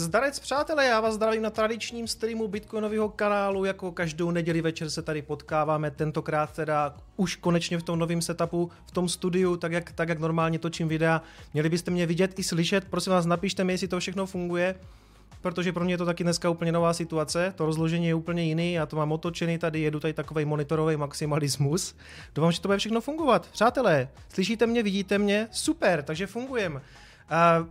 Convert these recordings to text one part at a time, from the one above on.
Zdarec přátelé, já vás zdravím na tradičním streamu Bitcoinového kanálu, jako každou neděli večer se tady potkáváme, tentokrát teda už konečně v tom novém setupu, v tom studiu, tak jak, tak jak normálně točím videa. Měli byste mě vidět i slyšet, prosím vás napište mi, jestli to všechno funguje, protože pro mě je to taky dneska úplně nová situace, to rozložení je úplně jiný, já to mám otočený tady, jedu tady takový monitorový maximalismus. Doufám, že to bude všechno fungovat. Přátelé, slyšíte mě, vidíte mě? Super, takže fungujem.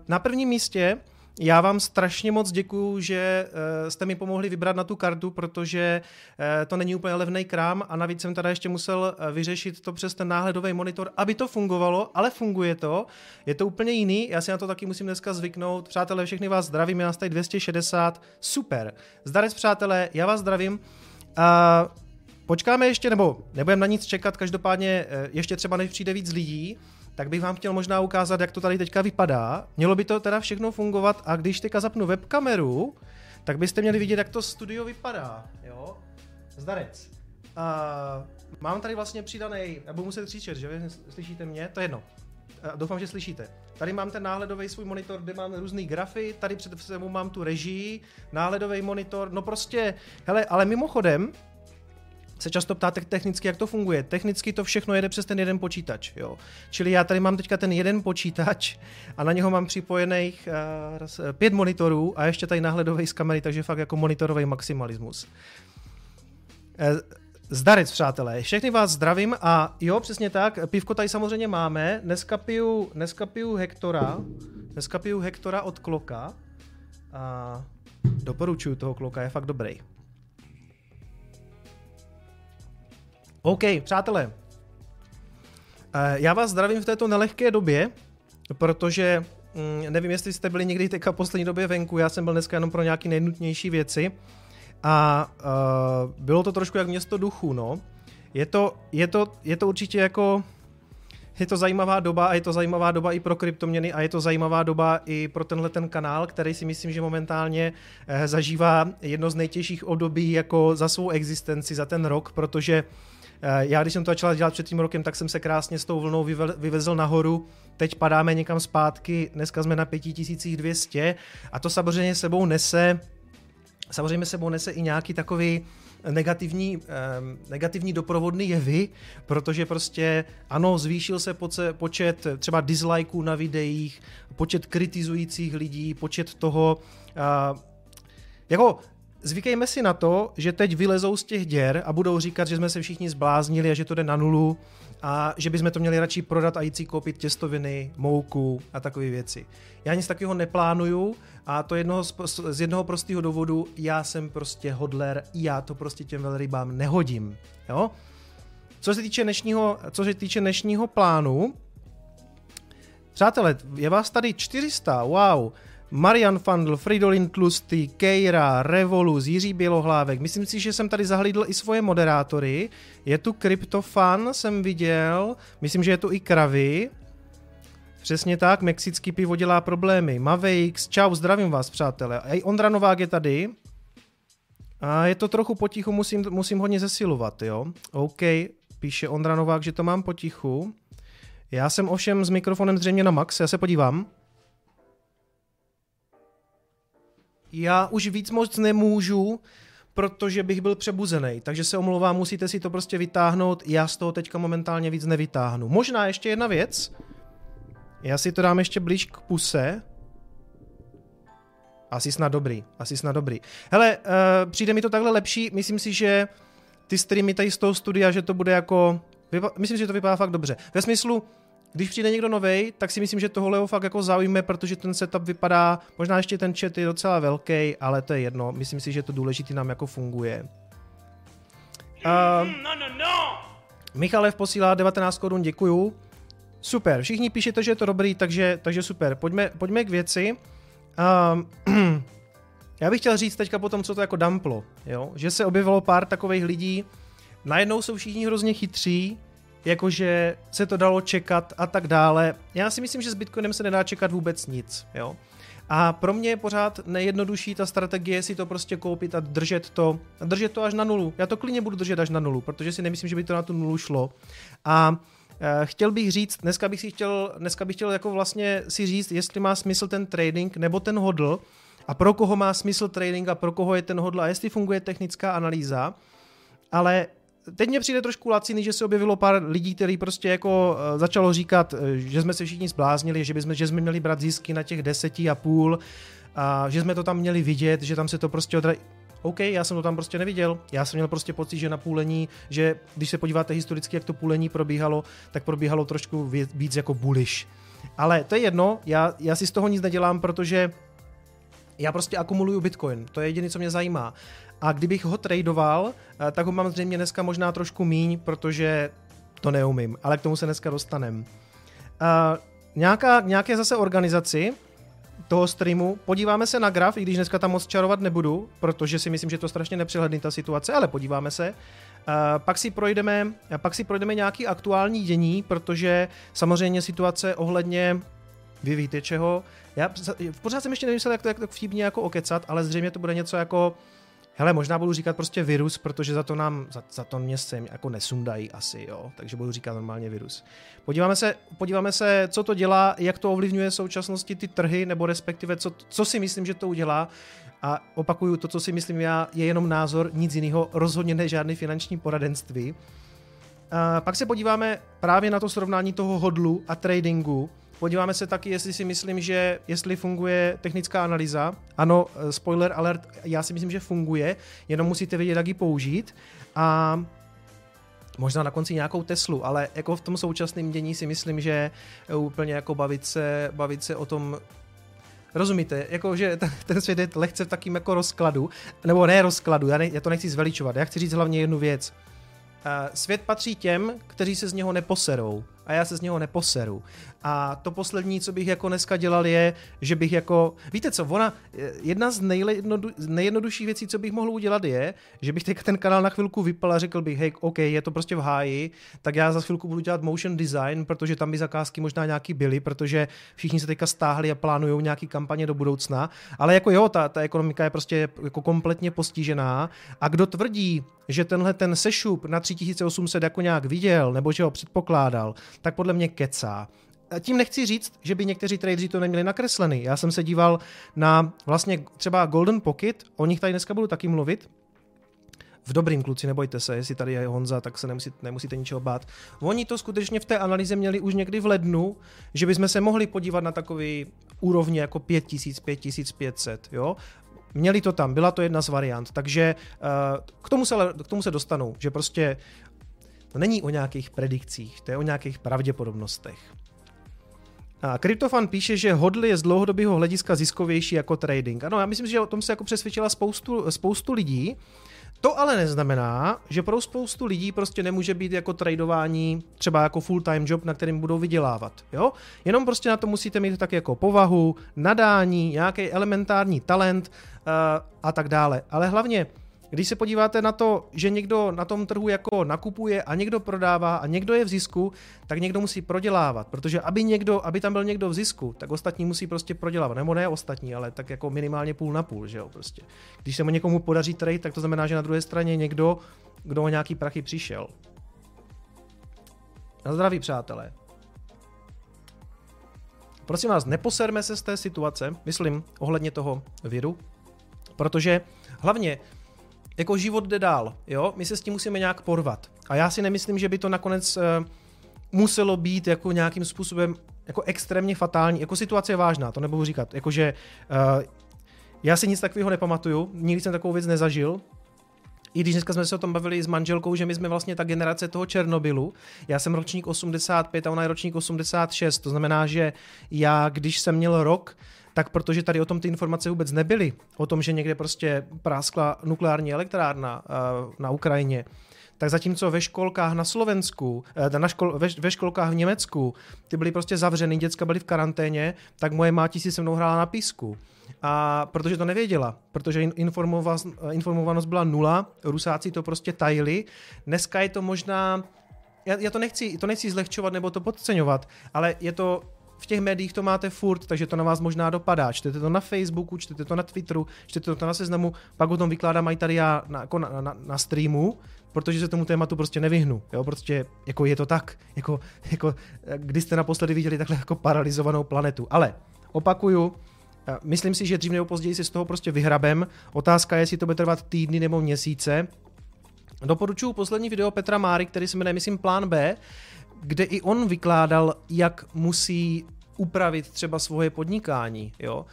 Na prvním místě já vám strašně moc děkuju, že uh, jste mi pomohli vybrat na tu kartu, protože uh, to není úplně levný krám a navíc jsem teda ještě musel uh, vyřešit to přes ten náhledový monitor, aby to fungovalo, ale funguje to. Je to úplně jiný, já si na to taky musím dneska zvyknout. Přátelé, všechny vás zdravím, je nás tady 260, super. Zdarec přátelé, já vás zdravím. Uh, počkáme ještě, nebo nebudeme na nic čekat, každopádně ještě třeba než přijde víc lidí, tak bych vám chtěl možná ukázat, jak to tady teďka vypadá. Mělo by to teda všechno fungovat a když teďka zapnu webkameru, tak byste měli vidět, jak to studio vypadá. Jo? Zdarec. Uh, mám tady vlastně přidaný, já budu muset že vy slyšíte mě? To je jedno. Uh, doufám, že slyšíte. Tady mám ten náhledový svůj monitor, kde mám různé grafy, tady před sebou mám tu režii, náhledový monitor, no prostě, hele, ale mimochodem, se často ptáte technicky, jak to funguje. Technicky to všechno jede přes ten jeden počítač. Jo. Čili já tady mám teďka ten jeden počítač a na něho mám připojených uh, pět monitorů a ještě tady náhledový z kamery, takže fakt jako monitorový maximalismus. Uh, Zdarec, přátelé. Všechny vás zdravím a jo, přesně tak, pivko tady samozřejmě máme. Dneska piju, dneska piju Hektora, dneska piju Hektora od Kloka a doporučuju toho Kloka, je fakt dobrý. OK, přátelé, eh, já vás zdravím v této nelehké době, protože mm, nevím, jestli jste byli někdy teďka poslední době venku, já jsem byl dneska jenom pro nějaké nejnutnější věci a uh, bylo to trošku jak město duchu, no. Je to, je to, je to určitě jako je to zajímavá doba a je to zajímavá doba i pro kryptoměny a je to zajímavá doba i pro tenhle ten kanál, který si myslím, že momentálně eh, zažívá jedno z nejtěžších období jako za svou existenci, za ten rok, protože já, když jsem to začal dělat před tím rokem, tak jsem se krásně s tou vlnou vyvezl nahoru. Teď padáme někam zpátky, dneska jsme na 5200 a to samozřejmě sebou nese samozřejmě sebou nese i nějaký takový negativní, eh, negativní doprovodný jevy, protože prostě ano, zvýšil se počet třeba dislikeů na videích, počet kritizujících lidí, počet toho, eh, jako zvykejme si na to, že teď vylezou z těch děr a budou říkat, že jsme se všichni zbláznili a že to jde na nulu a že bychom to měli radši prodat a jít si koupit těstoviny, mouku a takové věci. Já nic takového neplánuju a to jednoho z, z jednoho prostého důvodu, já jsem prostě hodler, já to prostě těm velrybám nehodím. Jo? Co se týče dnešního, co se týče dnešního plánu, přátelé, je vás tady 400, wow, Marian Fandl, Fridolin Tlustý, Kejra, Revolus, Jiří Bělohlávek. Myslím si, že jsem tady zahlídl i svoje moderátory. Je tu Kryptofan, jsem viděl. Myslím, že je tu i Kravy. Přesně tak, mexický pivo dělá problémy. Maveix, čau, zdravím vás, přátelé. Ej, Ondra Novák je tady. A je to trochu potichu, musím, musím hodně zesilovat, jo. OK, píše Ondra Novák, že to mám potichu. Já jsem ovšem s mikrofonem zřejmě na max, já se podívám. Já už víc moc nemůžu, protože bych byl přebuzený, takže se omlouvám, musíte si to prostě vytáhnout, já z toho teďka momentálně víc nevytáhnu. Možná ještě jedna věc, já si to dám ještě blíž k puse, asi snad dobrý, asi snad dobrý. Hele, uh, přijde mi to takhle lepší, myslím si, že ty streamy tady z toho studia, že to bude jako, myslím si, že to vypadá fakt dobře. Ve smyslu, když přijde někdo nový, tak si myslím, že tohle ho fakt jako zaujme, protože ten setup vypadá, možná ještě ten chat je docela velký, ale to je jedno. Myslím si, že to důležitý nám jako funguje. Uh, no, no, no. Michalev posílá 19 korun, děkuju. Super, všichni píšete, že je to dobrý, takže, takže super. Pojďme, pojďme k věci. Uh, já bych chtěl říct teďka potom, co to jako damplo, jo? že se objevilo pár takových lidí, najednou jsou všichni hrozně chytří, jakože se to dalo čekat a tak dále. Já si myslím, že s Bitcoinem se nedá čekat vůbec nic, jo. A pro mě je pořád nejjednodušší ta strategie si to prostě koupit a držet to, držet to až na nulu. Já to klidně budu držet až na nulu, protože si nemyslím, že by to na tu nulu šlo. A e, chtěl bych říct, dneska bych si chtěl, dneska bych chtěl jako vlastně si říct, jestli má smysl ten trading nebo ten hodl, a pro koho má smysl trading a pro koho je ten hodl a jestli funguje technická analýza, ale teď mě přijde trošku laciný, že se objevilo pár lidí, který prostě jako uh, začalo říkat, že jsme se všichni zbláznili, že, bychom, že jsme měli brát zisky na těch deseti a půl, a že jsme to tam měli vidět, že tam se to prostě odra... OK, já jsem to tam prostě neviděl. Já jsem měl prostě pocit, že na půlení, že když se podíváte historicky, jak to půlení probíhalo, tak probíhalo trošku víc jako bullish. Ale to je jedno, já, já si z toho nic nedělám, protože já prostě akumuluju Bitcoin, to je jediné, co mě zajímá. A kdybych ho tradoval, eh, tak ho mám zřejmě dneska možná trošku míň, protože to neumím, ale k tomu se dneska dostanem. Uh, nějaká, nějaké zase organizaci toho streamu, podíváme se na graf, i když dneska tam moc čarovat nebudu, protože si myslím, že to strašně nepřehledný ta situace, ale podíváme se. Uh, pak si projdeme, pak si projdeme nějaký aktuální dění, protože samozřejmě situace ohledně vy víte čeho. Já pořád jsem ještě nevymyslel, jak to jak to vtipně jako okecat, ale zřejmě to bude něco jako Hele, možná budu říkat prostě virus, protože za to nám, za, za to mě se jako nesundají asi, jo, takže budu říkat normálně virus. Podíváme se, podíváme se, co to dělá, jak to ovlivňuje v současnosti ty trhy, nebo respektive co, co si myslím, že to udělá. A opakuju, to, co si myslím já, je jenom názor, nic jiného, rozhodně ne žádný finanční poradenství. A pak se podíváme právě na to srovnání toho hodlu a tradingu, Podíváme se taky, jestli si myslím, že jestli funguje technická analýza. Ano, eh, spoiler alert, já si myslím, že funguje, jenom musíte vědět, jak ji použít. A možná na konci nějakou Teslu, ale jako v tom současném dění si myslím, že úplně jako bavit se, bavit se o tom Rozumíte, jako, že ten svět je lehce v takým jako rozkladu, nebo ne rozkladu, já, ne, já to nechci zveličovat, já chci říct hlavně jednu věc. Uh, svět patří těm, kteří se z něho neposerou a já se z něho neposeru. A to poslední, co bych jako dneska dělal, je, že bych jako, víte co, ona, jedna z nejjednodu, nejjednodušších věcí, co bych mohl udělat je, že bych teďka ten kanál na chvilku vypal a řekl bych, hej, OK, je to prostě v háji, tak já za chvilku budu dělat motion design, protože tam by zakázky možná nějaký byly, protože všichni se teďka stáhli a plánují nějaký kampaně do budoucna, ale jako jo, ta, ta ekonomika je prostě jako kompletně postižená a kdo tvrdí, že tenhle ten sešup na 3800 jako nějak viděl, nebo že ho předpokládal, tak podle mě kecá. Tím nechci říct, že by někteří tradeři to neměli nakreslený. Já jsem se díval na vlastně třeba Golden Pocket, o nich tady dneska budu taky mluvit, v dobrým kluci, nebojte se, jestli tady je Honza, tak se nemusíte, nemusíte ničeho bát. Oni to skutečně v té analýze měli už někdy v lednu, že bychom se mohli podívat na takový úrovně jako 5000, 5500, jo. Měli to tam, byla to jedna z variant, takže uh, k, tomu se, k tomu se dostanu, že prostě to není o nějakých predikcích, to je o nějakých pravděpodobnostech. A Kryptofan píše, že hodl je z dlouhodobého hlediska ziskovější jako trading. Ano, já myslím, že o tom se jako přesvědčila spoustu, spoustu lidí. To ale neznamená, že pro spoustu lidí prostě nemůže být jako tradování třeba jako full-time job, na kterým budou vydělávat. Jo? Jenom prostě na to musíte mít tak jako povahu, nadání, nějaký elementární talent uh, a tak dále. Ale hlavně když se podíváte na to, že někdo na tom trhu jako nakupuje a někdo prodává a někdo je v zisku, tak někdo musí prodělávat, protože aby, někdo, aby tam byl někdo v zisku, tak ostatní musí prostě prodělávat, nebo ne ostatní, ale tak jako minimálně půl na půl, že jo, prostě. Když se mu někomu podaří trade, tak to znamená, že na druhé straně někdo, kdo o nějaký prachy přišel. Na zdraví, přátelé. Prosím vás, neposerme se z té situace, myslím, ohledně toho viru, protože hlavně jako život jde dál, jo? My se s tím musíme nějak porvat. A já si nemyslím, že by to nakonec uh, muselo být jako nějakým způsobem jako extrémně fatální. Jako situace je vážná, to nebudu říkat. Jakože uh, já si nic takového nepamatuju, nikdy jsem takovou věc nezažil, i když dneska jsme se o tom bavili s manželkou, že my jsme vlastně ta generace toho Černobylu. Já jsem ročník 85 a ona je ročník 86. To znamená, že já, když jsem měl rok, tak protože tady o tom ty informace vůbec nebyly, o tom, že někde prostě práskla nukleární elektrárna uh, na Ukrajině, tak zatímco ve školkách na Slovensku, eh, na škol, ve, ve školkách v Německu, ty byly prostě zavřeny, děcka byly v karanténě, tak moje máti si se mnou hrála na písku. A protože to nevěděla, protože informovanost, informovanost byla nula, Rusáci to prostě tajili. Dneska je to možná, já, já to, nechci, to nechci zlehčovat nebo to podceňovat, ale je to v těch médiích to máte furt, takže to na vás možná dopadá. Čtete to na Facebooku, čtete to na Twitteru, čtete to na seznamu, pak o tom vykládám i tady já na, jako na, na, na streamu, protože se tomu tématu prostě nevyhnu. Jo, prostě jako je to tak, jako, jako kdy jste naposledy viděli takhle jako paralizovanou planetu. Ale opakuju, Myslím si, že dřív nebo později si z toho prostě vyhrabem. Otázka je, jestli to bude trvat týdny nebo měsíce. Doporučuji poslední video Petra Máry, který se jmenuje, myslím, Plán B, kde i on vykládal, jak musí upravit třeba svoje podnikání. Jo?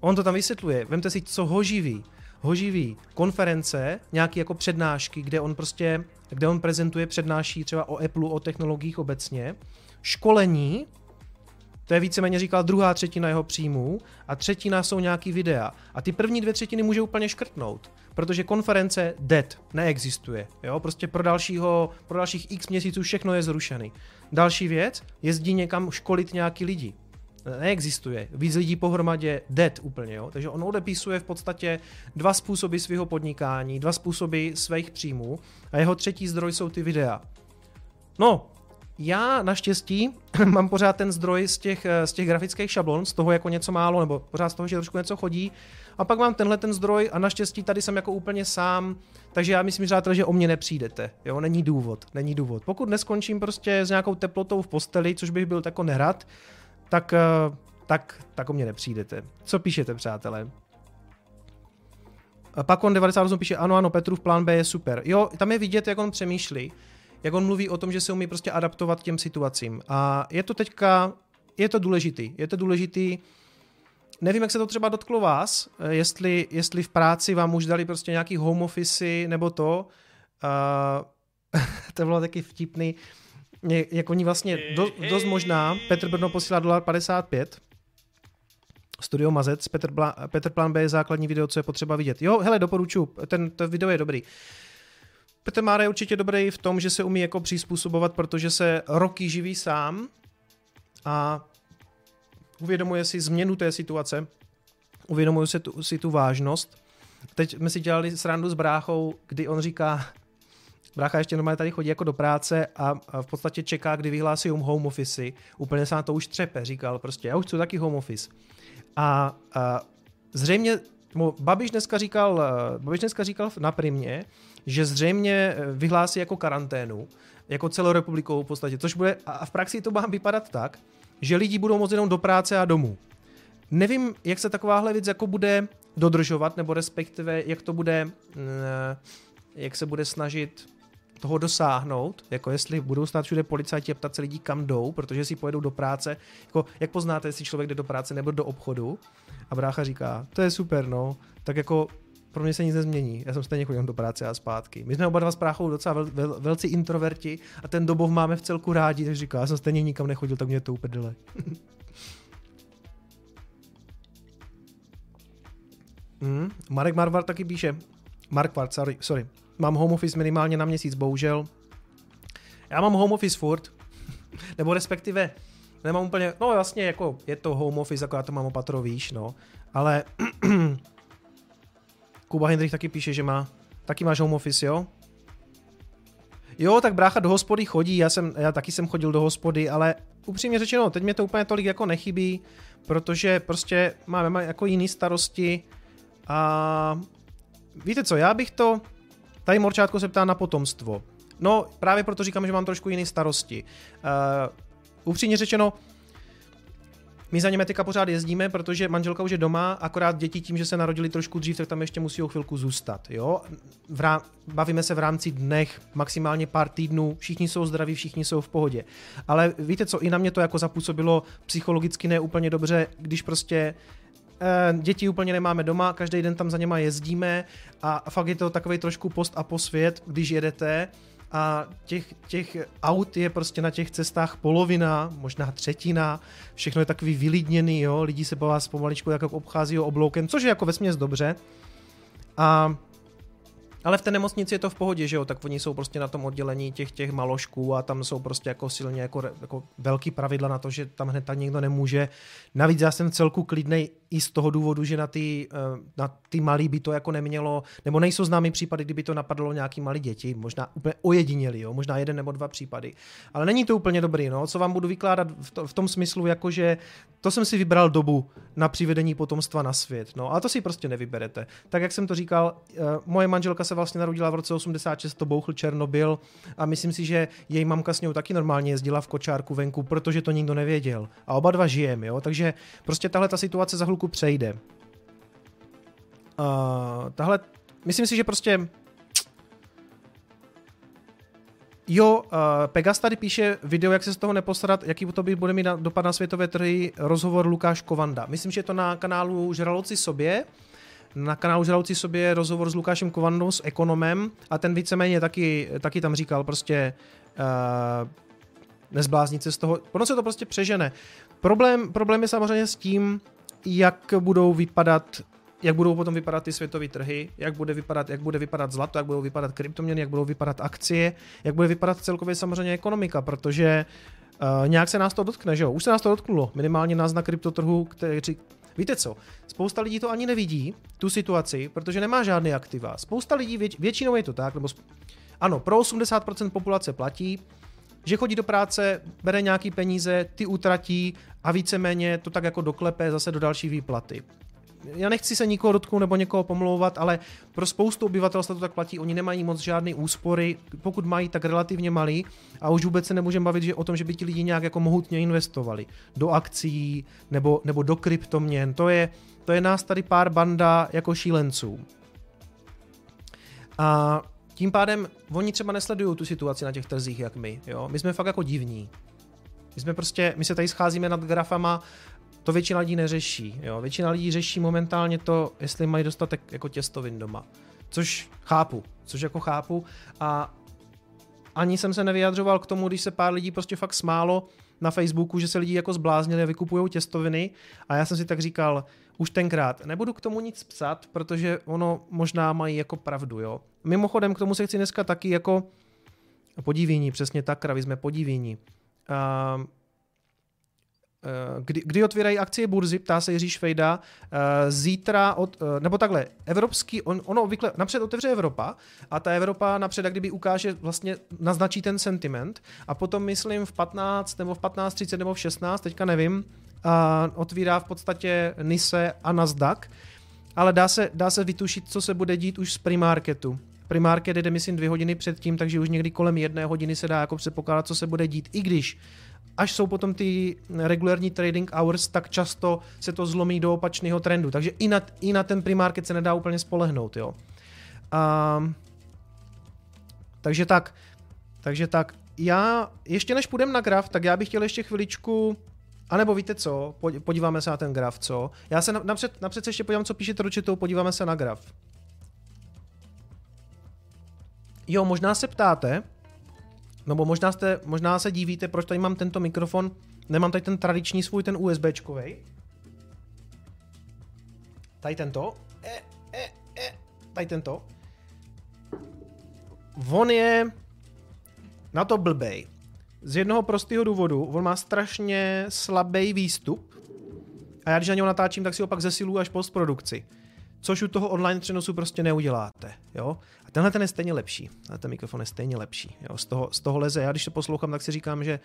On to tam vysvětluje. Vemte si, co ho živí. Ho živí konference, nějaké jako přednášky, kde on prostě, kde on prezentuje, přednáší třeba o Apple, o technologiích obecně, školení, to je víceméně říkal druhá třetina jeho příjmů a třetina jsou nějaký videa. A ty první dvě třetiny může úplně škrtnout, protože konference dead neexistuje. Jo? Prostě pro, dalšího, pro dalších x měsíců všechno je zrušený. Další věc, jezdí někam školit nějaký lidi. Neexistuje. Víc lidí pohromadě dead úplně. Jo? Takže on odepisuje v podstatě dva způsoby svého podnikání, dva způsoby svých příjmů a jeho třetí zdroj jsou ty videa. No, já naštěstí mám pořád ten zdroj z těch, z těch grafických šablon, z toho jako něco málo, nebo pořád z toho, že trošku něco chodí. A pak mám tenhle ten zdroj a naštěstí tady jsem jako úplně sám, takže já myslím, přátelé, že o mě nepřijdete. Jo, není důvod, není důvod. Pokud neskončím prostě s nějakou teplotou v posteli, což bych byl jako nerad, tak, eh, tak, tak o mě nepřijdete. Co píšete, přátelé? Pakon 98 píše, ano, ano, Petrův plán B je super. Jo, tam je vidět, jak on přemýšlí jak on mluví o tom, že se umí prostě adaptovat těm situacím. A je to teďka, je to důležitý, je to důležitý, Nevím, jak se to třeba dotklo vás, eh, jestli, jestli v práci vám už dali prostě nějaký home office nebo to. Uh, to bylo taky vtipný. Jak oni vlastně, do, dost možná, Petr Brno posílá dolar 55, Studio Mazec, Petr, Bla, Petr Plan B je základní video, co je potřeba vidět. Jo, hele, doporučuji, ten, to video je dobrý. Petr Mára je určitě dobrý v tom, že se umí jako přizpůsobovat, protože se roky živí sám a uvědomuje si změnu té situace, uvědomuje si tu, si tu vážnost. Teď jsme si dělali srandu s bráchou, kdy on říká, brácha ještě normálně tady chodí jako do práce a, a v podstatě čeká, kdy vyhlásí home office. Úplně se na to už třepe, říkal prostě, já už chci taky home office. A, a zřejmě, Babiš dneska říkal, Babiš dneska říkal na primě, že zřejmě eh, vyhlásí jako karanténu, jako celou republikou v podstatě, což bude, a v praxi to má vypadat tak, že lidi budou moct jenom do práce a domů. Nevím, jak se takováhle věc jako bude dodržovat, nebo respektive jak to bude, eh, jak se bude snažit toho dosáhnout, jako jestli budou stát všude policajti a ptat se lidí, kam jdou, protože si pojedou do práce, jako jak poznáte, jestli člověk jde do práce nebo do obchodu? A brácha říká, to je super, no, tak jako pro mě se nic nezmění. Já jsem stejně chodil do práce a zpátky. My jsme oba dva s práchou docela vel, vel, velcí introverti a ten dobov máme v celku rádi, takže říká, já jsem stejně nikam nechodil, tak mě to uprdele. mm, Marek Marvar taky píše, Mark Vart, sorry, sorry. Mám home office minimálně na měsíc, bohužel. Já mám home office furt, nebo respektive nemám úplně, no jasně, jako je to home office, jako já to mám opatro, víš, no, ale Kuba Hendrich taky píše, že má. Taky máš home office, jo? Jo, tak brácha do hospody chodí, já, jsem, já taky jsem chodil do hospody, ale upřímně řečeno, teď mě to úplně tolik jako nechybí, protože prostě máme jako jiný starosti a víte co, já bych to, tady Morčátko se ptá na potomstvo. No, právě proto říkám, že mám trošku jiný starosti. Uh, upřímně řečeno, my za něme teďka pořád jezdíme, protože manželka už je doma, akorát děti tím, že se narodili trošku dřív, tak tam ještě musí o chvilku zůstat. Jo? V rám- bavíme se v rámci dnech, maximálně pár týdnů, všichni jsou zdraví, všichni jsou v pohodě. Ale víte co, i na mě to jako zapůsobilo psychologicky ne úplně dobře, když prostě eh, děti úplně nemáme doma, každý den tam za něma jezdíme a fakt je to takový trošku post a posvět, když jedete a těch, těch aut je prostě na těch cestách polovina, možná třetina, všechno je takový vylidněný, jo, lidi se po vás pomaličku jako obchází obloukem, což je jako vesměs dobře. A ale v té nemocnici je to v pohodě, že jo, tak oni jsou prostě na tom oddělení těch těch malošků a tam jsou prostě jako silně jako, jako velký pravidla na to, že tam hned tak někdo nemůže. Navíc já jsem celku klidnej i z toho důvodu, že na ty, eh, na ty malý by to jako nemělo, nebo nejsou známý případy, kdyby to napadlo nějaký malý děti, možná úplně ojediněli, jo, možná jeden nebo dva případy. Ale není to úplně dobrý, no, co vám budu vykládat v, to, v tom smyslu, jako že to jsem si vybral dobu na přivedení potomstva na svět, no, a to si prostě nevyberete. Tak jak jsem to říkal, eh, moje manželka se vlastně narodila v roce 86, to bouchl Černobyl a myslím si, že její mamka s ňou taky normálně jezdila v kočárku venku, protože to nikdo nevěděl. A oba dva žijeme, jo, takže prostě tahle ta situace za chvilku přejde. Uh, tahle, myslím si, že prostě Jo, uh, Pegas tady píše video, jak se z toho nepostarat, jaký to by bude mít dopad na světové trhy, rozhovor Lukáš Kovanda. Myslím, že je to na kanálu Žraloci sobě, na kanálu Žraloci sobě rozhovor s Lukášem Kovandou, s ekonomem a ten víceméně taky, taky tam říkal prostě uh, nezbláznit se z toho, ono se to prostě přežene. Problém, problém je samozřejmě s tím, jak budou vypadat jak budou potom vypadat ty světové trhy, jak bude vypadat, jak bude vypadat zlato, jak budou vypadat kryptoměny, jak budou vypadat akcie, jak bude vypadat celkově samozřejmě ekonomika, protože uh, nějak se nás to dotkne, že jo? Už se nás to dotknulo, minimálně nás na kryptotrhu, který, Víte co? Spousta lidí to ani nevidí, tu situaci, protože nemá žádný aktiva. Spousta lidí, většinou je to tak, nebo ano, pro 80% populace platí, že chodí do práce, bere nějaký peníze, ty utratí a víceméně to tak jako doklepe zase do další výplaty já nechci se nikoho dotknout nebo někoho pomlouvat, ale pro spoustu obyvatelstva to tak platí, oni nemají moc žádné úspory, pokud mají, tak relativně malý a už vůbec se nemůžeme bavit že o tom, že by ti lidi nějak jako mohutně investovali do akcí nebo, nebo do kryptoměn. To je, to je nás tady pár banda jako šílenců. A tím pádem oni třeba nesledují tu situaci na těch trzích, jak my. Jo? My jsme fakt jako divní. My jsme prostě, my se tady scházíme nad grafama to většina lidí neřeší. Jo? Většina lidí řeší momentálně to, jestli mají dostatek jako těstovin doma. Což chápu, což jako chápu a ani jsem se nevyjadřoval k tomu, když se pár lidí prostě fakt smálo na Facebooku, že se lidi jako zbláznili a vykupují těstoviny a já jsem si tak říkal, už tenkrát, nebudu k tomu nic psat, protože ono možná mají jako pravdu, jo. Mimochodem k tomu se chci dneska taky jako podívění, přesně tak, kravi jsme podívění. Uh, kdy, kdy otvírají akcie burzy, ptá se Jiří Švejda, eh, zítra, od, eh, nebo takhle, evropský, on, ono obvykle, napřed otevře Evropa a ta Evropa napřed, jak kdyby ukáže, vlastně naznačí ten sentiment a potom myslím v 15 nebo v 15.30 nebo v 16, teďka nevím, a otvírá v podstatě NISE a Nasdaq, ale dá se, dá se vytušit, co se bude dít už z primarketu. Primarket jde, myslím, dvě hodiny předtím, takže už někdy kolem jedné hodiny se dá jako předpokládat, co se bude dít. I když až jsou potom ty regulární trading hours, tak často se to zlomí do opačného trendu. Takže i na, i na ten primarket se nedá úplně spolehnout. Jo. A, takže tak. Takže tak. Já, ještě než půjdem na graf, tak já bych chtěl ještě chviličku a nebo víte co, podíváme se na ten graf, co? Já se napřed, napřed se ještě podívám, co píšete do chatu, podíváme se na graf. Jo, možná se ptáte, nebo možná, jste, možná se divíte, proč tady mám tento mikrofon, nemám tady ten tradiční svůj, ten USBčkovej. Tady tento. E, e, e, tady tento. On je na to blbej. Z jednoho prostého důvodu, on má strašně slabý výstup a já když na něho natáčím, tak si ho pak zesiluju až postprodukci což u toho online přenosu prostě neuděláte. Jo? A tenhle ten je stejně lepší. A ten mikrofon je stejně lepší. Jo? Z, toho, z toho leze. Já když to poslouchám, tak si říkám, že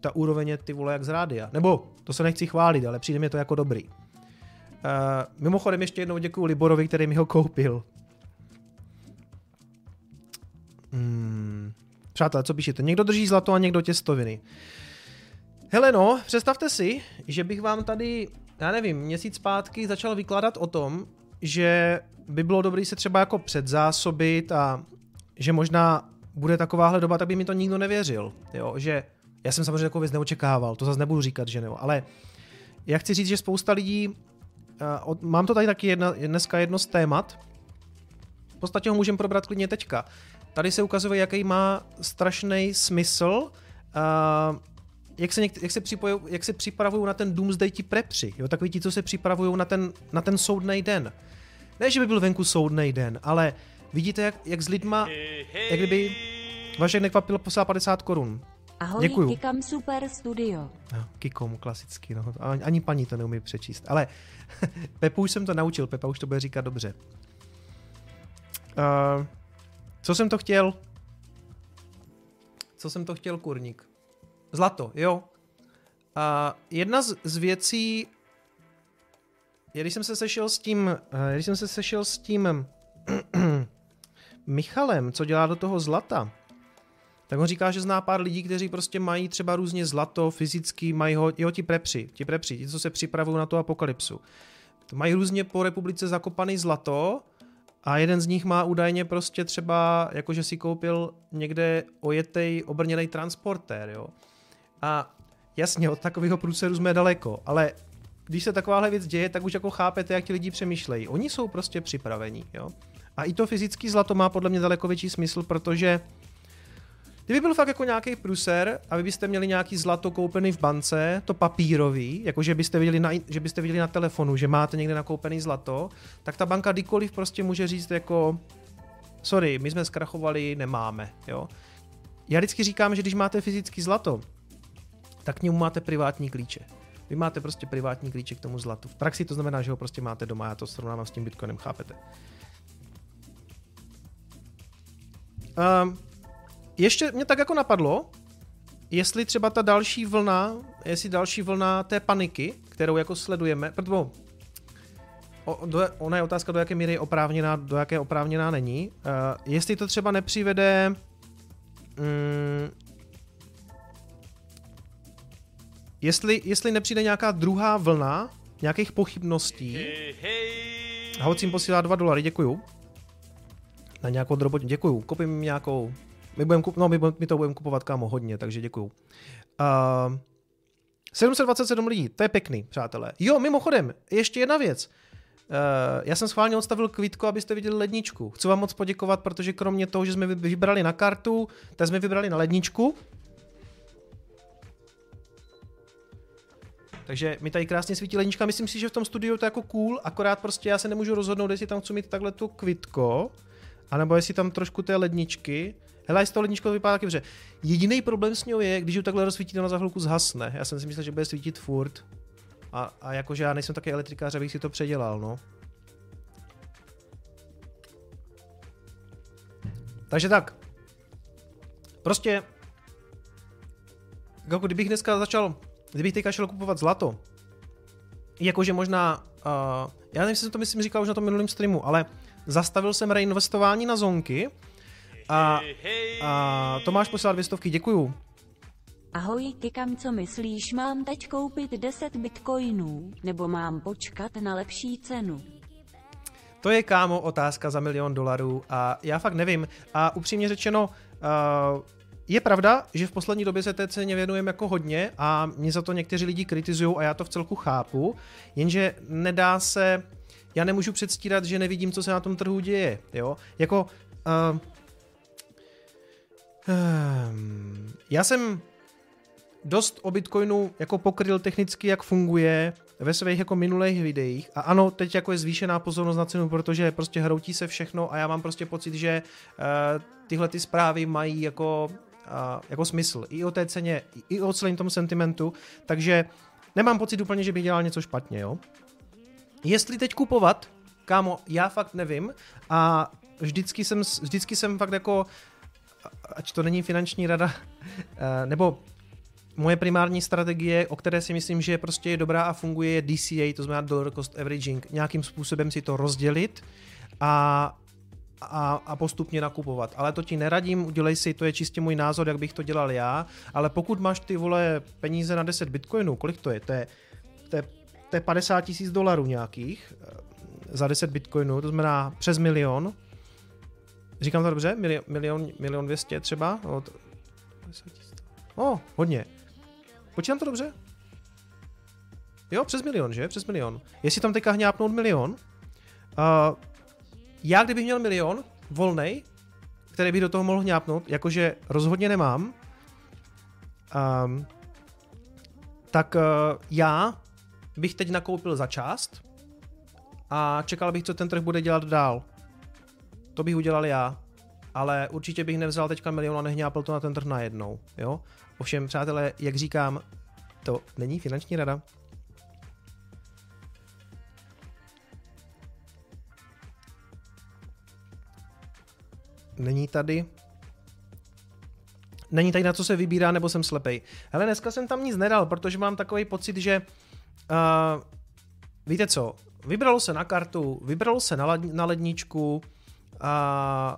ta úroveň je ty vole jak z rádia. Nebo, to se nechci chválit, ale přijde mi to jako dobrý. Uh, mimochodem ještě jednou děkuji Liborovi, který mi ho koupil. Hmm. Přátelé, co píšete? Někdo drží zlato a někdo těstoviny. Hele no, představte si, že bych vám tady, já nevím, měsíc zpátky začal vykládat o tom, že by bylo dobré se třeba jako předzásobit a že možná bude takováhle doba, tak by mi to nikdo nevěřil. Jo? Že já jsem samozřejmě takovou věc neočekával, to zase nebudu říkat, že ne, ale já chci říct, že spousta lidí, uh, mám to tady taky jedna, dneska jedno z témat, v podstatě ho můžeme probrat klidně teďka. Tady se ukazuje, jaký má strašný smysl uh, jak se, něk, jak, se jak se připravují na ten Doomsday ti prepři, jo, takový ti, co se připravují na ten, na ten soudný den. Ne, že by byl venku soudný den, ale vidíte, jak, jak s lidma, jak kdyby Vašek nekvapil poslal 50 korun. Ahoj, Děkuju. Kikam Super Studio. No, Kikom, klasicky, no. Ani paní to neumí přečíst. Ale Pepu už jsem to naučil, Pepa už to bude říkat dobře. Uh, co jsem to chtěl? Co jsem to chtěl, kurník? Zlato, jo. A jedna z, z věcí, když jsem se sešel s tím, eh, když jsem se sešel s tím Michalem, co dělá do toho zlata, tak on říká, že zná pár lidí, kteří prostě mají třeba různě zlato, fyzicky, mají ho, jo, ti prepři, ti prepři, ti, co se připravují na tu apokalypsu. mají různě po republice zakopaný zlato a jeden z nich má údajně prostě třeba, jakože si koupil někde ojetej obrněný transportér, jo. A jasně, od takového průseru jsme daleko, ale když se takováhle věc děje, tak už jako chápete, jak ti lidi přemýšlejí. Oni jsou prostě připravení, jo. A i to fyzické zlato má podle mě daleko větší smysl, protože Kdyby byl fakt jako nějaký pruser a vy byste měli nějaký zlato koupený v bance, to papírový, jako že byste viděli na, že byste viděli na telefonu, že máte někde nakoupený zlato, tak ta banka kdykoliv prostě může říct jako sorry, my jsme zkrachovali, nemáme, jo. Já vždycky říkám, že když máte fyzický zlato, tak k němu máte privátní klíče. Vy máte prostě privátní klíče k tomu zlatu. V praxi to znamená, že ho prostě máte doma, já to srovnávám s tím Bitcoinem, chápete? Um, ještě mě tak jako napadlo, jestli třeba ta další vlna, jestli další vlna té paniky, kterou jako sledujeme, protože ona je otázka, do jaké míry je oprávněná, do jaké oprávněná není, uh, jestli to třeba nepřivede um, jestli, jestli nepřijde nějaká druhá vlna nějakých pochybností. Jim posílá 2 dolary, děkuju. Na nějakou drobotní, děkuju. Kopím nějakou my, budem kup, no, my, my to budeme kupovat kámo hodně, takže děkuju. Uh, 727 lidí, to je pěkný, přátelé. Jo, mimochodem, ještě jedna věc. Uh, já jsem schválně odstavil kvítko, abyste viděli ledničku. Chci vám moc poděkovat, protože kromě toho, že jsme vybrali na kartu, tak jsme vybrali na ledničku. Takže mi tady krásně svítí lednička. Myslím si, že v tom studiu to je jako cool, akorát prostě já se nemůžu rozhodnout, jestli tam chci mít takhle tu kvitko, anebo jestli tam trošku té ledničky. Hele, z toho ledničko vypadá taky dobře. Jediný problém s ní je, když ju takhle rozsvítíte, na za chvilku zhasne. Já jsem si myslel, že bude svítit furt. A, a jakože já nejsem taky elektrikář, abych si to předělal, no. Takže tak. Prostě, jako kdybych dneska začal, kdybych teďka šel kupovat zlato, jakože možná, uh, já nevím, jestli jsem to myslím říkal už na tom minulém streamu, ale zastavil jsem reinvestování na zonky, a, a Tomáš poslal dvě stovky, děkuju. Ahoj, kikam, co myslíš, mám teď koupit 10 bitcoinů, nebo mám počkat na lepší cenu? To je, kámo, otázka za milion dolarů a já fakt nevím. A upřímně řečeno, uh, je pravda, že v poslední době se té ceně věnujeme jako hodně a mě za to někteří lidi kritizují a já to v celku chápu, jenže nedá se, já nemůžu předstírat, že nevidím, co se na tom trhu děje, jo. Jako, uh, Hmm. Já jsem dost o Bitcoinu jako pokryl technicky, jak funguje ve svých jako minulých videích. A ano, teď jako je zvýšená pozornost na cenu, protože prostě hroutí se všechno a já mám prostě pocit, že uh, tyhle ty zprávy mají jako, jako smysl. I o té ceně, i o celém tom sentimentu. Takže nemám pocit úplně, že bych dělal něco špatně, jo. Jestli teď kupovat, kámo, já fakt nevím a vždycky jsem, vždycky jsem fakt jako ať to není finanční rada, eh, nebo moje primární strategie, o které si myslím, že je prostě dobrá a funguje, je DCA, to znamená Dollar Cost Averaging. Nějakým způsobem si to rozdělit a, a, a postupně nakupovat. Ale to ti neradím, udělej si, to je čistě můj názor, jak bych to dělal já, ale pokud máš ty vole peníze na 10 bitcoinů, kolik to je? To je, to je, to je 50 tisíc dolarů nějakých eh, za 10 bitcoinů, to znamená přes milion, Říkám to dobře? Milion, milion, milion dvěstě třeba? O, to... oh, hodně. Počítám to dobře? Jo, přes milion, že? Přes milion. Jestli tam teďka hňápnout milion, uh, já kdybych měl milion volnej, který bych do toho mohl hňápnout, jakože rozhodně nemám, um, tak uh, já bych teď nakoupil za část a čekal bych, co ten trh bude dělat dál. To bych udělal já, ale určitě bych nevzal teďka milion a nehňápl to na ten trh najednou, jo. Ovšem, přátelé, jak říkám, to není finanční rada. Není tady. Není tady na co se vybírá, nebo jsem slepej. Ale dneska jsem tam nic nedal, protože mám takový pocit, že uh, víte co, vybralo se na kartu, vybralo se na, na ledničku, a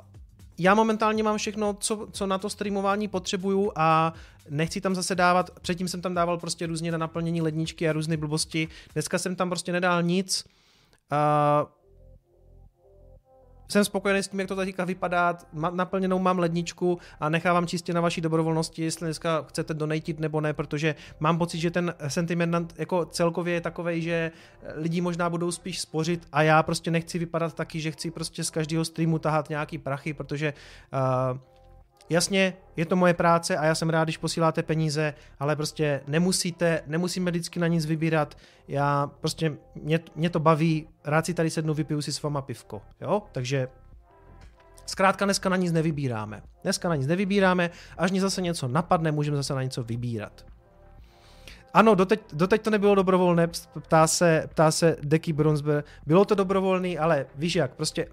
já momentálně mám všechno, co, co na to streamování potřebuju a nechci tam zase dávat, předtím jsem tam dával prostě různě na naplnění ledničky a různé blbosti, dneska jsem tam prostě nedal nic, Uh, jsem spokojený s tím, jak to teďka vypadá, naplněnou mám ledničku a nechávám čistě na vaší dobrovolnosti, jestli dneska chcete donatit nebo ne, protože mám pocit, že ten sentiment jako celkově je takový, že lidi možná budou spíš spořit a já prostě nechci vypadat taky, že chci prostě z každého streamu tahat nějaký prachy, protože uh, Jasně, je to moje práce a já jsem rád, když posíláte peníze, ale prostě nemusíte, nemusíme vždycky na nic vybírat. Já prostě, mě, mě to baví, rád si tady sednu, vypiju si s váma pivko, jo? Takže zkrátka dneska na nic nevybíráme. Dneska na nic nevybíráme, až mě zase něco napadne, můžeme zase na něco vybírat. Ano, doteď, doteď to nebylo dobrovolné, ptá se, ptá se Deky Bronsberg. Bylo to dobrovolný, ale víš jak, prostě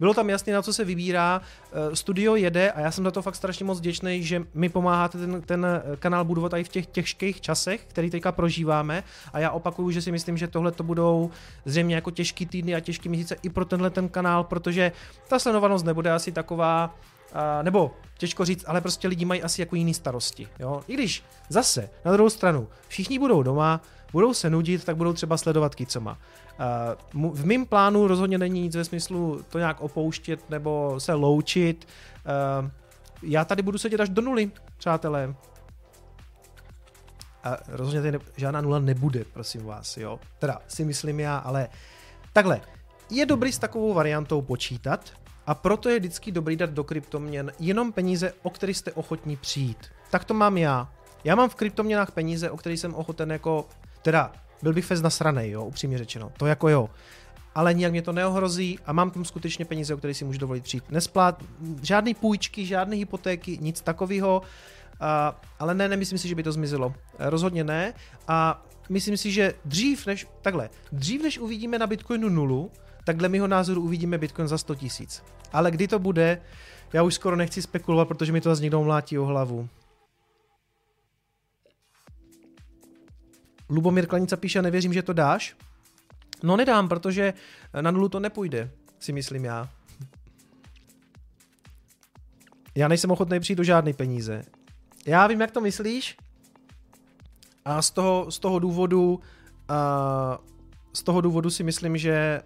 bylo tam jasně, na co se vybírá. Eh, studio jede a já jsem za to fakt strašně moc vděčný, že mi pomáháte ten, ten eh, kanál budovat i v těch těžkých časech, který teďka prožíváme. A já opakuju, že si myslím, že tohle to budou zřejmě jako těžký týdny a těžký měsíce i pro tenhle ten kanál, protože ta sledovanost nebude asi taková, nebo těžko říct, ale prostě lidi mají asi jako jiný starosti. Jo? I když zase, na druhou stranu, všichni budou doma, budou se nudit, tak budou třeba sledovat kicoma. V mém plánu rozhodně není nic ve smyslu to nějak opouštět nebo se loučit. Já tady budu sedět až do nuly, přátelé. A rozhodně tady žádná nula nebude, prosím vás, jo. Teda si myslím já, ale takhle. Je dobrý s takovou variantou počítat, a proto je vždycky dobrý dát do kryptoměn jenom peníze, o které jste ochotní přijít. Tak to mám já. Já mám v kryptoměnách peníze, o které jsem ochoten jako, teda byl bych fez nasranej, jo, upřímně řečeno. To jako jo. Ale nijak mě to neohrozí a mám tam skutečně peníze, o které si můžu dovolit přijít. Nesplát, žádné půjčky, žádné hypotéky, nic takového. Ale ne, nemyslím si, že by to zmizelo. Rozhodně ne. A myslím si, že dřív než, takhle, dřív než uvidíme na Bitcoinu nulu, tak dle mého názoru uvidíme Bitcoin za 100 tisíc. Ale kdy to bude, já už skoro nechci spekulovat, protože mi to zase někdo mlátí o hlavu. Lubomír Klanica píše, nevěřím, že to dáš. No nedám, protože na nulu to nepůjde, si myslím já. Já nejsem ochotný přijít do žádné peníze. Já vím, jak to myslíš. A z toho, z toho důvodu uh, z toho důvodu si myslím, že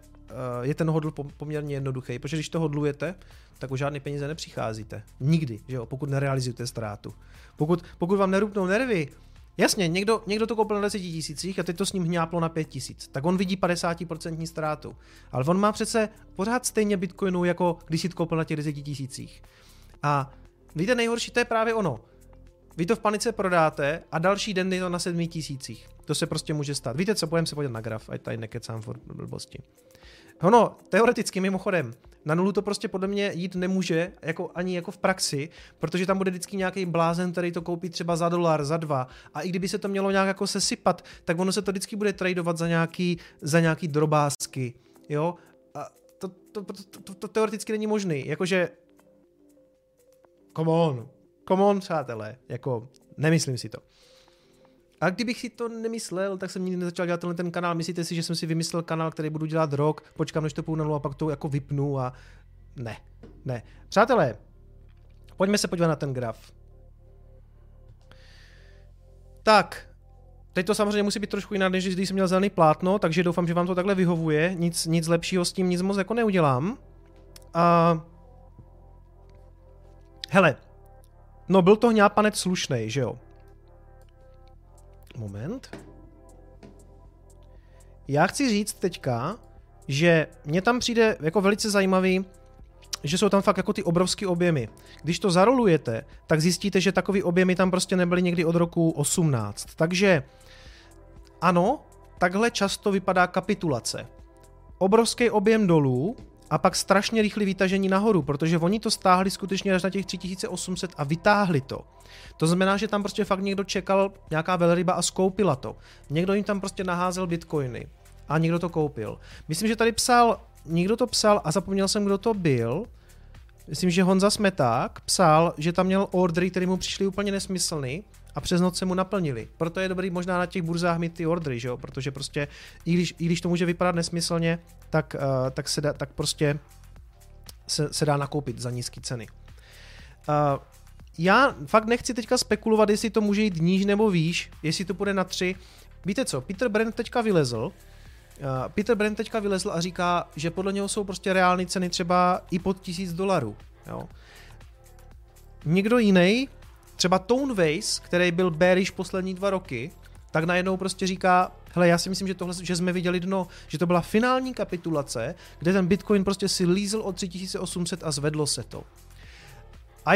je ten hodl poměrně jednoduchý, protože když to hodlujete, tak o žádné peníze nepřicházíte. Nikdy, že jo, pokud nerealizujete ztrátu. Pokud, pokud vám nerupnou nervy, jasně, někdo, někdo to koupil na 10 tisících a teď to s ním hňáplo na 5 tisíc, tak on vidí 50% ztrátu. Ale on má přece pořád stejně bitcoinu, jako když si to koupil na těch 10 tisících. A víte, nejhorší to je právě ono. Vy to v panice prodáte a další den je to na 7 tisících. To se prostě může stát. Víte co, pojďme se podívat na graf, ať tady nekecám for blbosti. Ono, teoreticky mimochodem, na nulu to prostě podle mě jít nemůže, jako, ani jako v praxi, protože tam bude vždycky nějaký blázen, který to koupí třeba za dolar, za dva. A i kdyby se to mělo nějak jako sesypat, tak ono se to vždycky bude tradovat za nějaký, za nějaký drobásky. Jo? A to, to, to, to, to, to teoreticky není možný. Jakože, come on, come on, přátelé, jako, nemyslím si to. A kdybych si to nemyslel, tak jsem nikdy nezačal dělat tenhle ten kanál. Myslíte si, že jsem si vymyslel kanál, který budu dělat rok, počkám, než to půjdu na a pak to jako vypnu a ne, ne. Přátelé, pojďme se podívat na ten graf. Tak, teď to samozřejmě musí být trošku jinak, než když jsem měl zelený plátno, takže doufám, že vám to takhle vyhovuje. Nic, nic lepšího s tím, nic moc jako neudělám. A... Hele, no byl to hňápanec slušnej, že jo? Moment. Já chci říct teďka, že mě tam přijde jako velice zajímavý, že jsou tam fakt jako ty obrovské objemy. Když to zarolujete, tak zjistíte, že takový objemy tam prostě nebyly někdy od roku 18. Takže ano, takhle často vypadá kapitulace. Obrovský objem dolů a pak strašně rychlé vytažení nahoru, protože oni to stáhli skutečně až na těch 3800 a vytáhli to. To znamená, že tam prostě fakt někdo čekal, nějaká velryba a skoupila to. Někdo jim tam prostě naházel bitcoiny a někdo to koupil. Myslím, že tady psal, někdo to psal a zapomněl jsem, kdo to byl. Myslím, že Honza Smeták psal, že tam měl ordery, které mu přišly úplně nesmyslný a přes noc se mu naplnili. Proto je dobrý možná na těch burzách mít ty ordery, že jo? protože prostě i když, i když to může vypadat nesmyslně, tak, uh, tak, se dá, tak prostě se, se dá nakoupit za nízké ceny. Uh, já fakt nechci teďka spekulovat, jestli to může jít níž nebo výš, jestli to půjde na tři. Víte co, Peter Brand teďka vylezl, Peter Brand teďka vylezl a říká, že podle něho jsou prostě reální ceny třeba i pod tisíc dolarů. Jo. Někdo jiný, třeba Tone Vase, který byl bearish poslední dva roky, tak najednou prostě říká, hele, já si myslím, že tohle, že jsme viděli dno, že to byla finální kapitulace, kde ten Bitcoin prostě si lízl o 3800 a zvedlo se to.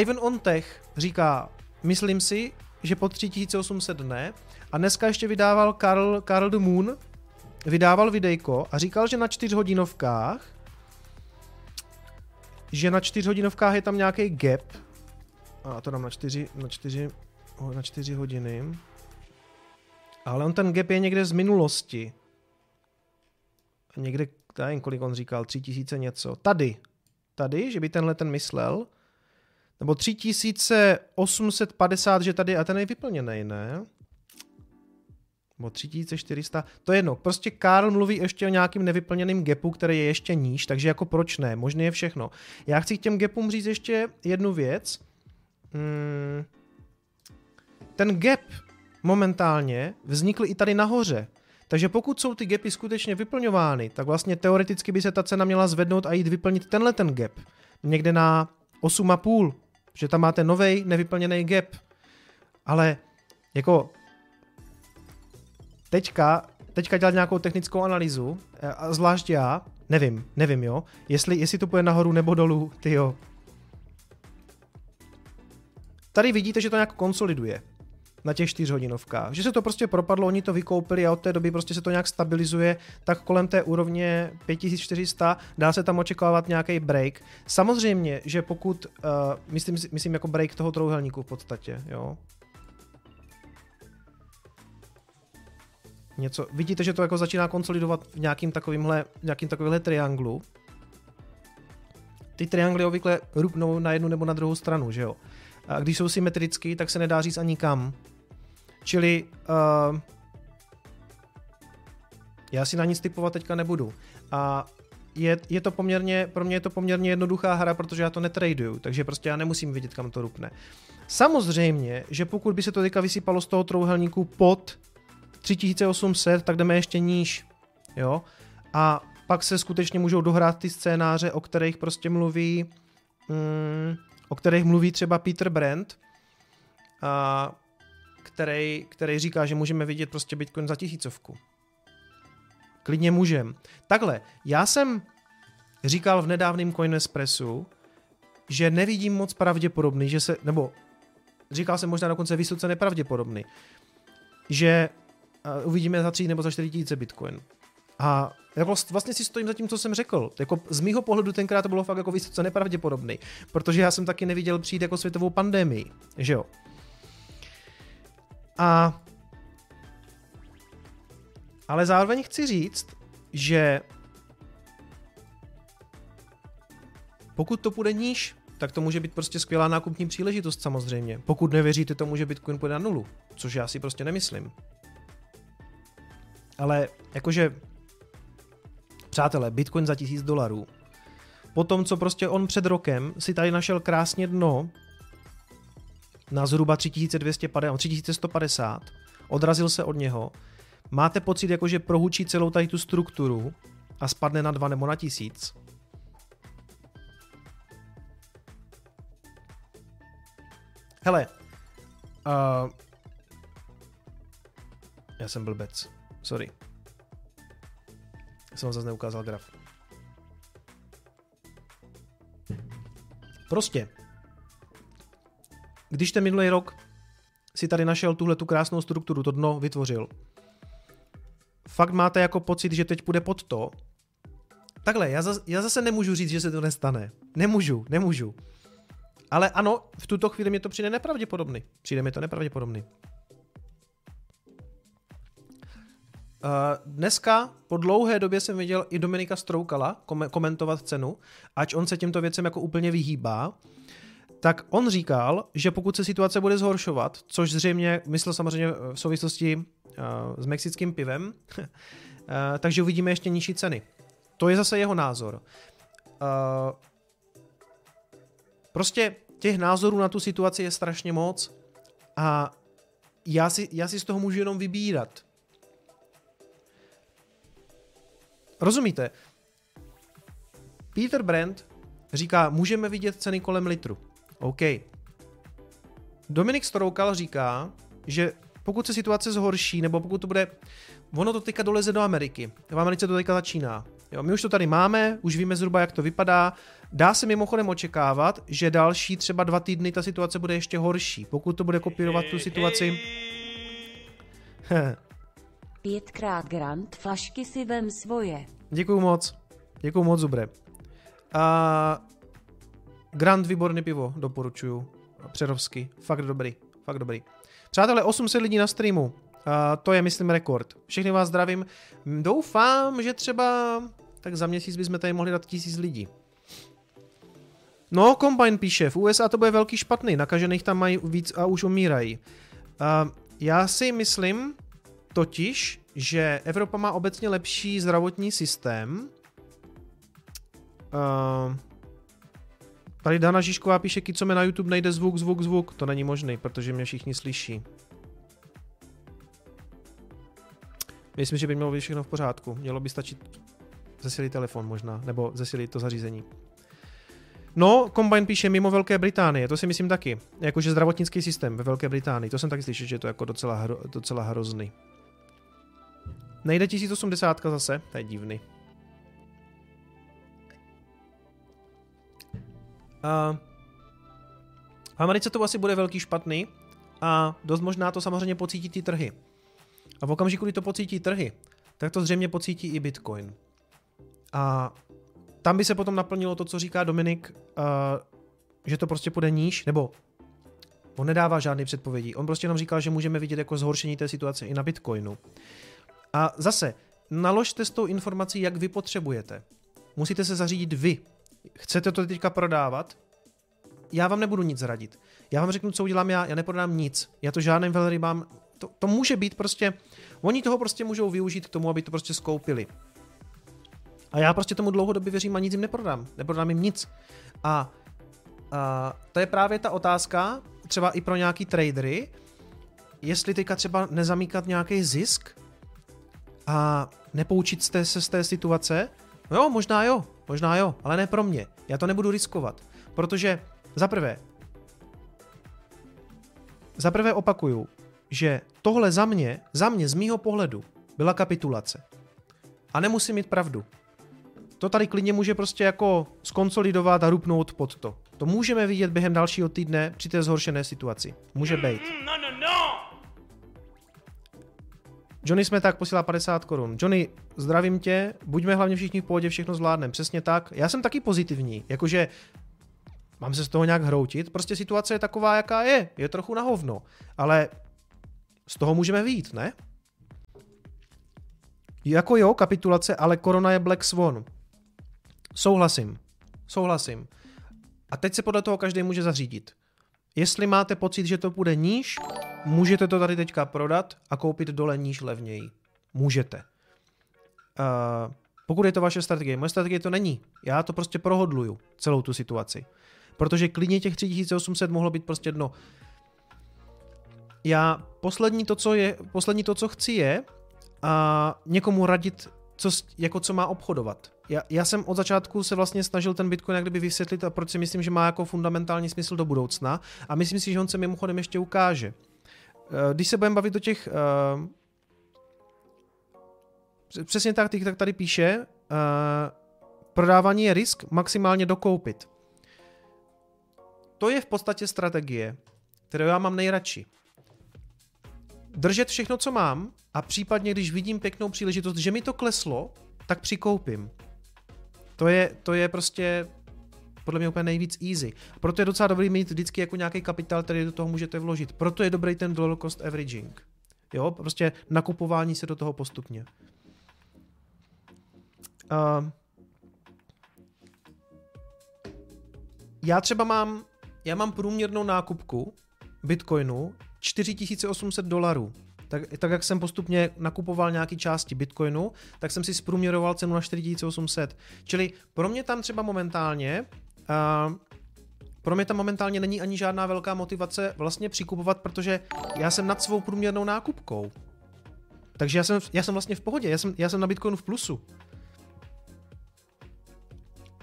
Ivan Ontech říká, myslím si, že po 3800 dne a dneska ještě vydával Karl, Karl de Moon, vydával videjko a říkal, že na čtyřhodinovkách že na čtyřhodinovkách je tam nějaký gap a to dám na čtyři, na čtyři, na čtyři hodiny ale on ten gap je někde z minulosti. Někde, nevím, kolik on říkal, tři tisíce něco. Tady, tady, že by tenhle ten myslel, nebo 3850, že tady, a ten je vyplněný, ne? Nebo 3400, to je jedno. Prostě Karl mluví ještě o nějakým nevyplněným gapu, který je ještě níž, takže jako proč ne, možné je všechno. Já chci k těm gapům říct ještě jednu věc. Hmm. Ten gap momentálně vznikl i tady nahoře. Takže pokud jsou ty gapy skutečně vyplňovány, tak vlastně teoreticky by se ta cena měla zvednout a jít vyplnit tenhle ten gap. Někde na 8,5, že tam máte nový nevyplněný gap. Ale jako teďka, teďka dělat nějakou technickou analýzu, eh, a zvlášť já, nevím, nevím jo, jestli, jestli to půjde nahoru nebo dolů, ty jo. Tady vidíte, že to nějak konsoliduje na těch čtyřhodinovkách. Že se to prostě propadlo, oni to vykoupili a od té doby prostě se to nějak stabilizuje, tak kolem té úrovně 5400 dá se tam očekávat nějaký break. Samozřejmě, že pokud, uh, myslím, myslím jako break toho trouhelníku v podstatě, jo. Něco, vidíte, že to jako začíná konsolidovat v nějakým takovýmhle, nějakým takovýmhle trianglu. Ty triangly obvykle rupnou na jednu nebo na druhou stranu, že jo. A když jsou symetrický, tak se nedá říct ani kam. Čili uh, já si na nic typovat teďka nebudu. A je, je to poměrně, pro mě je to poměrně jednoduchá hra, protože já to netraduju, takže prostě já nemusím vidět, kam to rupne. Samozřejmě, že pokud by se to teďka vysypalo z toho trouhelníku pod 3800, tak jdeme ještě níž, jo, a pak se skutečně můžou dohrát ty scénáře, o kterých prostě mluví, mm, o kterých mluví třeba Peter Brand, a který, který říká, že můžeme vidět prostě Bitcoin za tisícovku. Klidně můžem. Takhle, já jsem říkal v nedávném Coinespressu, že nevidím moc pravděpodobný, že se, nebo říkal jsem možná dokonce vysoce nepravděpodobný, že uvidíme za 3 nebo za 4 tisíce Bitcoin. A jako vlastně si stojím za tím, co jsem řekl. Jako z mýho pohledu tenkrát to bylo fakt jako vysoce nepravděpodobný, protože já jsem taky neviděl přijít jako světovou pandemii, že jo. A ale zároveň chci říct, že pokud to půjde níž, tak to může být prostě skvělá nákupní příležitost samozřejmě. Pokud nevěříte tomu, že Bitcoin půjde na nulu, což já si prostě nemyslím. Ale jakože, přátelé, Bitcoin za tisíc dolarů. Po tom, co prostě on před rokem si tady našel krásně dno, na zhruba 3250, 3150, odrazil se od něho, máte pocit, jako že prohučí celou tady tu strukturu a spadne na 2 nebo na 1000, Hele, uh, já jsem blbec, sorry. Jsem vám zase neukázal graf. Prostě, když ten minulý rok si tady našel tuhle tu krásnou strukturu, to dno vytvořil, fakt máte jako pocit, že teď půjde pod to, takhle, já, zase, já zase nemůžu říct, že se to nestane. Nemůžu, nemůžu. Ale ano, v tuto chvíli mi to přijde nepravděpodobný. Přijde mi to nepravděpodobný. Dneska po dlouhé době jsem viděl i Dominika Stroukala komentovat cenu, ať on se těmto věcem jako úplně vyhýbá, tak on říkal, že pokud se situace bude zhoršovat, což zřejmě myslel samozřejmě v souvislosti uh, s mexickým pivem, takže uvidíme ještě nižší ceny. To je zase jeho názor. Prostě těch názorů na tu situaci je strašně moc a já si, já si z toho můžu jenom vybírat. Rozumíte? Peter Brand říká, můžeme vidět ceny kolem litru. OK. Dominik Storoukal říká, že pokud se situace zhorší, nebo pokud to bude, ono to teďka doleze do Ameriky. V Americe to teďka začíná. Jo, my už to tady máme, už víme zhruba, jak to vypadá. Dá se mimochodem očekávat, že další třeba dva týdny ta situace bude ještě horší, pokud to bude kopírovat tu situaci. Pětkrát grant, flašky si vem svoje. Děkuju moc. Děkuju moc, Zubre. A Grand výborný pivo, doporučuju. Přerovsky. Fakt dobrý. Fakt dobrý. Přátelé, 800 lidí na streamu. A to je, myslím, rekord. Všechny vás zdravím. Doufám, že třeba tak za měsíc bychom tady mohli dát tisíc lidí. No, Combine píše, v USA to bude velký špatný, nakažených tam mají víc a už umírají. Uh, já si myslím totiž, že Evropa má obecně lepší zdravotní systém. Uh, tady Dana Žižková píše, co mi na YouTube nejde zvuk, zvuk, zvuk. To není možný, protože mě všichni slyší. Myslím, že by mělo být všechno v pořádku. Mělo by stačit zesilit telefon možná, nebo zesilit to zařízení. No, Combine píše mimo Velké Británie, to si myslím taky. Jakože zdravotnický systém ve Velké Británii, to jsem taky slyšel, že je to jako docela, hro, docela hrozný. Nejde 1080 zase, to je divný. Uh, v Americe to asi bude velký špatný a dost možná to samozřejmě pocítí ty trhy. A v okamžiku, kdy to pocítí trhy, tak to zřejmě pocítí i Bitcoin. A tam by se potom naplnilo to, co říká Dominik, uh, že to prostě půjde níž, nebo on nedává žádný předpovědi. On prostě jenom říkal, že můžeme vidět jako zhoršení té situace i na Bitcoinu. A zase, naložte s tou informací, jak vy potřebujete. Musíte se zařídit vy. Chcete to teďka prodávat? Já vám nebudu nic radit. Já vám řeknu, co udělám já, já neprodám nic. Já to žádným velrybám, to, to může být prostě, oni toho prostě můžou využít k tomu, aby to prostě skoupili. A já prostě tomu dlouhodobě věřím a nic jim neprodám. Neprodám jim nic. A, a to je právě ta otázka, třeba i pro nějaký tradery, jestli teďka třeba nezamíkat nějaký zisk a nepoučit se z té situace, no jo, možná jo, možná jo, ale ne pro mě. Já to nebudu riskovat, protože za prvé, za prvé opakuju, že tohle za mě, za mě z mýho pohledu, byla kapitulace. A nemusím mít pravdu to tady klidně může prostě jako skonsolidovat a rupnout pod to. To můžeme vidět během dalšího týdne při té zhoršené situaci. Může být. No, no, no. Johnny jsme tak posílá 50 korun. Johnny, zdravím tě, buďme hlavně všichni v pohodě, všechno zvládneme. Přesně tak. Já jsem taky pozitivní, jakože mám se z toho nějak hroutit, prostě situace je taková, jaká je. Je trochu na hovno, ale z toho můžeme vít, ne? Jako jo, kapitulace, ale korona je Black Swan. Souhlasím. Souhlasím. A teď se podle toho každý může zařídit. Jestli máte pocit, že to půjde níž, můžete to tady teďka prodat a koupit dole níž levněji. Můžete. Uh, pokud je to vaše strategie. Moje strategie to není. Já to prostě prohodluju, celou tu situaci. Protože klidně těch 3800 mohlo být prostě dno. Já poslední to, co je, poslední to, co chci je, a někomu radit co, jako co má obchodovat. Já, já jsem od začátku se vlastně snažil ten Bitcoin jak kdyby vysvětlit a proč si myslím, že má jako fundamentální smysl do budoucna a myslím si, že on se mimochodem ještě ukáže. Eh, když se budeme bavit o těch uh, přesně tak, tak tady píše, uh, prodávání je risk, maximálně dokoupit. To je v podstatě strategie, kterou já mám nejradši držet všechno, co mám a případně, když vidím pěknou příležitost, že mi to kleslo, tak přikoupím. To je, to je prostě podle mě úplně nejvíc easy. Proto je docela dobrý mít vždycky jako nějaký kapitál, který do toho můžete vložit. Proto je dobrý ten dollar cost averaging. Jo, prostě nakupování se do toho postupně. Uh, já třeba mám, já mám průměrnou nákupku Bitcoinu 4800 dolarů. Tak, tak jak jsem postupně nakupoval nějaké části Bitcoinu, tak jsem si zprůměroval cenu na 4800. Čili pro mě tam třeba momentálně pro mě tam momentálně není ani žádná velká motivace vlastně přikupovat, protože já jsem nad svou průměrnou nákupkou. Takže já jsem, já jsem vlastně v pohodě, já jsem, já jsem na Bitcoinu v plusu.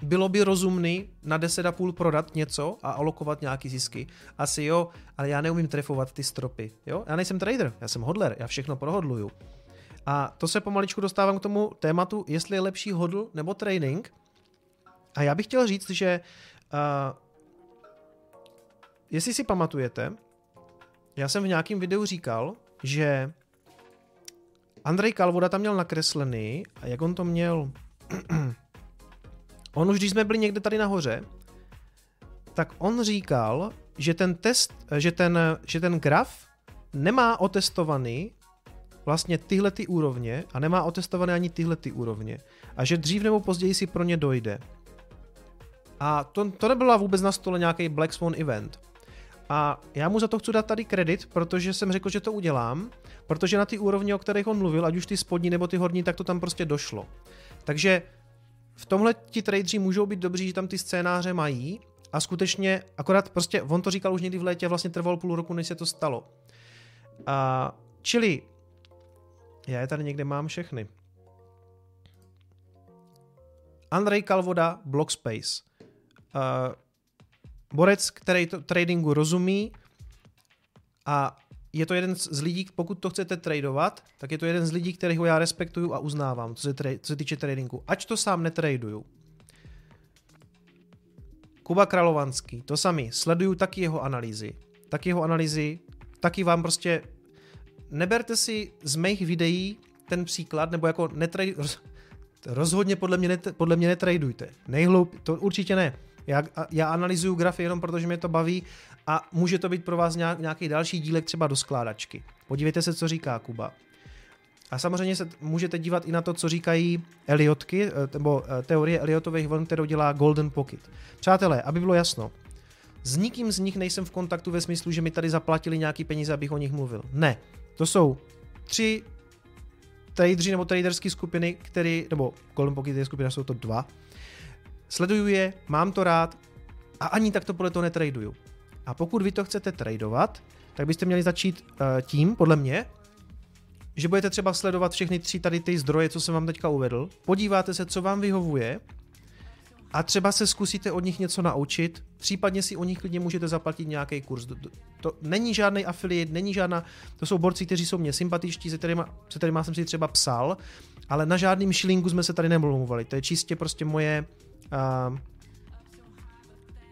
bylo by rozumný na 10,5 prodat něco a alokovat nějaký zisky? Asi jo, ale já neumím trefovat ty stropy. Jo? Já nejsem trader, já jsem hodler, já všechno prohodluju. A to se pomaličku dostávám k tomu tématu, jestli je lepší hodl nebo trading. A já bych chtěl říct, že uh, jestli si pamatujete, já jsem v nějakém videu říkal, že Andrej Kalvoda tam měl nakreslený a jak on to měl... on už, když jsme byli někde tady nahoře, tak on říkal, že ten test, že ten, že ten graf nemá otestovaný vlastně tyhle ty úrovně a nemá otestované ani tyhle ty úrovně. A že dřív nebo později si pro ně dojde. A to, to nebyla vůbec na stole nějaký Black Swan event. A já mu za to chci dát tady kredit, protože jsem řekl, že to udělám, protože na ty úrovně, o kterých on mluvil, ať už ty spodní nebo ty horní, tak to tam prostě došlo. Takže v tomhle ti tradeři můžou být dobří, že tam ty scénáře mají a skutečně, akorát prostě, on to říkal už někdy v létě, vlastně trvalo půl roku, než se to stalo. A, čili, já je tady někde mám všechny. Andrej Kalvoda, Blockspace. Uh, borec, který to tradingu rozumí a je to jeden z lidí, pokud to chcete tradovat, tak je to jeden z lidí, kterého já respektuju a uznávám, co se, tra- co se týče tradingu. Ať to sám netraduju. Kuba Kralovanský, to sami, sleduju taky jeho analýzy. Taky jeho analýzy, taky vám prostě neberte si z mých videí ten příklad, nebo jako netrade, rozhodně podle mě, net, podle mě netradujte. Nejhloup, to určitě ne. Já, já analyzuju grafy jenom protože mě to baví a může to být pro vás nějak, nějaký další dílek třeba do skládačky. Podívejte se, co říká Kuba. A samozřejmě se můžete dívat i na to, co říkají Eliotky, eh, nebo eh, teorie Eliotových vln, kterou dělá Golden Pocket. Přátelé, aby bylo jasno, s nikým z nich nejsem v kontaktu ve smyslu, že mi tady zaplatili nějaký peníze, abych o nich mluvil. Ne. To jsou tři tradeři nebo traderské skupiny, který, nebo Golden Pocket je skupina, jsou to dva, sleduju je, mám to rád a ani tak to podle toho netraduju. A pokud vy to chcete tradovat, tak byste měli začít uh, tím, podle mě, že budete třeba sledovat všechny tři tady ty zdroje, co jsem vám teďka uvedl, podíváte se, co vám vyhovuje a třeba se zkusíte od nich něco naučit, případně si o nich klidně můžete zaplatit nějaký kurz. To, není žádný affiliate, není žádná, to jsou borci, kteří jsou mě sympatičtí, se kterými, se kterými jsem si třeba psal, ale na žádným šilingu jsme se tady nemluvovali. To je čistě prostě moje Uh,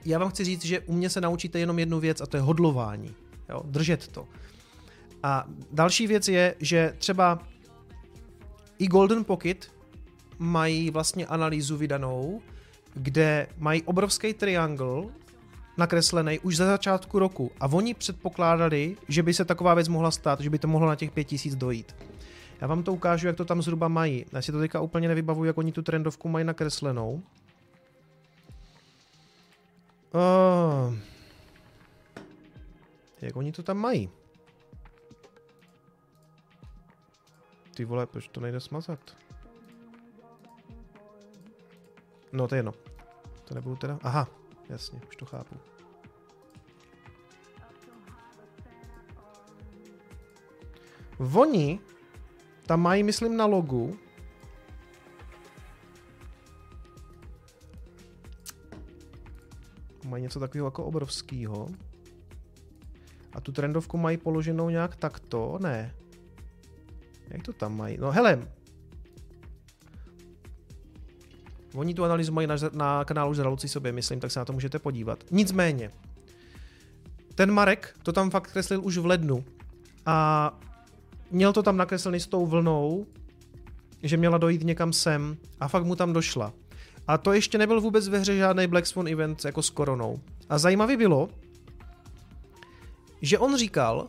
já vám chci říct, že u mě se naučíte jenom jednu věc a to je hodlování. Jo? Držet to. A další věc je, že třeba i Golden Pocket mají vlastně analýzu vydanou, kde mají obrovský triangle nakreslený už za začátku roku a oni předpokládali, že by se taková věc mohla stát, že by to mohlo na těch 5000 dojít. Já vám to ukážu, jak to tam zhruba mají. Já si to teďka úplně nevybavuju, jak oni tu trendovku mají nakreslenou. Uh, jak oni to tam mají? Ty vole, proč to nejde smazat? No, to je jedno. To nebudu teda... Aha, jasně, už to chápu. Oni tam mají, myslím, na logu mají něco takového jako obrovského. A tu trendovku mají položenou nějak takto? Ne. Jak to tam mají? No hele, Oni tu analýzu mají na, na kanálu Žraloci sobě, myslím, tak se na to můžete podívat. Nicméně, ten Marek to tam fakt kreslil už v lednu a měl to tam nakreslený s tou vlnou, že měla dojít někam sem a fakt mu tam došla. A to ještě nebyl vůbec ve hře žádný Black Swan event jako s koronou. A zajímavý bylo, že on říkal,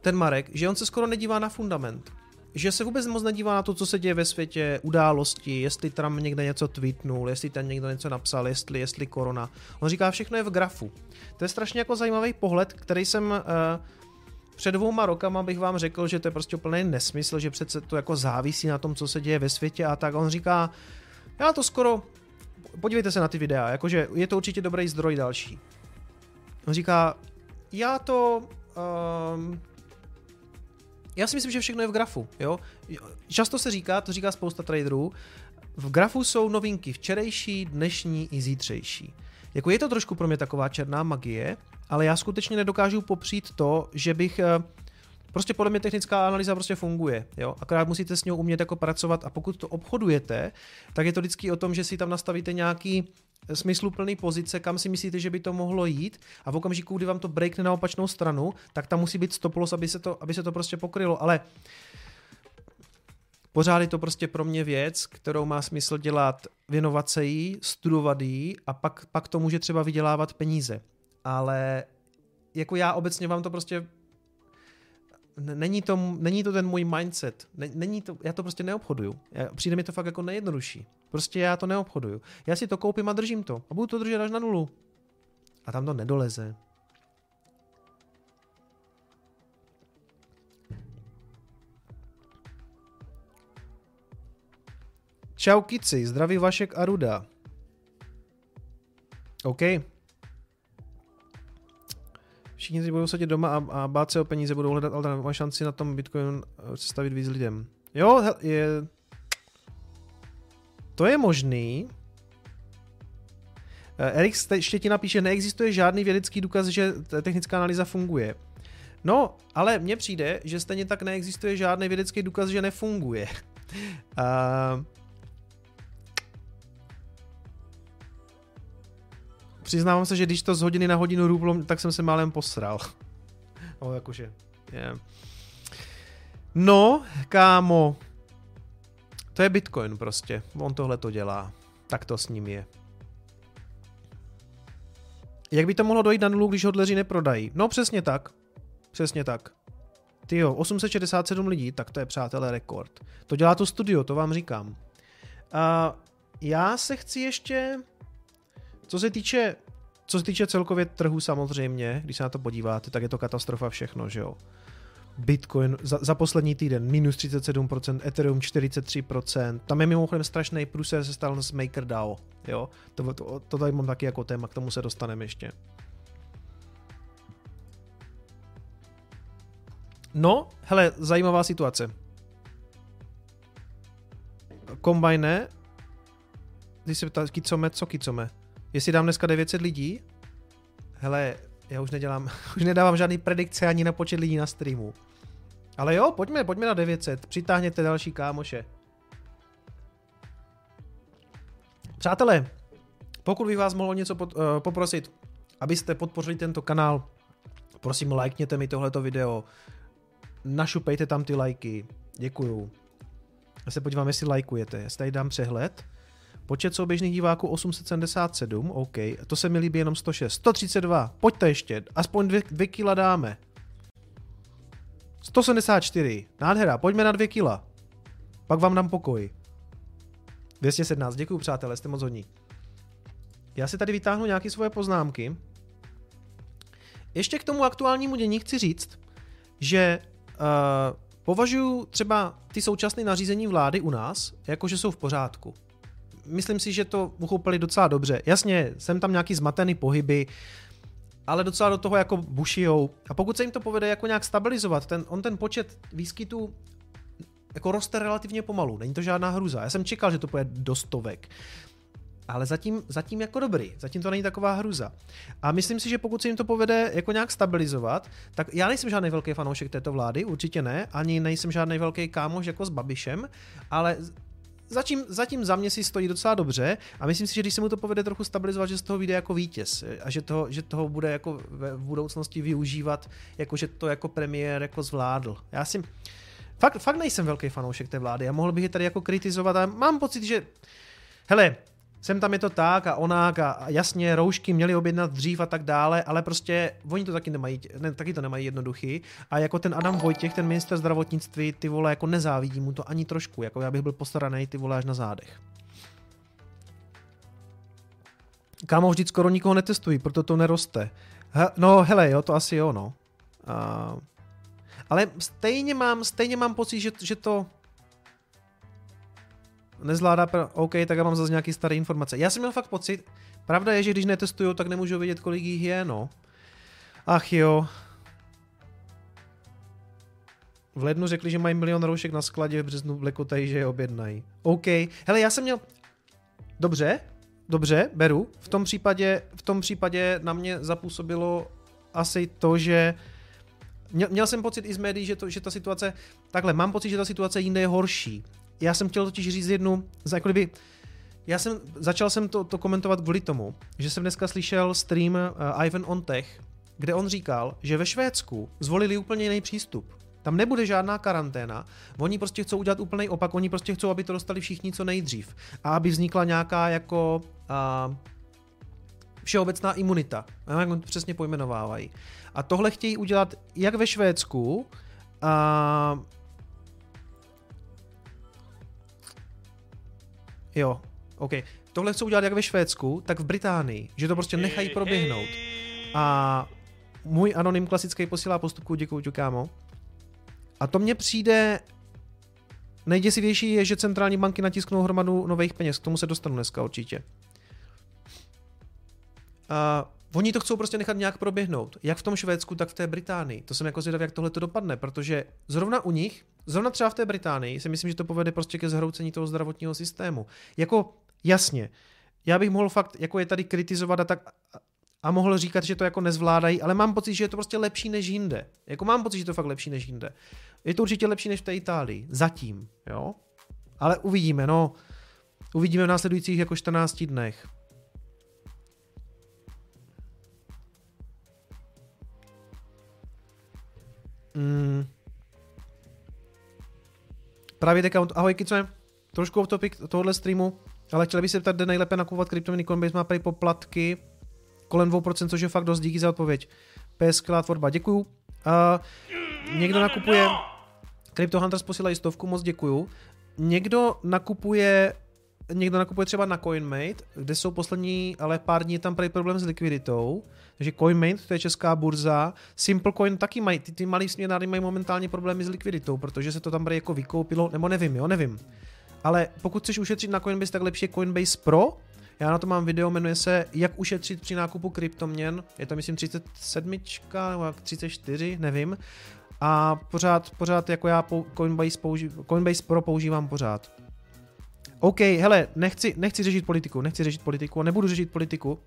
ten Marek, že on se skoro nedívá na fundament. Že se vůbec moc nedívá na to, co se děje ve světě, události, jestli Trump někde něco tweetnul, jestli tam někdo něco napsal, jestli, jestli korona. On říká, všechno je v grafu. To je strašně jako zajímavý pohled, který jsem uh, před dvouma rokama bych vám řekl, že to je prostě úplný nesmysl, že přece to jako závisí na tom, co se děje ve světě a tak. On říká, já to skoro, podívejte se na ty videa, jakože je to určitě dobrý zdroj další. On říká, já to, um, já si myslím, že všechno je v grafu. Jo? Často se říká, to říká spousta traderů, v grafu jsou novinky včerejší, dnešní i zítřejší. Jako je to trošku pro mě taková černá magie, ale já skutečně nedokážu popřít to, že bych eh, Prostě podle mě technická analýza prostě funguje, jo? akorát musíte s ní umět jako pracovat a pokud to obchodujete, tak je to vždycky o tom, že si tam nastavíte nějaký smysluplný pozice, kam si myslíte, že by to mohlo jít a v okamžiku, kdy vám to breakne na opačnou stranu, tak tam musí být stop loss, aby se to, aby se to prostě pokrylo, ale pořád je to prostě pro mě věc, kterou má smysl dělat, věnovat se jí, studovat jí a pak, pak to může třeba vydělávat peníze. Ale jako já obecně vám to prostě není to, není to ten můj mindset, není to, já to prostě neobchoduju. Přijde mi to fakt jako nejjednodušší. Prostě já to neobchoduju. Já si to koupím a držím to. A budu to držet až na nulu. A tam to nedoleze. Čau kici, zdraví Vašek a Ruda. OK. Všichni teď budou sedět doma a, a bát se o peníze, budou hledat alternativní šanci na tom Bitcoin stavit víc lidem. Jo, je... To je možný. Eh, Erik Štětina píše, neexistuje žádný vědecký důkaz, že technická analýza funguje. No, ale mně přijde, že stejně tak neexistuje žádný vědecký důkaz, že nefunguje. Uh, Přiznávám se, že když to z hodiny na hodinu růblo, tak jsem se málem posral. no, jakože, yeah. No, kámo, to je Bitcoin prostě. On tohle to dělá. Tak to s ním je. Jak by to mohlo dojít na nulu, když hodleři neprodají? No přesně tak. Přesně tak. Ty jo, 867 lidí, tak to je přátelé rekord. To dělá to studio, to vám říkám. A já se chci ještě co se týče, co se týče celkově trhu samozřejmě, když se na to podíváte, tak je to katastrofa všechno, že jo. Bitcoin za, za poslední týden minus 37%, Ethereum 43%, tam je mimochodem strašný průser se stal s MakerDAO, jo. To, to, to tady mám taky jako téma, k tomu se dostaneme ještě. No, hele, zajímavá situace. Kombajne, když se ptá, kicome, co kicome? Jestli dám dneska 900 lidí, hele, já už nedělám, už nedávám žádný predikce ani na počet lidí na streamu. Ale jo, pojďme, pojďme na 900, přitáhněte další kámoše. Přátelé, pokud bych vás mohl něco pod, uh, poprosit, abyste podpořili tento kanál, prosím, lajkněte mi tohleto video, našupejte tam ty lajky, děkuju. Já se podívám, jestli lajkujete, já si tady dám přehled. Počet souběžných diváků 877, OK, to se mi líbí jenom 106. 132, pojďte ještě, aspoň dvě, dvě kila dáme. 174, nádhera, pojďme na dvě kila. Pak vám dám pokoj. 217, děkuji přátelé, jste moc hodní. Já si tady vytáhnu nějaké svoje poznámky. Ještě k tomu aktuálnímu dění chci říct, že uh, považuji třeba ty současné nařízení vlády u nás, jakože jsou v pořádku myslím si, že to uchopili docela dobře. Jasně, jsem tam nějaký zmatený pohyby, ale docela do toho jako bušijou. A pokud se jim to povede jako nějak stabilizovat, ten, on ten počet výskytů jako roste relativně pomalu, není to žádná hruza. Já jsem čekal, že to půjde do stovek. Ale zatím, zatím jako dobrý, zatím to není taková hruza. A myslím si, že pokud se jim to povede jako nějak stabilizovat, tak já nejsem žádný velký fanoušek této vlády, určitě ne, ani nejsem žádný velký kámoš jako s Babišem, ale zatím, zatím za mě si stojí docela dobře a myslím si, že když se mu to povede trochu stabilizovat, že z toho vyjde jako vítěz a že toho, že toho bude jako v budoucnosti využívat, jako že to jako premiér jako zvládl. Já si fakt, fakt nejsem velký fanoušek té vlády a mohl bych je tady jako kritizovat a mám pocit, že hele, sem tam je to tak a onak a jasně roušky měli objednat dřív a tak dále, ale prostě oni to taky nemají, ne, taky to nemají jednoduchý a jako ten Adam Vojtěch, ten minister zdravotnictví, ty vole, jako nezávidí mu to ani trošku, jako já bych byl postaraný ty vole až na zádech. Kámo, vždyť skoro nikoho netestují, proto to neroste. He, no hele, jo, to asi jo, no. Uh, ale stejně mám, stejně mám pocit, že, že to, nezvládá, OK, tak já mám zase nějaký staré informace. Já jsem měl fakt pocit, pravda je, že když netestuju, tak nemůžu vědět, kolik jich je, no. Ach jo. V lednu řekli, že mají milion roušek na skladě, v březnu blekotají, že je objednají. OK. Hele, já jsem měl... Dobře, dobře, beru. V tom případě, v tom případě na mě zapůsobilo asi to, že měl, měl jsem pocit i z médií, že, to, že ta situace, takhle, mám pocit, že ta situace jinde je horší. Já jsem chtěl totiž říct jednu, jako kdyby, já jsem, začal jsem to, to komentovat kvůli tomu, že jsem dneska slyšel stream uh, Ivan on Tech, kde on říkal, že ve Švédsku zvolili úplně jiný přístup. Tam nebude žádná karanténa. Oni prostě chcou udělat úplný opak. Oni prostě chcou, aby to dostali všichni co nejdřív. A aby vznikla nějaká jako uh, všeobecná imunita. A jak to přesně pojmenovávají. A tohle chtějí udělat jak ve Švédsku, uh, Jo, OK. Tohle chcou udělat jak ve Švédsku, tak v Británii, že to prostě nechají proběhnout. A můj anonym klasický posílá postupku, děkuji, kámo. A to mně přijde nejděsivější je, že centrální banky natisknou hromadu nových peněz. K tomu se dostanu dneska určitě. A oni to chcou prostě nechat nějak proběhnout. Jak v tom Švédsku, tak v té Británii. To jsem jako zvědavý, jak tohle to dopadne, protože zrovna u nich, zrovna třeba v té Británii, si myslím, že to povede prostě ke zhroucení toho zdravotního systému. Jako, jasně, já bych mohl fakt, jako je tady kritizovat a tak, a mohl říkat, že to jako nezvládají, ale mám pocit, že je to prostě lepší než jinde. Jako mám pocit, že to fakt lepší než jinde. Je to určitě lepší než v té Itálii. Zatím, jo. Ale uvidíme, no. Uvidíme v následujících jako 14 dnech. Mm. Právě teďka, ahoj Kice, trošku off topic tohohle streamu, ale chtěl bych se ptat, kde nejlépe nakupovat kryptoměny, Coinbase má prý poplatky kolem 2%, což je fakt dost, díky za odpověď. PS tvorba, děkuju. Uh, někdo nakupuje, Crypto Hunters posílají stovku, moc děkuju. Někdo nakupuje někdo nakupuje třeba na CoinMate, kde jsou poslední, ale pár dní tam prý problém s likviditou, takže CoinMate, to je česká burza, SimpleCoin taky mají, ty, ty malý směnáry mají momentálně problémy s likviditou, protože se to tam prý jako vykoupilo, nebo nevím, jo, nevím. Ale pokud chceš ušetřit na Coinbase, tak lepší je Coinbase Pro, já na to mám video, jmenuje se Jak ušetřit při nákupu kryptoměn. Je to myslím 37 nebo 34, nevím. A pořád, pořád jako já Coinbase, použi- Coinbase Pro používám pořád. OK, hele, nechci, nechci řešit politiku, nechci řešit politiku nebudu řešit politiku.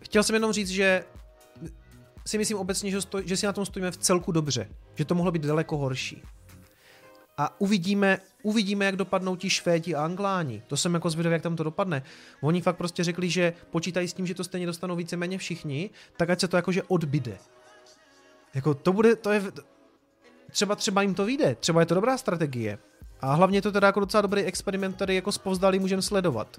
Chtěl jsem jenom říct, že si myslím obecně, že, stoj, že si na tom stojíme v celku dobře, že to mohlo být daleko horší. A uvidíme, uvidíme, jak dopadnou ti Švédi a Angláni. To jsem jako zvědavý, jak tam to dopadne. Oni fakt prostě řekli, že počítají s tím, že to stejně dostanou víceméně všichni, tak ať se to jakože odbide. Jako to bude, to je, třeba třeba jim to vyjde, třeba je to dobrá strategie. A hlavně je to teda jako docela dobrý experiment, který jako spovzdálí můžeme sledovat.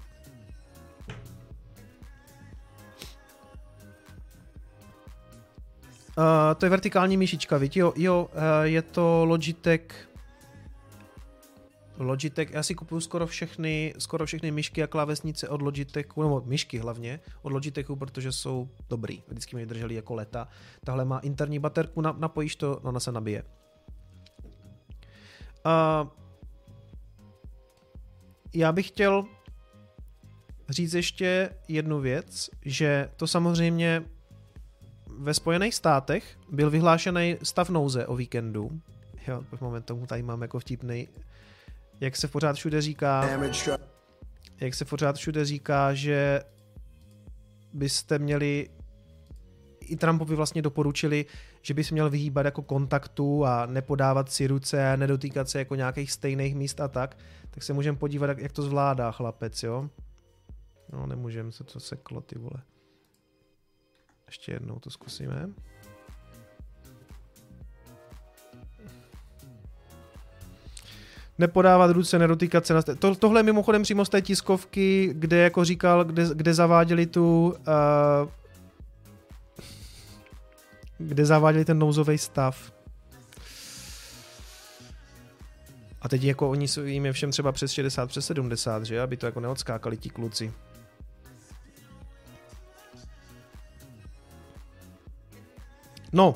Uh, to je vertikální myšička, víte? Jo, jo uh, je to Logitech Logitech, já si kupuju skoro všechny, skoro všechny myšky a klávesnice od Logitechu, nebo myšky hlavně, od Logitechu, protože jsou dobrý, vždycky mě drželi jako leta. Tahle má interní baterku, napojíš to, ona se nabije. Uh, já bych chtěl říct ještě jednu věc, že to samozřejmě ve Spojených státech byl vyhlášený stav nouze o víkendu. Jo, moment tomu tady mám jako vtipný. Jak se pořád všude říká, jak se pořád všude říká, že byste měli i Trumpovi vlastně doporučili, že by se měl vyhýbat jako kontaktu a nepodávat si ruce nedotýkat se jako nějakých stejných míst a tak, tak se můžeme podívat, jak to zvládá chlapec, jo? No, nemůžeme se to seklo, ty vole. Ještě jednou to zkusíme. nepodávat ruce, nedotýkat se na... To, tohle je mimochodem přímo z té tiskovky, kde jako říkal, kde, kde zaváděli tu uh, kde zaváděli ten nouzový stav. A teď jako oni jsou jim je všem třeba přes 60, přes 70, že? Aby to jako neodskákali ti kluci. No.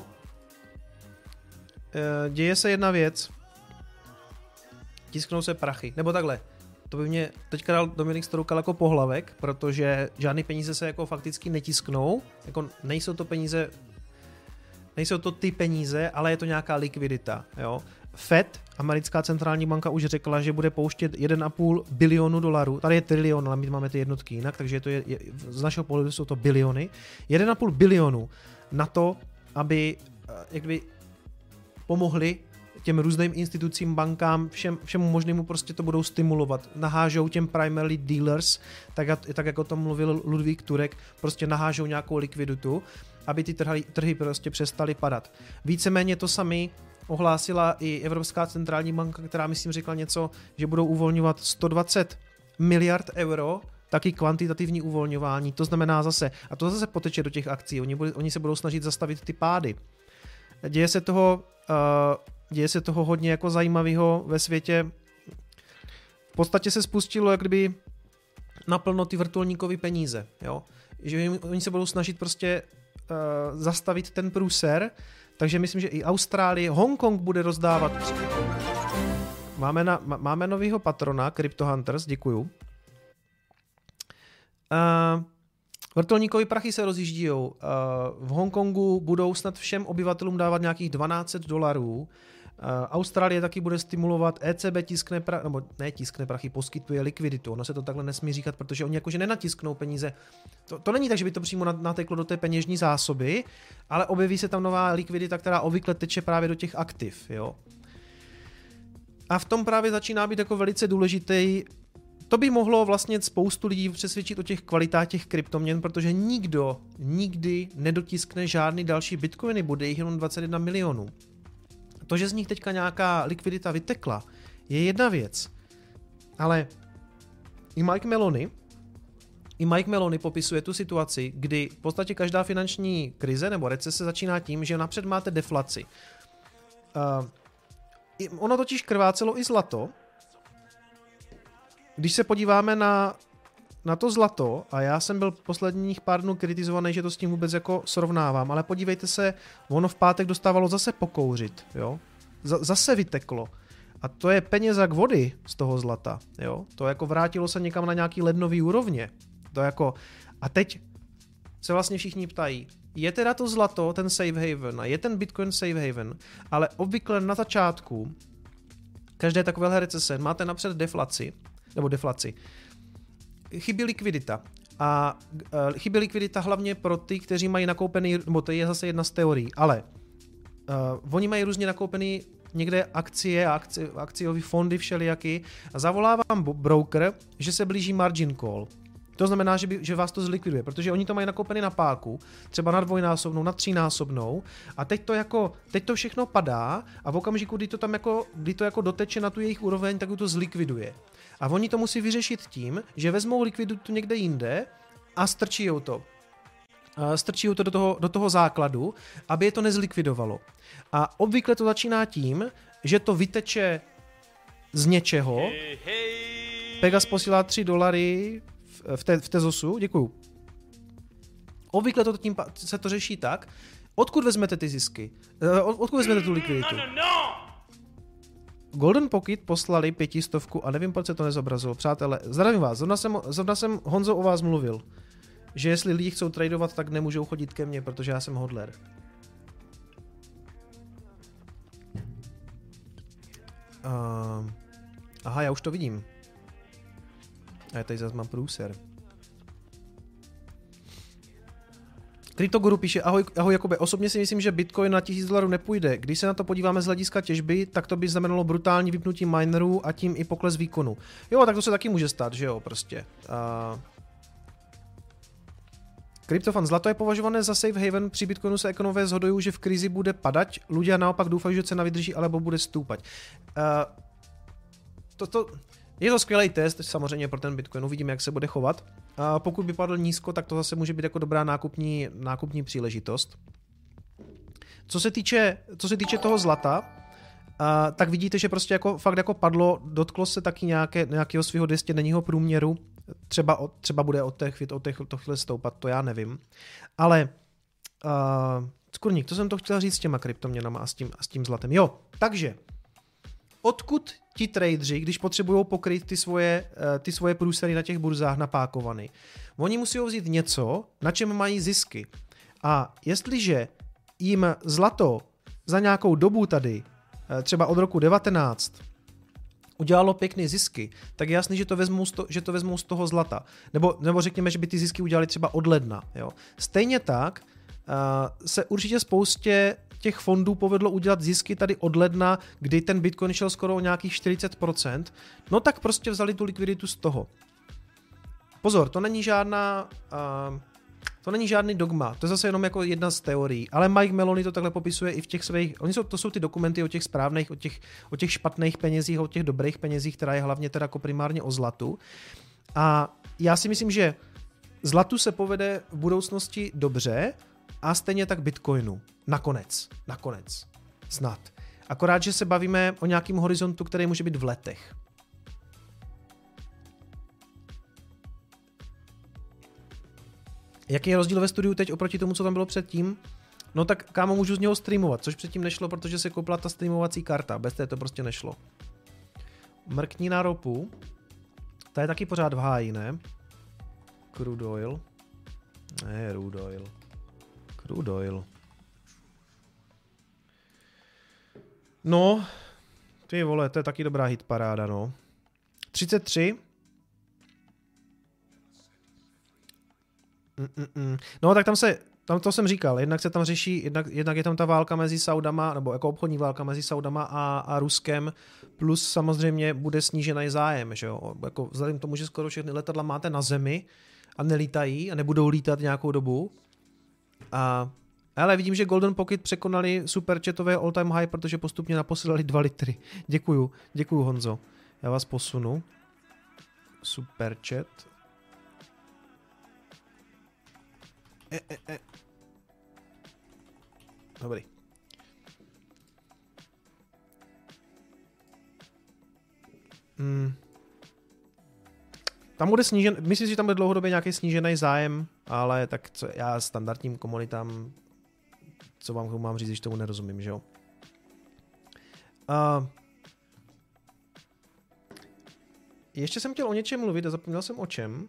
E, děje se jedna věc. Tisknou se prachy. Nebo takhle. To by mě teďka dal Dominik Stroukal jako pohlavek, protože žádný peníze se jako fakticky netisknou. Jako nejsou to peníze nejsou to ty peníze, ale je to nějaká likvidita. Jo? Fed, americká centrální banka, už řekla, že bude pouštět 1,5 bilionu dolarů. Tady je trilion, ale my máme ty jednotky jinak, takže to je, je, z našeho pohledu jsou to biliony. 1,5 bilionu na to, aby eh, jakby pomohli těm různým institucím, bankám, všem, všemu možnému prostě to budou stimulovat. Nahážou těm primarily dealers, tak, tak jako o tom mluvil Ludvík Turek, prostě nahážou nějakou likviditu, aby ty trhy, trhy prostě přestaly padat. Víceméně to sami ohlásila i Evropská centrální banka, která myslím řekla něco, že budou uvolňovat 120 miliard euro taky kvantitativní uvolňování, to znamená zase, a to zase poteče do těch akcí, oni, bude, oni se budou snažit zastavit ty pády. Děje se toho, uh, děje se toho hodně jako zajímavého ve světě. V podstatě se spustilo jak kdyby naplno ty vrtulníkové peníze, jo? že oni se budou snažit prostě uh, zastavit ten průser, takže myslím, že i Austrálie, Hongkong bude rozdávat. Máme, na, máme novýho patrona, Crypto Hunters, děkuju. Uh, vrtulníkové prachy se rozjíždí. Uh, v Hongkongu budou snad všem obyvatelům dávat nějakých 12 dolarů Eh, Austrálie taky bude stimulovat, ECB tiskne, pra, nebo ne tiskne prachy, poskytuje likviditu. Ono se to takhle nesmí říkat, protože oni jakože nenatisknou peníze. To, to není tak, že by to přímo nateklo do té peněžní zásoby, ale objeví se tam nová likvidita, která obvykle teče právě do těch aktiv. Jo? A v tom právě začíná být jako velice důležitý to by mohlo vlastně spoustu lidí přesvědčit o těch kvalitách těch kryptoměn, protože nikdo nikdy nedotiskne žádný další bitcoiny, bude jich jenom 21 milionů. To, že z nich teďka nějaká likvidita vytekla, je jedna věc. Ale i Mike Melony, i Mike Melony popisuje tu situaci, kdy v podstatě každá finanční krize nebo recese začíná tím, že napřed máte deflaci. Uh, ono totiž krvácelo i zlato. Když se podíváme na na to zlato, a já jsem byl posledních pár dnů kritizovaný, že to s tím vůbec jako srovnávám, ale podívejte se, ono v pátek dostávalo zase pokouřit, jo. Z- zase vyteklo. A to je penězak vody z toho zlata, jo. To jako vrátilo se někam na nějaký lednový úrovně. To jako, a teď se vlastně všichni ptají, je teda to zlato ten safe haven a je ten bitcoin safe haven, ale obvykle na začátku každé takové recese máte napřed deflaci, nebo deflaci, chybí likvidita. A uh, chybí likvidita hlavně pro ty, kteří mají nakoupený, nebo to je zase jedna z teorií, ale uh, oni mají různě nakoupený někde akcie akci, akciové fondy všelijaký a zavolávám broker, že se blíží margin call. To znamená, že, by, že vás to zlikviduje, protože oni to mají nakoupený na páku, třeba na dvojnásobnou, na třínásobnou a teď to jako, teď to všechno padá a v okamžiku, kdy to tam jako, kdy to jako doteče na tu jejich úroveň, tak to zlikviduje. A oni to musí vyřešit tím, že vezmou likviditu někde jinde a strčí to. Strčí to do toho, do toho základu, aby je to nezlikvidovalo. A obvykle to začíná tím, že to vyteče z něčeho. Pegas posílá 3 dolary v, te, v Tezosu, děkuju. Obvykle to tím se to řeší tak, odkud vezmete ty zisky? Eh, od, odkud vezmete tu likviditu? Golden Pocket poslali pětistovku a nevím, proč se to nezobrazilo. Přátelé, zdravím vás, zrovna jsem, zrovna jsem Honzo o vás mluvil, že jestli lidi chcou tradovat, tak nemůžou chodit ke mně, protože já jsem hodler. Uh, aha, já už to vidím. A já tady zase mám průser. Kryptoguru píše, ahoj, ahoj Jakube, osobně si myslím, že Bitcoin na 1000 dolarů nepůjde. Když se na to podíváme z hlediska těžby, tak to by znamenalo brutální vypnutí minerů a tím i pokles výkonu. Jo, tak to se taky může stát, že jo, prostě. Uh... Kryptofan zlato je považované za safe haven, při Bitcoinu se ekonomové zhodují, že v krizi bude padať, lidé naopak doufají, že cena vydrží, alebo bude stoupat. Uh, to, to, je to skvělý test, samozřejmě pro ten Bitcoin, uvidíme, jak se bude chovat. Pokud by padl nízko, tak to zase může být jako dobrá nákupní, nákupní příležitost. Co se týče, co se týče toho zlata, a, tak vidíte, že prostě jako fakt jako padlo, dotklo se taky nějaké, nějakého svého 200 denního průměru, třeba, od, třeba bude od těch, od těch to chvíli stoupat, to já nevím. Ale uh, Skurník, to jsem to chtěl říct s těma kryptoměnama a s tím, a s tím zlatem. Jo, takže odkud ti tradeři, když potřebují pokryt ty svoje, eh, ty svoje průsery na těch burzách napákovaný, oni musí vzít něco, na čem mají zisky. A jestliže jim zlato za nějakou dobu tady, eh, třeba od roku 19, udělalo pěkné zisky, tak je jasný, že to vezmou z, to, že to vezmou z toho zlata. Nebo, nebo řekněme, že by ty zisky udělali třeba od ledna. Jo. Stejně tak uh, se určitě spoustě těch fondů povedlo udělat zisky tady od ledna, kdy ten Bitcoin šel skoro o nějakých 40%, no tak prostě vzali tu likviditu z toho. Pozor, to není žádná uh, to není žádný dogma, to je zase jenom jako jedna z teorií, ale Mike Meloni to takhle popisuje i v těch svých, oni jsou, to jsou ty dokumenty o těch správných, o těch, o těch špatných penězích, o těch dobrých penězích, která je hlavně teda jako primárně o zlatu. A já si myslím, že zlatu se povede v budoucnosti dobře a stejně tak Bitcoinu. Nakonec. Nakonec. Snad. Akorát, že se bavíme o nějakém horizontu, který může být v letech. Jaký je rozdíl ve studiu teď oproti tomu, co tam bylo předtím? No tak kámo, můžu z něho streamovat, což předtím nešlo, protože se koupila ta streamovací karta, bez té to prostě nešlo. Mrkni na ropu, ta je taky pořád v háji, ne? Crude oil. Ne, crude oil. Crude oil. No, ty vole, to je taky dobrá hitparáda, no. 33, Mm-mm. No tak tam se, tam to jsem říkal, jednak se tam řeší, jednak, jednak je tam ta válka mezi Saudama, nebo jako obchodní válka mezi Saudama a, a Ruskem, plus samozřejmě bude snížený zájem, že jo, jako vzhledem k tomu, že skoro všechny letadla máte na zemi a nelítají a nebudou lítat nějakou dobu. A ale vidím, že Golden Pocket překonali superchatové all time high, protože postupně naposílali 2 litry. Děkuju, děkuju Honzo. Já vás posunu. Superchat. E, e, e. Dobrý. Hmm. Tam bude snížen, myslím si, že tam bude dlouhodobě nějaký snížený zájem, ale tak co, já standardním komunitám, co vám mám říct, když tomu nerozumím, že jo. Uh, ještě jsem chtěl o něčem mluvit a zapomněl jsem o čem.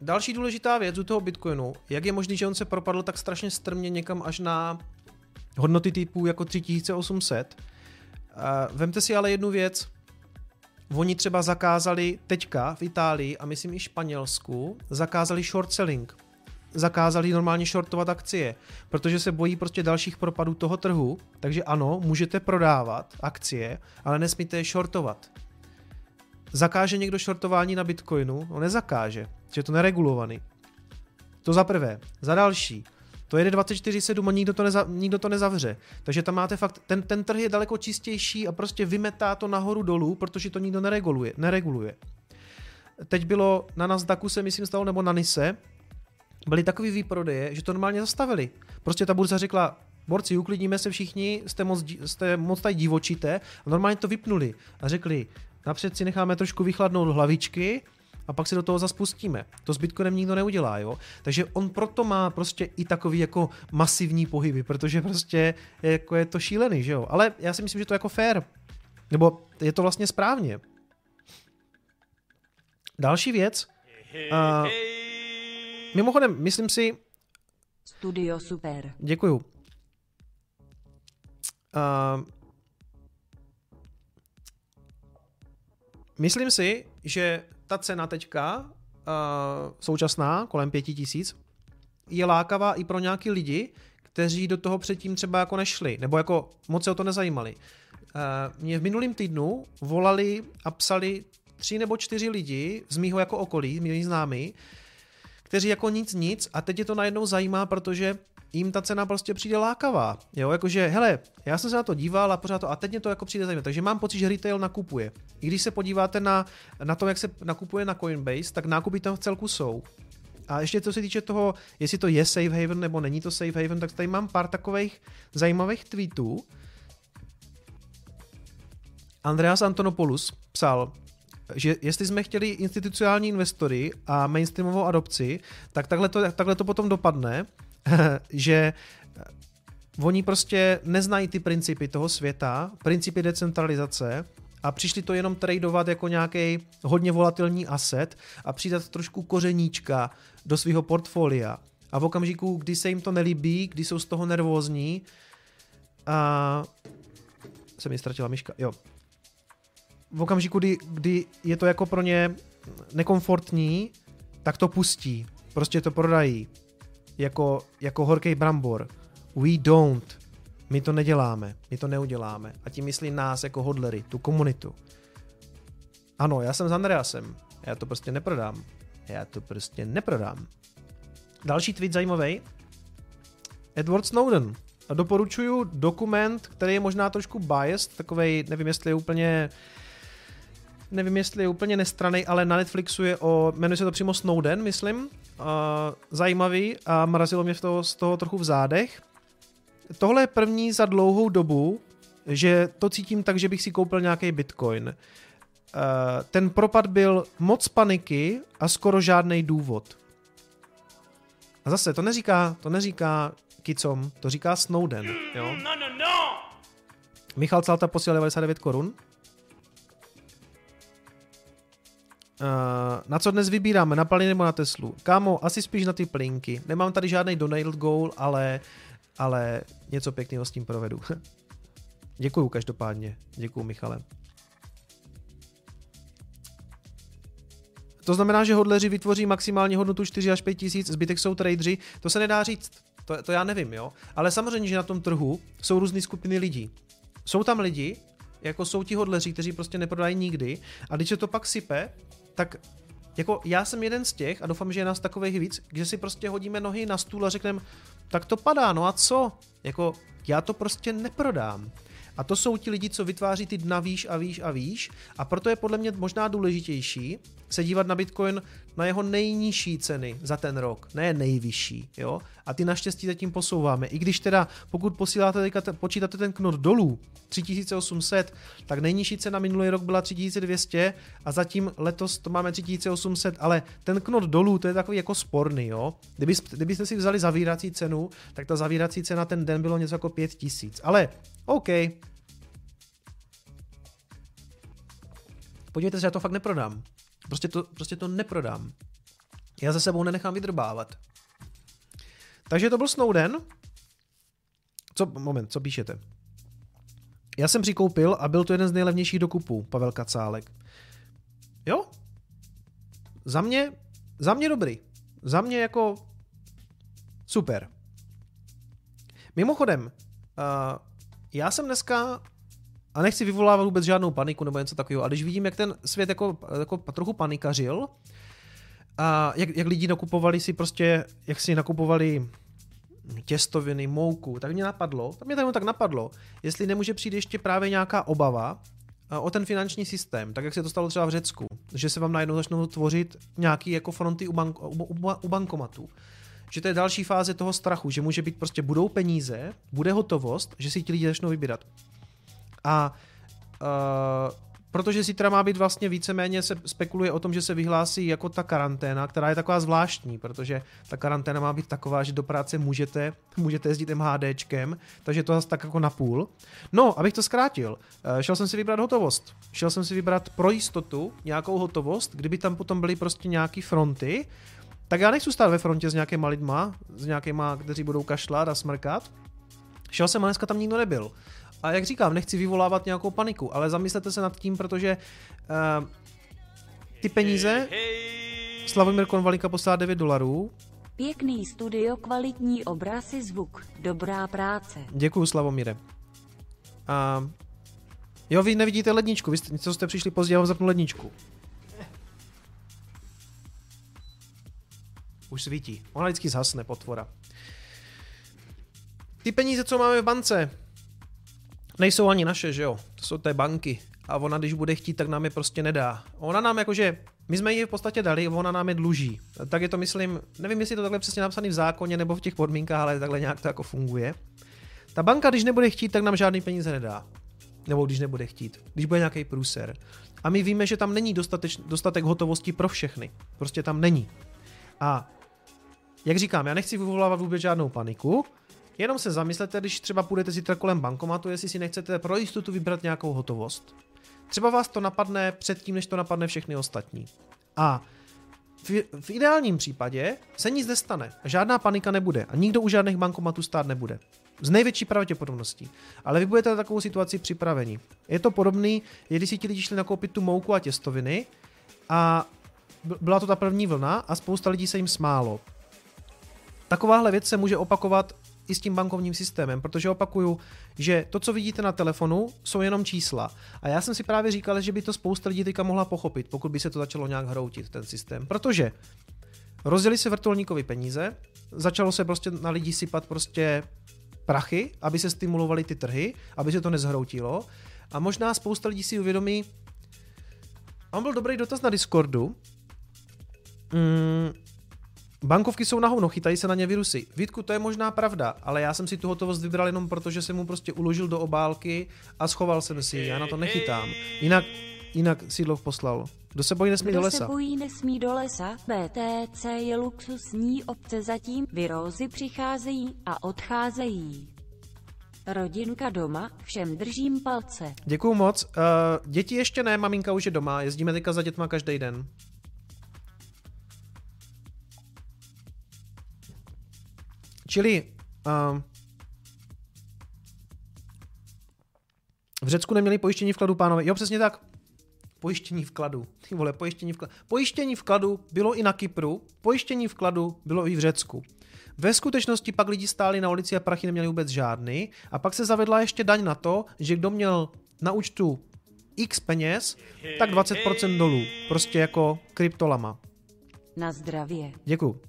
Další důležitá věc u toho Bitcoinu, jak je možné, že on se propadl tak strašně strmě někam až na hodnoty typu jako 3800. Vemte si ale jednu věc, Oni třeba zakázali teďka v Itálii a myslím i Španělsku, zakázali short selling. Zakázali normálně shortovat akcie, protože se bojí prostě dalších propadů toho trhu, takže ano, můžete prodávat akcie, ale nesmíte je shortovat. Zakáže někdo shortování na Bitcoinu? No nezakáže, že je to neregulovaný. To za prvé. Za další, to jede 24-7 a nikdo to, neza, nikdo to nezavře. Takže tam máte fakt, ten, ten trh je daleko čistější a prostě vymetá to nahoru dolů, protože to nikdo nereguluje. nereguluje. Teď bylo na Nasdaqu se myslím stalo, nebo na NISE, byly takový výprodeje, že to normálně zastavili. Prostě ta burza řekla, borci, uklidníme se všichni, jste moc, jste moc tady divočité a normálně to vypnuli a řekli, napřed si necháme trošku vychladnout hlavičky a pak se do toho zaspustíme. To s Bitcoinem nikdo neudělá, jo. Takže on proto má prostě i takový jako masivní pohyby, protože prostě je, jako je to šílený, že jo. Ale já si myslím, že to je jako fair. Nebo je to vlastně správně. Další věc. Uh, mimochodem, myslím si... Studio super. Děkuju. Uh, Myslím si, že ta cena teďka, uh, současná, kolem pěti tisíc, je lákavá i pro nějaký lidi, kteří do toho předtím třeba jako nešli, nebo jako moc se o to nezajímali. Uh, mě v minulém týdnu volali a psali tři nebo čtyři lidi z mýho jako okolí, mý známí, kteří jako nic nic a teď je to najednou zajímá, protože jim ta cena prostě přijde lákavá. Jo, jakože, hele, já jsem se na to díval a pořád to, a teď mě to jako přijde zajímavé. Takže mám pocit, že retail nakupuje. I když se podíváte na, na to, jak se nakupuje na Coinbase, tak nákupy tam v celku jsou. A ještě co se týče toho, jestli to je safe haven nebo není to safe haven, tak tady mám pár takových zajímavých tweetů. Andreas Antonopoulos psal, že jestli jsme chtěli institucionální investory a mainstreamovou adopci, tak takhle to, takhle to potom dopadne, že oni prostě neznají ty principy toho světa, principy decentralizace a přišli to jenom tradovat jako nějaký hodně volatilní asset a přidat trošku kořeníčka do svého portfolia. a v okamžiku, kdy se jim to nelíbí, kdy jsou z toho nervózní, a se mi ztratila myška, jo. V okamžiku, kdy, kdy je to jako pro ně nekomfortní, tak to pustí. Prostě to prodají. Jako, jako horký brambor. We don't. My to neděláme. My to neuděláme. A tím myslí nás jako hodlery, tu komunitu. Ano, já jsem s Andreasem. Já to prostě neprodám. Já to prostě neprodám. Další tweet zajímavý. Edward Snowden. Doporučuju dokument, který je možná trošku biased, takovej, nevím jestli je úplně nevím jestli je úplně nestraný, ale na Netflixu je o, jmenuje se to přímo Snowden, myslím, uh, zajímavý a mrazilo mě v toho, z toho trochu v zádech. Tohle je první za dlouhou dobu, že to cítím tak, že bych si koupil nějaký bitcoin. Uh, ten propad byl moc paniky a skoro žádný důvod. A zase, to neříká, to neříká kicom, to říká Snowden, jo? No, no, no. Michal Calta posílal 99 korun. Uh, na co dnes vybíráme? Na paliny nebo na Teslu? Kámo, asi spíš na ty plinky. Nemám tady žádný donated goal, ale, ale něco pěkného s tím provedu. Děkuju každopádně. Děkuju Michale. To znamená, že hodleři vytvoří maximální hodnotu 4 až 5 tisíc, zbytek jsou tradeři. To se nedá říct. To, to já nevím, jo. Ale samozřejmě, že na tom trhu jsou různé skupiny lidí. Jsou tam lidi, jako jsou ti hodleři, kteří prostě neprodají nikdy a když se to pak sype, tak jako já jsem jeden z těch a doufám, že je nás takových víc, že si prostě hodíme nohy na stůl a řekneme, tak to padá, no a co? Jako já to prostě neprodám. A to jsou ti lidi, co vytváří ty dna výš a výš a výš. A proto je podle mě možná důležitější se dívat na Bitcoin na jeho nejnižší ceny za ten rok, ne nejvyšší. Jo? A ty naštěstí zatím posouváme. I když teda, pokud posíláte teďka, počítáte ten knot dolů, 3800, tak nejnižší cena minulý rok byla 3200 a zatím letos to máme 3800, ale ten knot dolů, to je takový jako sporný, jo. Kdybyste, kdybyste si vzali zavírací cenu, tak ta zavírací cena ten den bylo něco jako 5000. Ale OK. Podívejte se, já to fakt neprodám. Prostě to, prostě to neprodám. Já za sebou nenechám vydrbávat. Takže to byl Snowden. Co, moment, co píšete? Já jsem přikoupil a byl to jeden z nejlevnějších dokupů, Pavel Kacálek. Jo? Za mě, za mě dobrý. Za mě jako super. Mimochodem, uh, já jsem dneska a nechci vyvolávat vůbec žádnou paniku nebo něco takového. A když vidím, jak ten svět jako, jako trochu panikařil, a jak, jak lidi nakupovali si prostě, jak si nakupovali těstoviny, mouku, tak mě napadlo, tak mě tak napadlo, jestli nemůže přijít ještě právě nějaká obava o ten finanční systém, tak jak se to stalo třeba v Řecku, že se vám najednou začnou tvořit nějaký jako fronty u, bank, u, u, u bankomatů. Že to je další fáze toho strachu, že může být prostě budou peníze, bude hotovost, že si ti lidi začnou vybírat. A uh, protože zítra má být vlastně víceméně se spekuluje o tom, že se vyhlásí jako ta karanténa, která je taková zvláštní, protože ta karanténa má být taková, že do práce můžete, můžete jezdit MHDčkem, takže to zase tak jako na půl. No, abych to zkrátil, uh, šel jsem si vybrat hotovost. Šel jsem si vybrat pro jistotu nějakou hotovost, kdyby tam potom byly prostě nějaký fronty, tak já nechci stát ve frontě s nějakýma lidma, s nějakýma, kteří budou kašlat a smrkat. Šel jsem a dneska tam nikdo nebyl. A jak říkám, nechci vyvolávat nějakou paniku, ale zamyslete se nad tím, protože uh, ty peníze, Slavomír Konvalíka poslal 9 dolarů. Pěkný studio, kvalitní obrazy, zvuk, dobrá práce. Děkuju, Slavomíre. A jo, vy nevidíte ledničku, vy jste, co jste přišli pozdě, já vám zapnu ledničku. Už svítí. Ona vždycky zhasne, potvora. Ty peníze, co máme v bance, nejsou ani naše, že jo? To jsou té banky. A ona, když bude chtít, tak nám je prostě nedá. Ona nám jakože, my jsme ji v podstatě dali, ona nám je dluží. Tak je to, myslím, nevím, jestli je to takhle přesně napsané v zákoně nebo v těch podmínkách, ale takhle nějak to jako funguje. Ta banka, když nebude chtít, tak nám žádný peníze nedá. Nebo když nebude chtít. Když bude nějaký průser. A my víme, že tam není dostateč, dostatek hotovosti pro všechny. Prostě tam není. A jak říkám, já nechci vyvolávat vůbec žádnou paniku, Jenom se zamyslete, když třeba půjdete zítra kolem bankomatu, jestli si nechcete pro jistotu vybrat nějakou hotovost. Třeba vás to napadne předtím, než to napadne všechny ostatní. A v, v ideálním případě se nic nestane. Žádná panika nebude a nikdo u žádných bankomatů stát nebude. Z největší pravděpodobností. Ale vy budete na takovou situaci připraveni. Je to podobný, když si ti lidi šli nakoupit tu mouku a těstoviny a byla to ta první vlna a spousta lidí se jim smálo. Takováhle věc se může opakovat i s tím bankovním systémem, protože opakuju, že to, co vidíte na telefonu, jsou jenom čísla. A já jsem si právě říkal, že by to spousta lidí teďka mohla pochopit, pokud by se to začalo nějak hroutit, ten systém. Protože rozdělili se vrtulníkovi peníze, začalo se prostě na lidi sypat prostě prachy, aby se stimulovaly ty trhy, aby se to nezhroutilo. A možná spousta lidí si uvědomí, on byl dobrý dotaz na Discordu, mm, Bankovky jsou na hovno, chytají se na ně virusy. Vítku, to je možná pravda, ale já jsem si tu hotovost vybral jenom proto, že jsem mu prostě uložil do obálky a schoval jsem si já na to nechytám. Jinak, jinak Sídlov poslal. Kdo se bojí, nesmí Kdo do lesa. se bojí, nesmí do lesa. BTC je luxusní obce zatím. Virózy přicházejí a odcházejí. Rodinka doma, všem držím palce. Děkuju moc. Uh, děti ještě ne, maminka už je doma, jezdíme teďka za dětma každý den. Čili uh, v Řecku neměli pojištění vkladu, pánové. Jo, přesně tak. Pojištění vkladu. Ty vole, pojištění vkladu. Pojištění vkladu bylo i na Kypru, pojištění vkladu bylo i v Řecku. Ve skutečnosti pak lidi stáli na ulici a prachy neměli vůbec žádný a pak se zavedla ještě daň na to, že kdo měl na účtu x peněz, tak 20% dolů. Prostě jako kryptolama. Na zdravě. Děkuju.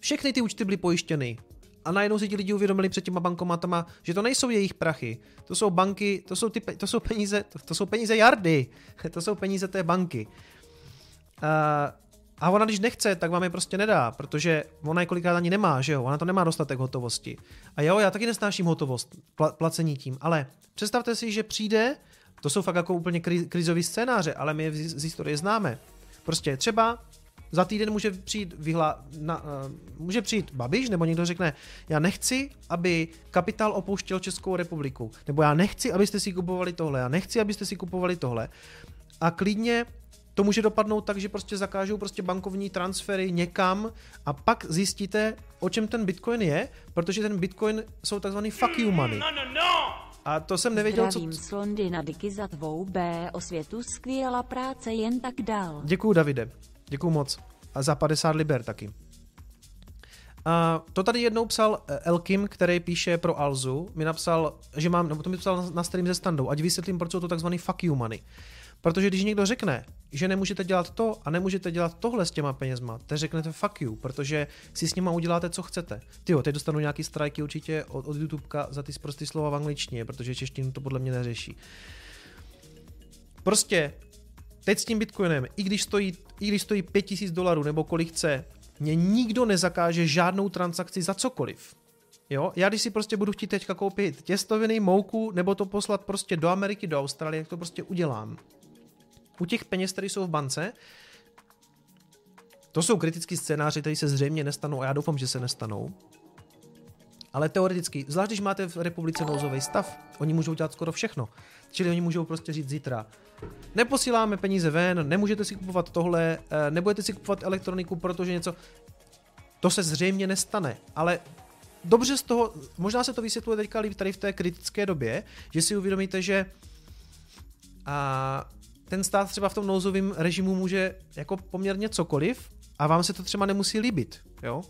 Všechny ty účty byly pojištěny. A najednou si ti lidi uvědomili před těma bankomatama, že to nejsou jejich prachy. To jsou banky, to jsou, ty, to jsou peníze, to, to jsou peníze Jardy. To jsou peníze té banky. Uh, a ona když nechce, tak vám je prostě nedá, protože ona je kolikrát ani nemá, že jo? Ona to nemá dostatek hotovosti. A jo, já taky nesnáším hotovost, pla- placení tím, ale představte si, že přijde, to jsou fakt jako úplně kri- krizový scénáře, ale my je z, z historie známe. Prostě třeba za týden může přijít, vyhla, na, uh, může přijít Babiš, nebo někdo řekne, já nechci, aby kapitál opouštěl Českou republiku, nebo já nechci, abyste si kupovali tohle, já nechci, abyste si kupovali tohle. A klidně to může dopadnout tak, že prostě zakážou prostě bankovní transfery někam a pak zjistíte, o čem ten Bitcoin je, protože ten Bitcoin jsou takzvaný fuck you money. A to jsem nevěděl, co... Zdravím z Londýna, díky za tvou B. O světu skvělá práce, jen tak dál. Děkuju, Davide. Děkuju moc. A za 50 liber taky. A to tady jednou psal eh, Elkim, který píše pro Alzu, mi napsal, že mám, nebo to mi psal na, na stream ze standou, ať vysvětlím, proč jsou to takzvaný fuck you money. Protože když někdo řekne, že nemůžete dělat to a nemůžete dělat tohle s těma penězma, tak řeknete fuck you, protože si s nima uděláte, co chcete. Ty jo, teď dostanu nějaký strajky určitě od, od YouTubeka za ty prostý slova v angličtině, protože češtinu to podle mě neřeší. Prostě teď s tím Bitcoinem, i když stojí, i když stojí 5000 dolarů nebo kolik chce, mě nikdo nezakáže žádnou transakci za cokoliv. Jo, já když si prostě budu chtít teďka koupit těstoviny, mouku, nebo to poslat prostě do Ameriky, do Austrálie, jak to prostě udělám. U těch peněz, které jsou v bance, to jsou kritické scénáře, které se zřejmě nestanou a já doufám, že se nestanou. Ale teoreticky, zvlášť když máte v republice nouzový stav, oni můžou dělat skoro všechno. Čili oni můžou prostě říct zítra, neposíláme peníze ven, nemůžete si kupovat tohle, eh, nebudete si kupovat elektroniku, protože něco... To se zřejmě nestane, ale dobře z toho, možná se to vysvětluje teďka líp tady v té kritické době, že si uvědomíte, že a ten stát třeba v tom nouzovém režimu může jako poměrně cokoliv a vám se to třeba nemusí líbit, jo?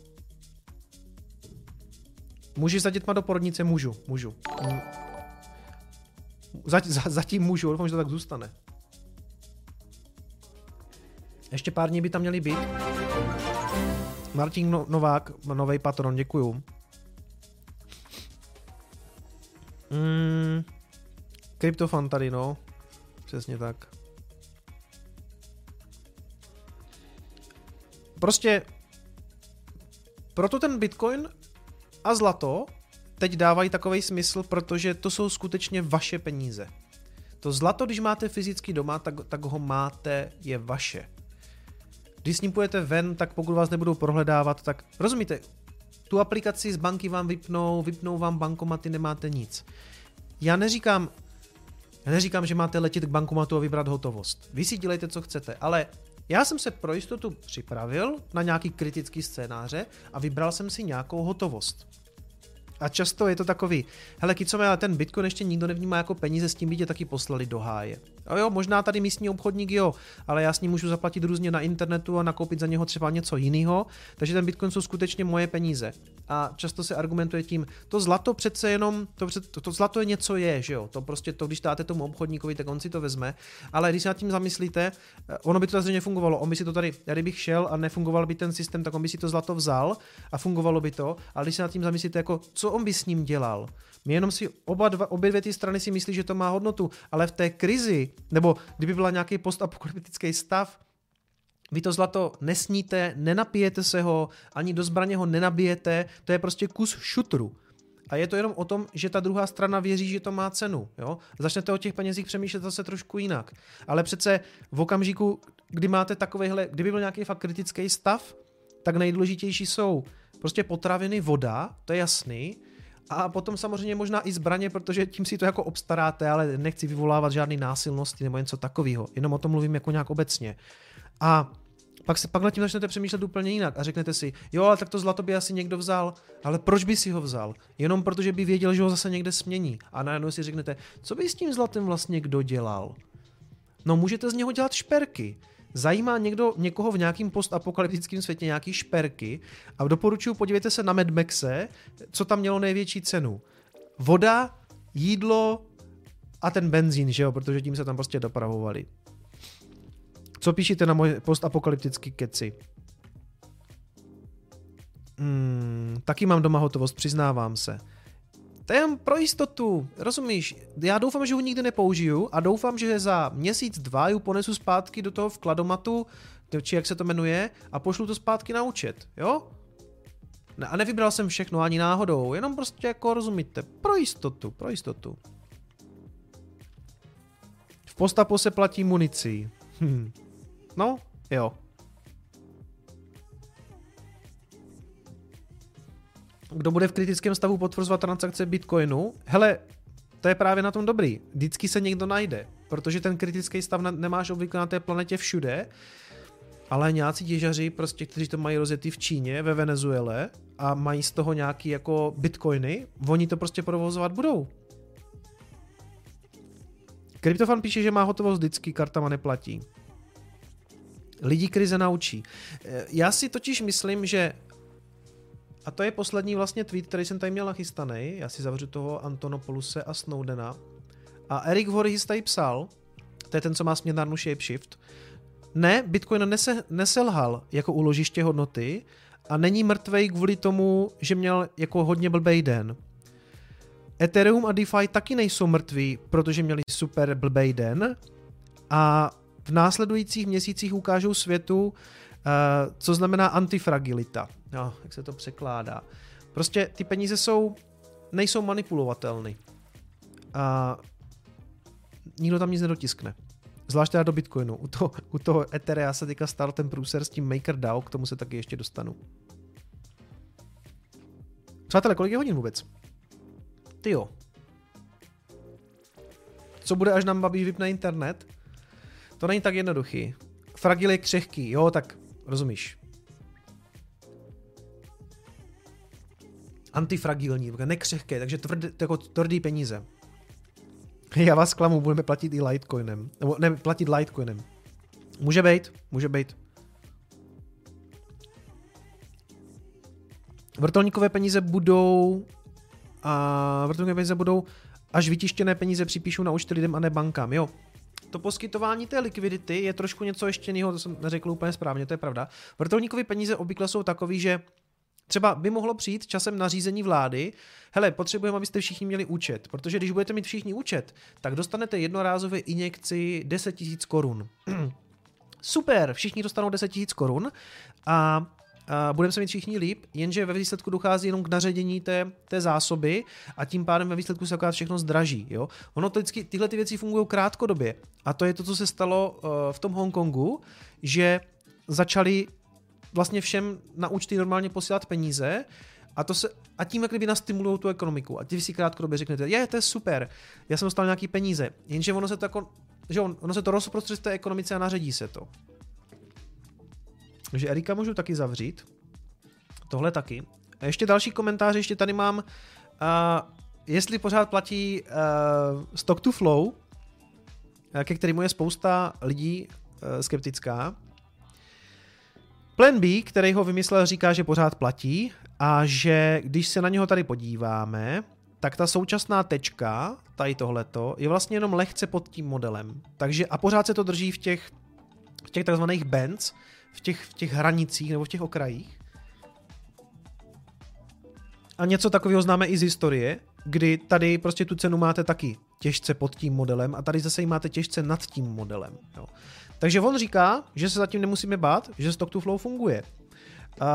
Můžeš za dětma do porodnice? Můžu, můžu. Zatím, zatím můžu, doufám, že to tak zůstane. Ještě pár dní by tam měli být. Martin no- Novák, nový patron, děkuju. Mm, Kryptofan tady, no. Přesně tak. Prostě proto ten Bitcoin a zlato teď dávají takový smysl, protože to jsou skutečně vaše peníze. To zlato, když máte fyzicky doma, tak, tak ho máte, je vaše. Když s ním půjdete ven, tak pokud vás nebudou prohledávat, tak rozumíte, tu aplikaci z banky vám vypnou, vypnou vám bankomaty, nemáte nic. Já neříkám, já neříkám, že máte letět k bankomatu a vybrat hotovost. Vy si dělejte, co chcete, ale Já jsem se pro jistotu připravil na nějaký kritický scénáře a vybral jsem si nějakou hotovost. A často je to takový, hele, kicové, ale ten Bitcoin ještě nikdo nevnímá jako peníze, s tím by tě taky poslali do háje. A jo, možná tady místní obchodník jo, ale já s ním můžu zaplatit různě na internetu a nakoupit za něho třeba něco jiného, takže ten Bitcoin jsou skutečně moje peníze. A často se argumentuje tím, to zlato přece jenom, to, to, to zlato je něco je, že jo, to prostě to, když dáte tomu obchodníkovi, tak on si to vezme, ale když se nad tím zamyslíte, eh, ono by to zřejmě fungovalo, on by si to tady, já kdybych šel a nefungoval by ten systém, tak on by si to zlato vzal a fungovalo by to, ale když se nad tím zamyslíte, jako co on by s ním dělal, my jenom si oba dva, obě dvě ty strany si myslí, že to má hodnotu, ale v té krizi, nebo kdyby byla nějaký postapokalyptický stav, vy to zlato nesníte, nenapijete se ho, ani do zbraně ho nenabijete, to je prostě kus šutru. A je to jenom o tom, že ta druhá strana věří, že to má cenu. Jo? Začnete o těch penězích přemýšlet zase trošku jinak. Ale přece v okamžiku, kdy máte takovýhle, kdyby byl nějaký fakt kritický stav, tak nejdůležitější jsou prostě potraviny, voda, to je jasný, a potom samozřejmě možná i zbraně, protože tím si to jako obstaráte, ale nechci vyvolávat žádný násilnosti nebo něco takového. Jenom o tom mluvím jako nějak obecně. A pak se pak nad tím začnete přemýšlet úplně jinak a řeknete si, jo, ale tak to zlato by asi někdo vzal, ale proč by si ho vzal? Jenom protože by věděl, že ho zase někde smění. A najednou si řeknete, co by s tím zlatem vlastně kdo dělal? No můžete z něho dělat šperky. Zajímá někdo, někoho v nějakým postapokalyptickém světě nějaký šperky a doporučuji podívejte se na Mad Maxe, co tam mělo největší cenu. Voda, jídlo a ten benzín, že jo, protože tím se tam prostě dopravovali. Co píšete na moje postapokalyptický keci? Hmm, taky mám doma hotovost, přiznávám se. To je jen pro jistotu, rozumíš? Já doufám, že ho nikdy nepoužiju a doufám, že za měsíc, dva ju ponesu zpátky do toho vkladomatu, či jak se to jmenuje, a pošlu to zpátky na účet, jo? Ne, a nevybral jsem všechno ani náhodou, jenom prostě jako rozumíte, pro jistotu, pro jistotu. V postapu se platí municí. Hm. No, jo. Kdo bude v kritickém stavu potvrzovat transakce Bitcoinu? Hele, to je právě na tom dobrý. Vždycky se někdo najde, protože ten kritický stav nemáš obvykle na té planetě všude, ale nějací těžaři, prostě, kteří to mají rozjetý v Číně, ve Venezuele a mají z toho nějaký jako bitcoiny, oni to prostě provozovat budou. Kryptofan píše, že má hotovost vždycky, kartama neplatí. Lidi krize naučí. Eh, já si totiž myslím, že a to je poslední vlastně tweet, který jsem tady měl nachystaný. Já si zavřu toho Antonopoluse a Snowdena. A Erik Voorhees tady psal, to je ten, co má směnárnu Shapeshift, ne, Bitcoin nese, neselhal jako uložiště hodnoty a není mrtvej kvůli tomu, že měl jako hodně blbej den. Ethereum a DeFi taky nejsou mrtví, protože měli super blbej den a v následujících měsících ukážou světu, co znamená antifragilita. No, jak se to překládá. Prostě ty peníze jsou, nejsou manipulovatelné. A nikdo tam nic nedotiskne. Zvlášť teda do Bitcoinu. U toho, u toho Etherea se teďka stal ten průser s tím MakerDAO, k tomu se taky ještě dostanu. Přátelé, kolik je hodin vůbec? Ty jo. Co bude, až nám babí vypne internet? To není tak jednoduchý. Fragil je křehký, jo, tak rozumíš. Antifragilní, nekřehké, takže tvrdý, jako tvrdý peníze. Já vás klamu, budeme platit i Litecoinem. Nebo ne, platit Litecoinem. Může být, může být. Vrtulníkové peníze budou a vrtulníkové peníze budou až vytištěné peníze připíšou na účty lidem a ne bankám. Jo, to poskytování té likvidity je trošku něco ještě jiného, to jsem neřekl úplně správně, to je pravda. Vrtulníkové peníze obvykle jsou takový, že Třeba by mohlo přijít časem nařízení vlády, hele, potřebujeme, abyste všichni měli účet, protože když budete mít všichni účet, tak dostanete jednorázově injekci 10 000 korun. Super, všichni dostanou 10 000 korun a a budeme se mít všichni líp, jenže ve výsledku dochází jenom k naředění té, té zásoby a tím pádem ve výsledku se akorát všechno zdraží. Jo? Ono to vždycky, tyhle ty věci fungují krátkodobě a to je to, co se stalo uh, v tom Hongkongu, že začali vlastně všem na účty normálně posílat peníze a, to se, a tím jak kdyby nastimulují tu ekonomiku. A ty si krátkodobě řeknete, je, to je super, já jsem dostal nějaký peníze. Jenže ono se to jako, že on, ono se to rozprostřed v té ekonomice a naředí se to. Takže Erika můžu taky zavřít. Tohle taky. A ještě další komentář, ještě tady mám, uh, jestli pořád platí uh, stock to flow, uh, ke kterému je spousta lidí uh, skeptická. Plan B, který ho vymyslel, říká, že pořád platí a že když se na něho tady podíváme, tak ta současná tečka, tady tohleto, je vlastně jenom lehce pod tím modelem. Takže a pořád se to drží v těch, v těch takzvaných bands, v těch, v těch hranicích nebo v těch okrajích. A něco takového známe i z historie, kdy tady prostě tu cenu máte taky těžce pod tím modelem a tady zase ji máte těžce nad tím modelem. Jo. Takže on říká, že se zatím nemusíme bát, že stock to flow funguje. Uh,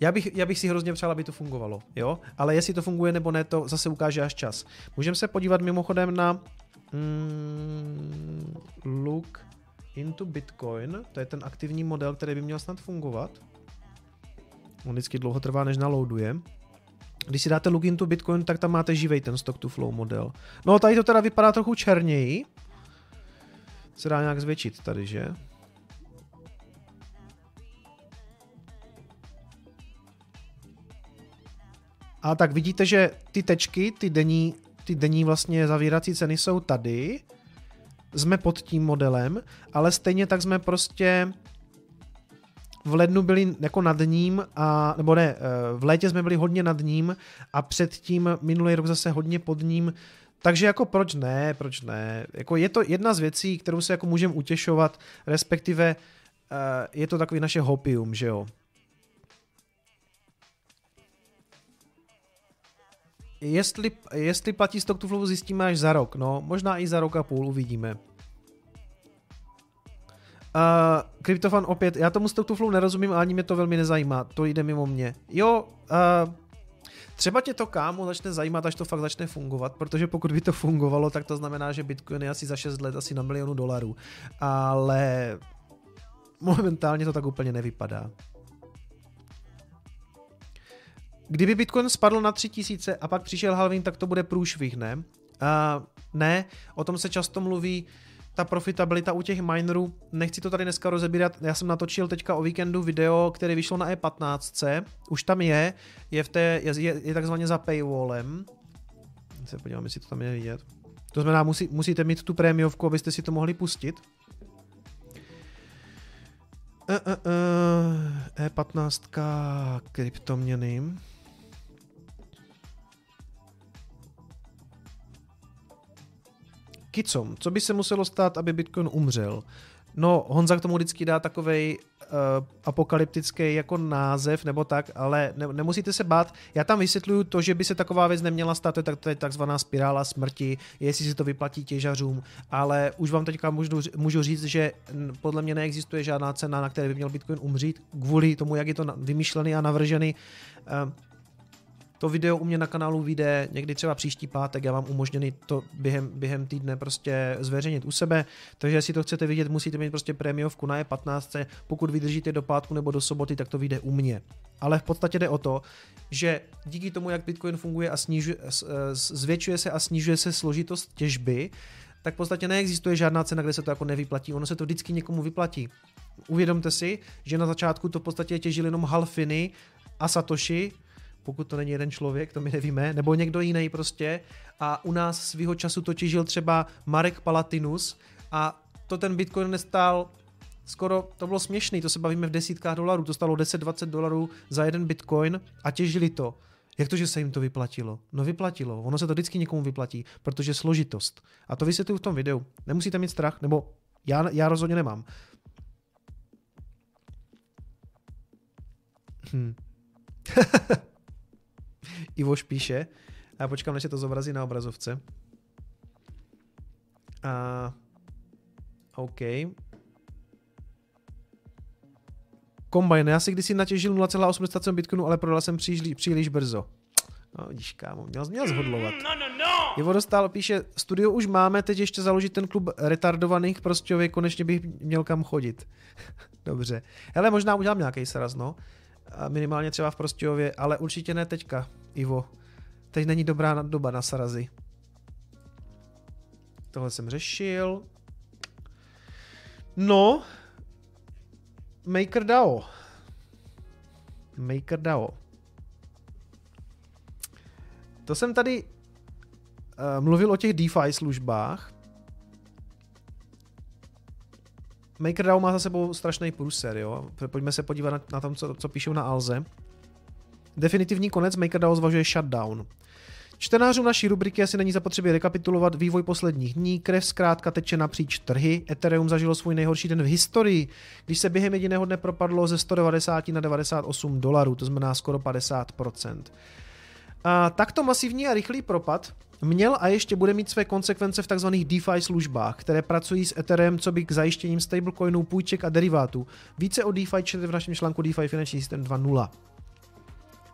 já bych, já bych si hrozně přál, aby to fungovalo, jo? Ale jestli to funguje nebo ne, to zase ukáže až čas. Můžeme se podívat mimochodem na mm, look into Bitcoin, to je ten aktivní model, který by měl snad fungovat. On vždycky dlouho trvá, než naloaduje. Když si dáte look into Bitcoin, tak tam máte živej ten stock to flow model. No tady to teda vypadá trochu černěji. Se dá nějak zvětšit tady, že? A tak vidíte, že ty tečky, ty denní, ty denní vlastně zavírací ceny jsou tady. Jsme pod tím modelem, ale stejně tak jsme prostě v lednu byli jako nad ním, a, nebo ne, eh, v létě jsme byli hodně nad ním a předtím minulý rok zase hodně pod ním, takže jako proč ne, proč ne. Jako je to jedna z věcí, kterou se jako můžeme utěšovat, respektive eh, je to takový naše hopium, že jo. Jestli, jestli platí stock to flow, zjistíme až za rok. No, možná i za rok a půl uvidíme. Uh, Kryptofan opět, já tomu stock to flow nerozumím a ani mě to velmi nezajímá. To jde mimo mě. Jo, uh, třeba tě to kámo začne zajímat, až to fakt začne fungovat, protože pokud by to fungovalo, tak to znamená, že Bitcoin je asi za 6 let asi na milionu dolarů. Ale momentálně to tak úplně nevypadá. Kdyby Bitcoin spadl na 3000 a pak přišel halving, tak to bude průšvih, ne? Uh, ne, o tom se často mluví, ta profitabilita u těch minerů, nechci to tady dneska rozebírat, já jsem natočil teďka o víkendu video, které vyšlo na E15, už tam je, je, v té, je, je, je takzvaně za paywallem, se podívám, jestli to tam je vidět. To znamená, musí, musíte mít tu prémiovku, abyste si to mohli pustit. E, e, e, E15 kryptoměny. Kicom, co by se muselo stát, aby Bitcoin umřel? No, Honza k tomu vždycky dá takovej uh, apokalyptický jako název nebo tak, ale ne, nemusíte se bát. Já tam vysvětluju to, že by se taková věc neměla stát, to je, tak, to je takzvaná spirála smrti, jestli si to vyplatí těžařům, ale už vám teďka můžu, můžu říct, že podle mě neexistuje žádná cena, na které by měl Bitcoin umřít, kvůli tomu, jak je to vymyšlený a navržený. Uh, to video u mě na kanálu vyjde někdy třeba příští pátek, já mám umožněný to během, během týdne prostě zveřejnit u sebe, takže jestli to chcete vidět, musíte mít prostě prémiovku na E15, pokud vydržíte do pátku nebo do soboty, tak to vyjde u mě. Ale v podstatě jde o to, že díky tomu, jak Bitcoin funguje a snižuje, zvětšuje se a snižuje se složitost těžby, tak v podstatě neexistuje žádná cena, kde se to jako nevyplatí. Ono se to vždycky někomu vyplatí. Uvědomte si, že na začátku to v podstatě těžili jenom halfiny a Satoshi, pokud to není jeden člověk, to my nevíme, nebo někdo jiný prostě. A u nás svého času to těžil třeba Marek Palatinus a to ten Bitcoin nestál skoro, to bylo směšný, to se bavíme v desítkách dolarů, to stalo 10-20 dolarů za jeden Bitcoin a těžili to. Jak to, že se jim to vyplatilo? No vyplatilo, ono se to vždycky někomu vyplatí, protože složitost. A to vysvětluju v tom videu. Nemusíte mít strach, nebo já, já rozhodně nemám. Hm. Ivoš píše, a já počkám, než se to zobrazí na obrazovce. A OK. Combine, já si kdysi natěžil 0,87 bitcoinu, ale prodal jsem příliš, příliš brzo. No vidíš, kámo, měl, měl zhodlovat. No, no, no. Ivo dostal, píše, studio už máme, teď ještě založit ten klub retardovaných prostě konečně bych měl kam chodit. Dobře. Hele, možná udělám nějaký sraz, no. Minimálně třeba v Prostějově, ale určitě ne teďka. Ivo. Teď není dobrá doba na sarazy. Tohle jsem řešil. No, MakerDAO. MakerDAO. To jsem tady uh, mluvil o těch DeFi službách. MakerDAO má za sebou strašný průser, jo. Pojďme se podívat na, na tom, co, co píšou na Alze. Definitivní konec MakerDAO zvažuje shutdown. Čtenářům naší rubriky asi není zapotřebí rekapitulovat vývoj posledních dní. Krev zkrátka teče napříč trhy. Ethereum zažilo svůj nejhorší den v historii, když se během jediného dne propadlo ze 190 na 98 dolarů, to znamená skoro 50%. A takto masivní a rychlý propad měl a ještě bude mít své konsekvence v tzv. DeFi službách, které pracují s Ethereum co by k zajištěním stablecoinů, půjček a derivátů. Více o DeFi čtete v našem článku DeFi Finanční System 2.0.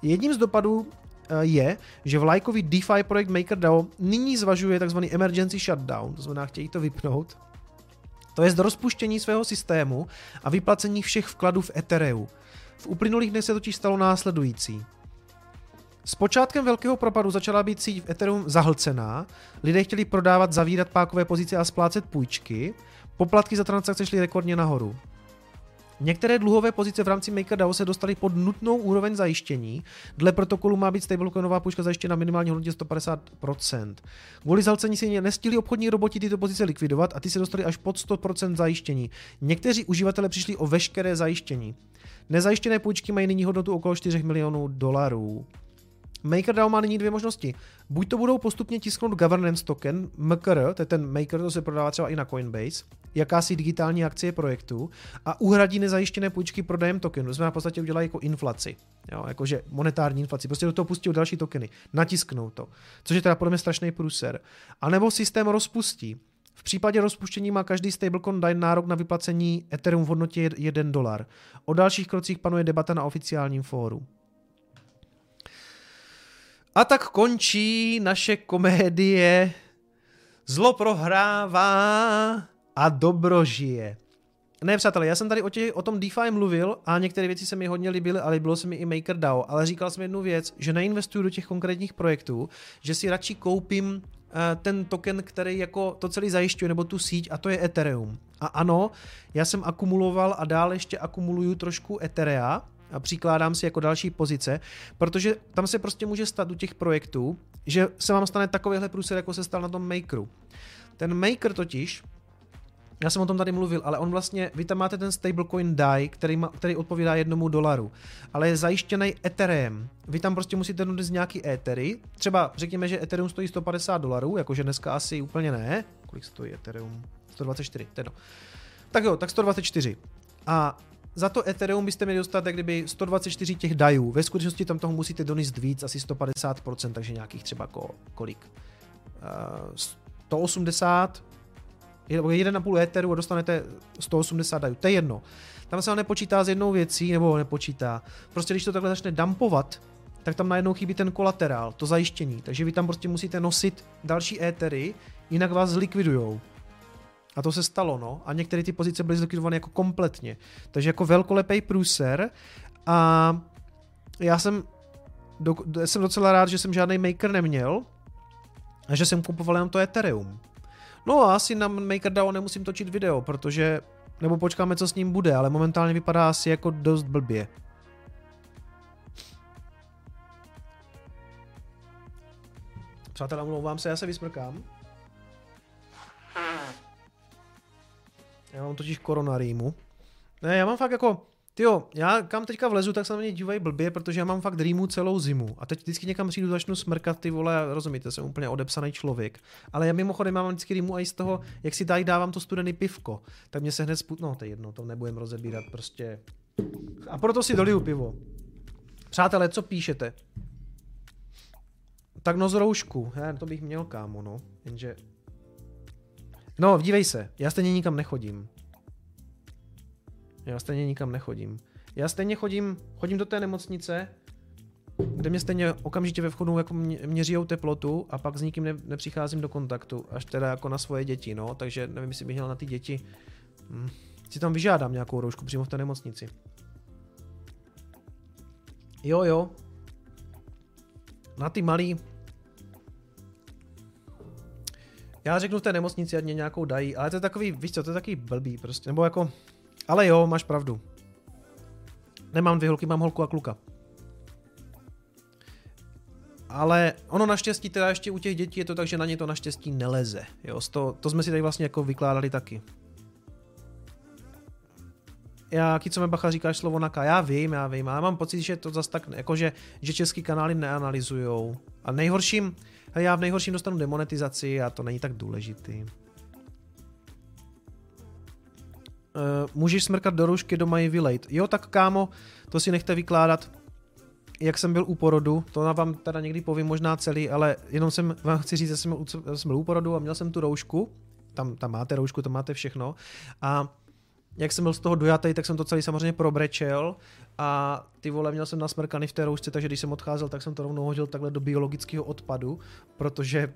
Jedním z dopadů eh, je, že vlajkový DeFi projekt MakerDAO nyní zvažuje tzv. emergency shutdown, to znamená chtějí to vypnout, to je z rozpuštění svého systému a vyplacení všech vkladů v Ethereu. V uplynulých dnech se totiž stalo následující. S počátkem velkého propadu začala být síť v Ethereum zahlcená, lidé chtěli prodávat, zavírat pákové pozice a splácet půjčky, poplatky za transakce šly rekordně nahoru. Některé dluhové pozice v rámci MakerDAO se dostaly pod nutnou úroveň zajištění. Dle protokolu má být stablecoinová půjčka zajištěna minimálně hodnotě 150%. Kvůli zalcení si nestihli obchodní roboti tyto pozice likvidovat a ty se dostali až pod 100% zajištění. Někteří uživatelé přišli o veškeré zajištění. Nezajištěné půjčky mají nyní hodnotu okolo 4 milionů dolarů. MakerDAO má nyní dvě možnosti. Buď to budou postupně tisknout governance token, MKR, to je ten Maker, to se prodává třeba i na Coinbase, jakási digitální akcie projektu a uhradí nezajištěné půjčky prodejem tokenu. To znamená, v podstatě udělají jako inflaci, jo, jakože monetární inflaci. Prostě do toho pustí další tokeny, natisknou to, což je teda podle mě strašný průser. A nebo systém rozpustí. V případě rozpuštění má každý stablecoin daň nárok na vyplacení Ethereum v hodnotě 1 dolar. O dalších krocích panuje debata na oficiálním fóru. A tak končí naše komédie Zlo prohrává a dobro žije. Ne, přátelé, já jsem tady o, těch, o tom DeFi mluvil a některé věci se mi hodně líbily, ale líbilo se mi i MakerDAO, ale říkal jsem jednu věc, že neinvestuju do těch konkrétních projektů, že si radši koupím uh, ten token, který jako to celý zajišťuje, nebo tu síť, a to je Ethereum. A ano, já jsem akumuloval a dál ještě akumuluju trošku Etherea, a přikládám si jako další pozice, protože tam se prostě může stát u těch projektů, že se vám stane takovýhle průser, jako se stal na tom Makeru. Ten Maker totiž, já jsem o tom tady mluvil, ale on vlastně, vy tam máte ten stablecoin DAI, který, má, který odpovídá jednomu dolaru, ale je zajištěný Ethereum. Vy tam prostě musíte z nějaký Ethery, třeba řekněme, že Ethereum stojí 150 dolarů, jakože dneska asi úplně ne. Kolik stojí Ethereum? 124, teda. Tak jo, tak 124. A za to Ethereum byste měli dostat jak kdyby 124 těch dajů. Ve skutečnosti tam toho musíte donést víc, asi 150%, takže nějakých třeba ko, kolik? Uh, 180, nebo 1,5 Etheru a dostanete 180 dajů. To je jedno. Tam se ale nepočítá s jednou věcí, nebo nepočítá. Prostě když to takhle začne dumpovat, tak tam najednou chybí ten kolaterál, to zajištění. Takže vy tam prostě musíte nosit další étery, jinak vás zlikvidujou. A to se stalo, no. A některé ty pozice byly zlikvidovány jako kompletně. Takže jako velkolepý průser. A já jsem, do, jsem docela rád, že jsem žádný maker neměl a že jsem kupoval jenom to Ethereum. No a asi na MakerDAO nemusím točit video, protože, nebo počkáme, co s ním bude, ale momentálně vypadá asi jako dost blbě. Přátelé, omlouvám se, já se vysmrkám. Já mám totiž koronarýmu. Ne, já mám fakt jako, jo, já kam teďka vlezu, tak se na mě dívají blbě, protože já mám fakt rýmu celou zimu. A teď vždycky někam přijdu, začnu smrkat, ty vole, rozumíte, jsem úplně odepsaný člověk. Ale já mimochodem mám vždycky rýmu i z toho, jak si tady dávám to studený pivko. Tak mě se hned sput, no to je jedno, to nebudem rozebírat prostě. A proto si doliju pivo. Přátelé, co píšete? Tak no z roušku, já, to bych měl kámo, no. Jenže No, dívej se, já stejně nikam nechodím. Já stejně nikam nechodím. Já stejně chodím, chodím do té nemocnice, kde mě stejně okamžitě ve vchodu jako měřijou teplotu a pak s nikým ne, nepřicházím do kontaktu, až teda jako na svoje děti, no, takže nevím, jestli bych měl na ty děti, hm, si tam vyžádám nějakou roušku přímo v té nemocnici. Jo, jo. Na ty malý, Já řeknu v té nemocnici, ať mě nějakou dají, ale to je takový, víš co, to je takový blbý prostě, nebo jako, ale jo, máš pravdu. Nemám dvě holky, mám holku a kluka. Ale ono naštěstí teda ještě u těch dětí je to tak, že na ně to naštěstí neleze. Jo, to, to jsme si tady vlastně jako vykládali taky. Já, co Bacha říkáš slovo naka, já vím, já vím, ale mám pocit, že to zase tak, jakože, že český kanály neanalizujou. A nejhorším, já v nejhorším dostanu demonetizaci a to není tak důležitý. Uh, můžeš smrkat do roušky, doma i vylejt. Jo, tak kámo, to si nechte vykládat jak jsem byl u porodu, to vám teda někdy povím možná celý, ale jenom jsem vám chci říct, že jsem, jsem byl u porodu a měl jsem tu roušku, tam, tam máte roušku, tam máte všechno a jak jsem byl z toho dojatý, tak jsem to celý samozřejmě probrečel a ty vole měl jsem nasmrkaný v té roušce, takže když jsem odcházel, tak jsem to rovnou hodil takhle do biologického odpadu, protože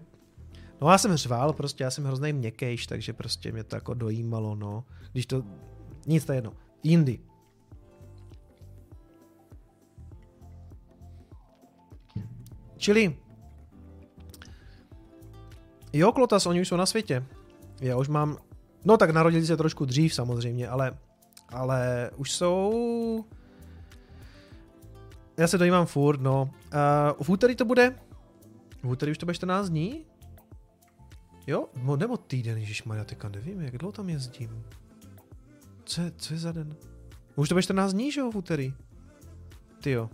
No já jsem řval, prostě já jsem hrozný měkkejš, takže prostě mě to jako dojímalo, no. Když to, nic to jedno. Jindy. Čili Jo, Klotas, oni už jsou na světě. Já už mám... No tak narodili se trošku dřív samozřejmě, ale, ale už jsou... Já se dojímám furt, no. Uh, v úterý to bude? V úterý už to bude 14 dní? Jo? No, nebo týden, ježišmarja, teďka nevím, jak dlouho tam jezdím. Co je, co je za den? Už to bude 14 dní, že jo, v úterý? Ty jo.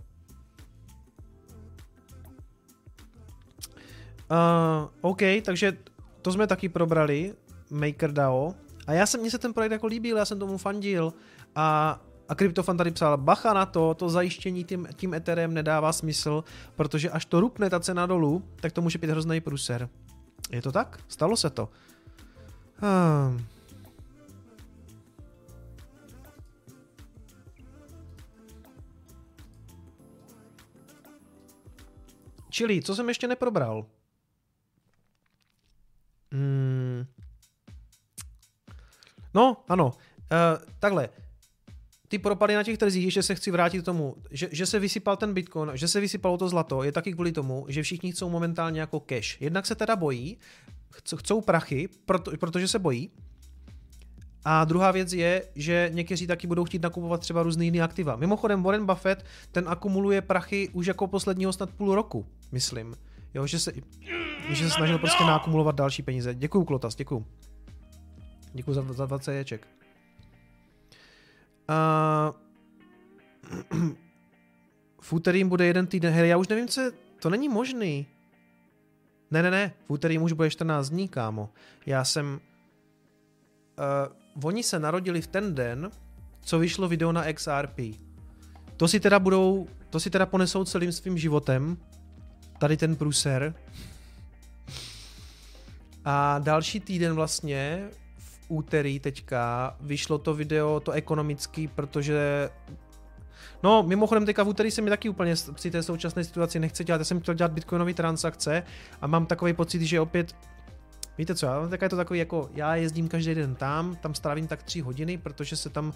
Uh, OK, takže to jsme taky probrali, MakerDAO. A já jsem, mně se ten projekt jako líbil, já jsem tomu fandil. A, a Kryptofan tady psal, bacha na to, to zajištění tím, tím Etherem nedává smysl, protože až to rupne ta cena dolů, tak to může být hrozný pruser. Je to tak? Stalo se to. Hmm. Čili, co jsem ještě neprobral? Hmm. No, ano. Uh, takhle. Ty propady na těch trzích, ještě se chci vrátit k tomu, že, že se vysypal ten bitcoin, že se vysypalo to zlato, je taky kvůli tomu, že všichni chcou momentálně jako cash. Jednak se teda bojí, chcou prachy, proto, protože se bojí. A druhá věc je, že někteří taky budou chtít nakupovat třeba různý jiný aktiva. Mimochodem Warren Buffett, ten akumuluje prachy už jako posledního snad půl roku, myslím. Jo, že se, že se snažil prostě nakumulovat další peníze. Děkuju, Klotas, děkuju. Děkuju za, za 20 ječek. Uh, v úterý bude jeden týden. Hej, já už nevím, co je, to není možný. Ne, ne, ne, v úterý už bude 14 dní, kámo. Já jsem... Uh, oni se narodili v ten den, co vyšlo video na XRP. To si teda budou, to si teda ponesou celým svým životem, tady ten pruser. A další týden vlastně úterý teďka vyšlo to video, to ekonomický, protože No, mimochodem teďka v úterý se mi taky úplně při té současné situaci nechce dělat. Já jsem chtěl dělat bitcoinové transakce a mám takový pocit, že opět Víte co, tak je to takový jako, já jezdím každý den tam, tam strávím tak tři hodiny, protože se tam uh,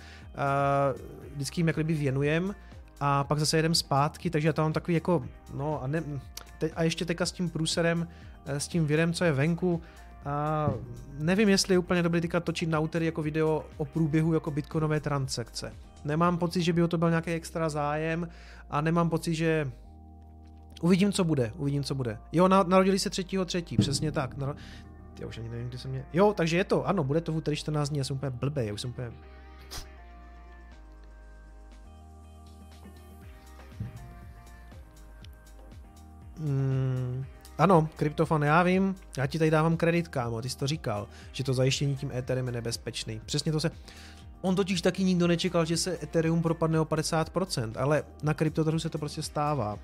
vždycky jim jak kdyby věnujem a pak zase jedem zpátky, takže já tam mám takový jako, no a, ne, te, a ještě teďka s tím průserem, eh, s tím virem, co je venku, a nevím, jestli je úplně dobrý teďka točit na úterý jako video o průběhu jako bitcoinové transakce. Nemám pocit, že by o to byl nějaký extra zájem a nemám pocit, že Uvidím, co bude, uvidím, co bude. Jo, narodili se třetího třetí, přesně tak. Já už ani nevím, kdy se mě... Jo, takže je to, ano, bude to v úterý 14 dní, já jsem úplně blbý, já už jsem úplně Mm, ano, kryptofan, já vím, já ti tady dávám kredit, kámo, ty jsi to říkal, že to zajištění tím Etherem je nebezpečný. Přesně to se... On totiž taky nikdo nečekal, že se Ethereum propadne o 50%, ale na kryptotrhu se to prostě stává.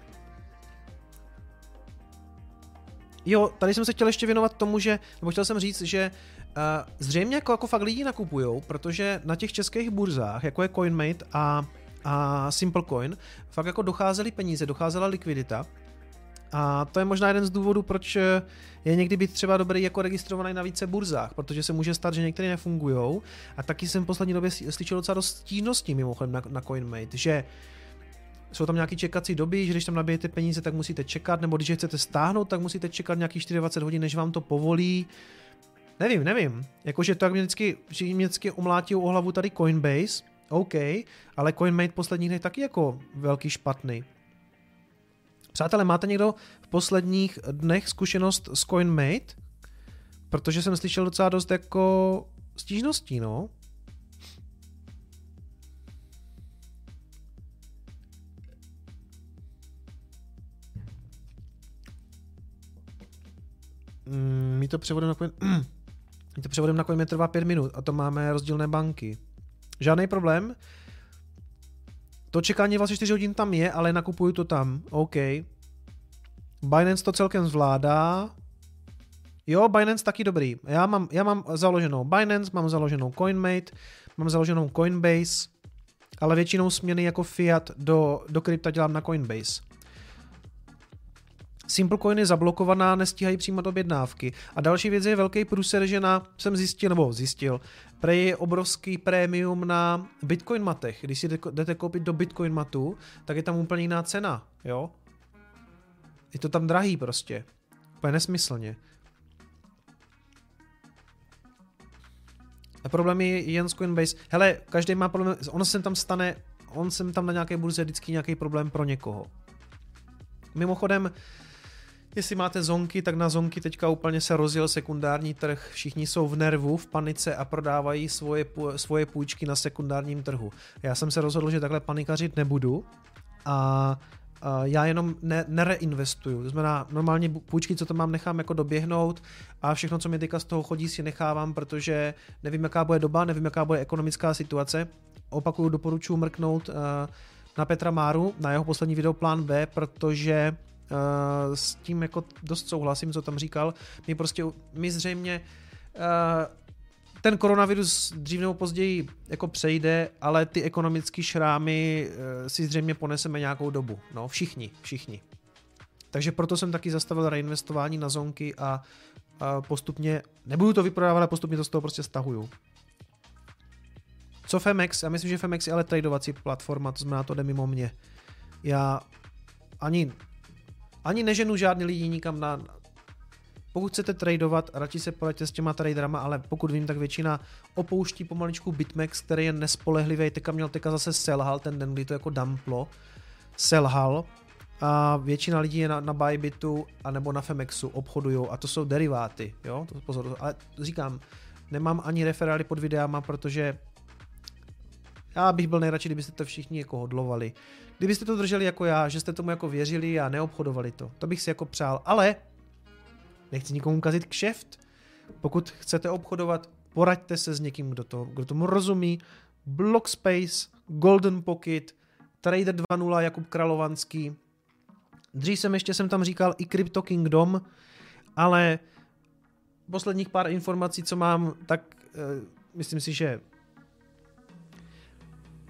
Jo, tady jsem se chtěl ještě věnovat tomu, že, nebo chtěl jsem říct, že uh, zřejmě jako, jako fakt lidi nakupujou, protože na těch českých burzách, jako je CoinMate a, a SimpleCoin, fakt jako docházely peníze, docházela likvidita, a to je možná jeden z důvodů, proč je někdy být třeba dobrý jako registrovaný na více burzách, protože se může stát, že některé nefungují. A taky jsem v poslední době slyšel docela dost stížností mimochodem na, na CoinMate, že jsou tam nějaké čekací doby, že když tam nabijete peníze, tak musíte čekat, nebo když je chcete stáhnout, tak musíte čekat nějakých 24 hodin, než vám to povolí. Nevím, nevím. Jakože to jak mě vždycky, vždycky omlátí o hlavu tady Coinbase, OK, ale CoinMate posledních dnech taky jako velký špatný. Přátelé, máte někdo v posledních dnech zkušenost s CoinMate? Protože jsem slyšel docela dost jako stížností, no. Mm, my to převodem na coin... my to převodem na coin trvá 5 minut a to máme rozdílné banky. Žádný problém. To čekání 24 hodin tam je, ale nakupuju to tam. OK. Binance to celkem zvládá. Jo, Binance taky dobrý. Já mám, já mám založenou Binance, mám založenou CoinMate, mám založenou Coinbase, ale většinou směny jako fiat do, do krypta dělám na Coinbase. Simplecoin je zablokovaná, nestíhají přijímat objednávky. A další věc je velký průser, že na, jsem zjistil, nebo zjistil, pre je obrovský prémium na Bitcoin matech. Když si jdete koupit do Bitcoin matu, tak je tam úplně jiná cena, jo? Je to tam drahý prostě. Úplně nesmyslně. A problém je jen s Coinbase. Hele, každý má problém, on se tam stane, on se tam na nějaké burze vždycky nějaký problém pro někoho. Mimochodem, Jestli máte zonky, tak na zonky teďka úplně se rozjel sekundární trh. Všichni jsou v nervu, v panice a prodávají svoje, svoje půjčky na sekundárním trhu. Já jsem se rozhodl, že takhle panikařit nebudu a já jenom ne, nereinvestuju. To znamená, normálně půjčky, co to mám, nechám jako doběhnout a všechno, co mi teďka z toho chodí, si nechávám, protože nevím, jaká bude doba, nevím, jaká bude ekonomická situace. Opakuju, doporučuji mrknout na Petra Máru, na jeho poslední video plán B, protože s tím jako dost souhlasím, co tam říkal. My prostě, my zřejmě uh, ten koronavirus dřív nebo později jako přejde, ale ty ekonomické šrámy uh, si zřejmě poneseme nějakou dobu. No, všichni, všichni. Takže proto jsem taky zastavil reinvestování na zonky a, a postupně, nebudu to vyprodávat, ale postupně to z toho prostě stahuju. Co Femex? Já myslím, že Femex je ale tradovací platforma, to znamená, to jde mimo mě. Já ani ani neženu žádný lidi nikam na... Pokud chcete tradovat, radši se pojeďte s těma traderama, ale pokud vím, tak většina opouští pomaličku BitMEX, který je nespolehlivý, teďka měl teďka zase selhal ten den, kdy to jako dumplo, selhal. A většina lidí je na, na Bybitu a nebo na Femexu obchodují a to jsou deriváty, jo, to pozor, ale říkám, nemám ani referály pod videama, protože já bych byl nejradši, kdybyste to všichni jako hodlovali. Kdybyste to drželi jako já, že jste tomu jako věřili a neobchodovali to. To bych si jako přál, ale nechci nikomu kazit kšeft. Pokud chcete obchodovat, poraďte se s někým, kdo, to, kdo tomu rozumí. Blockspace, Golden Pocket, Trader 2.0 Jakub Kralovanský. Dřív jsem ještě jsem tam říkal i Crypto Kingdom, ale posledních pár informací, co mám, tak uh, myslím si, že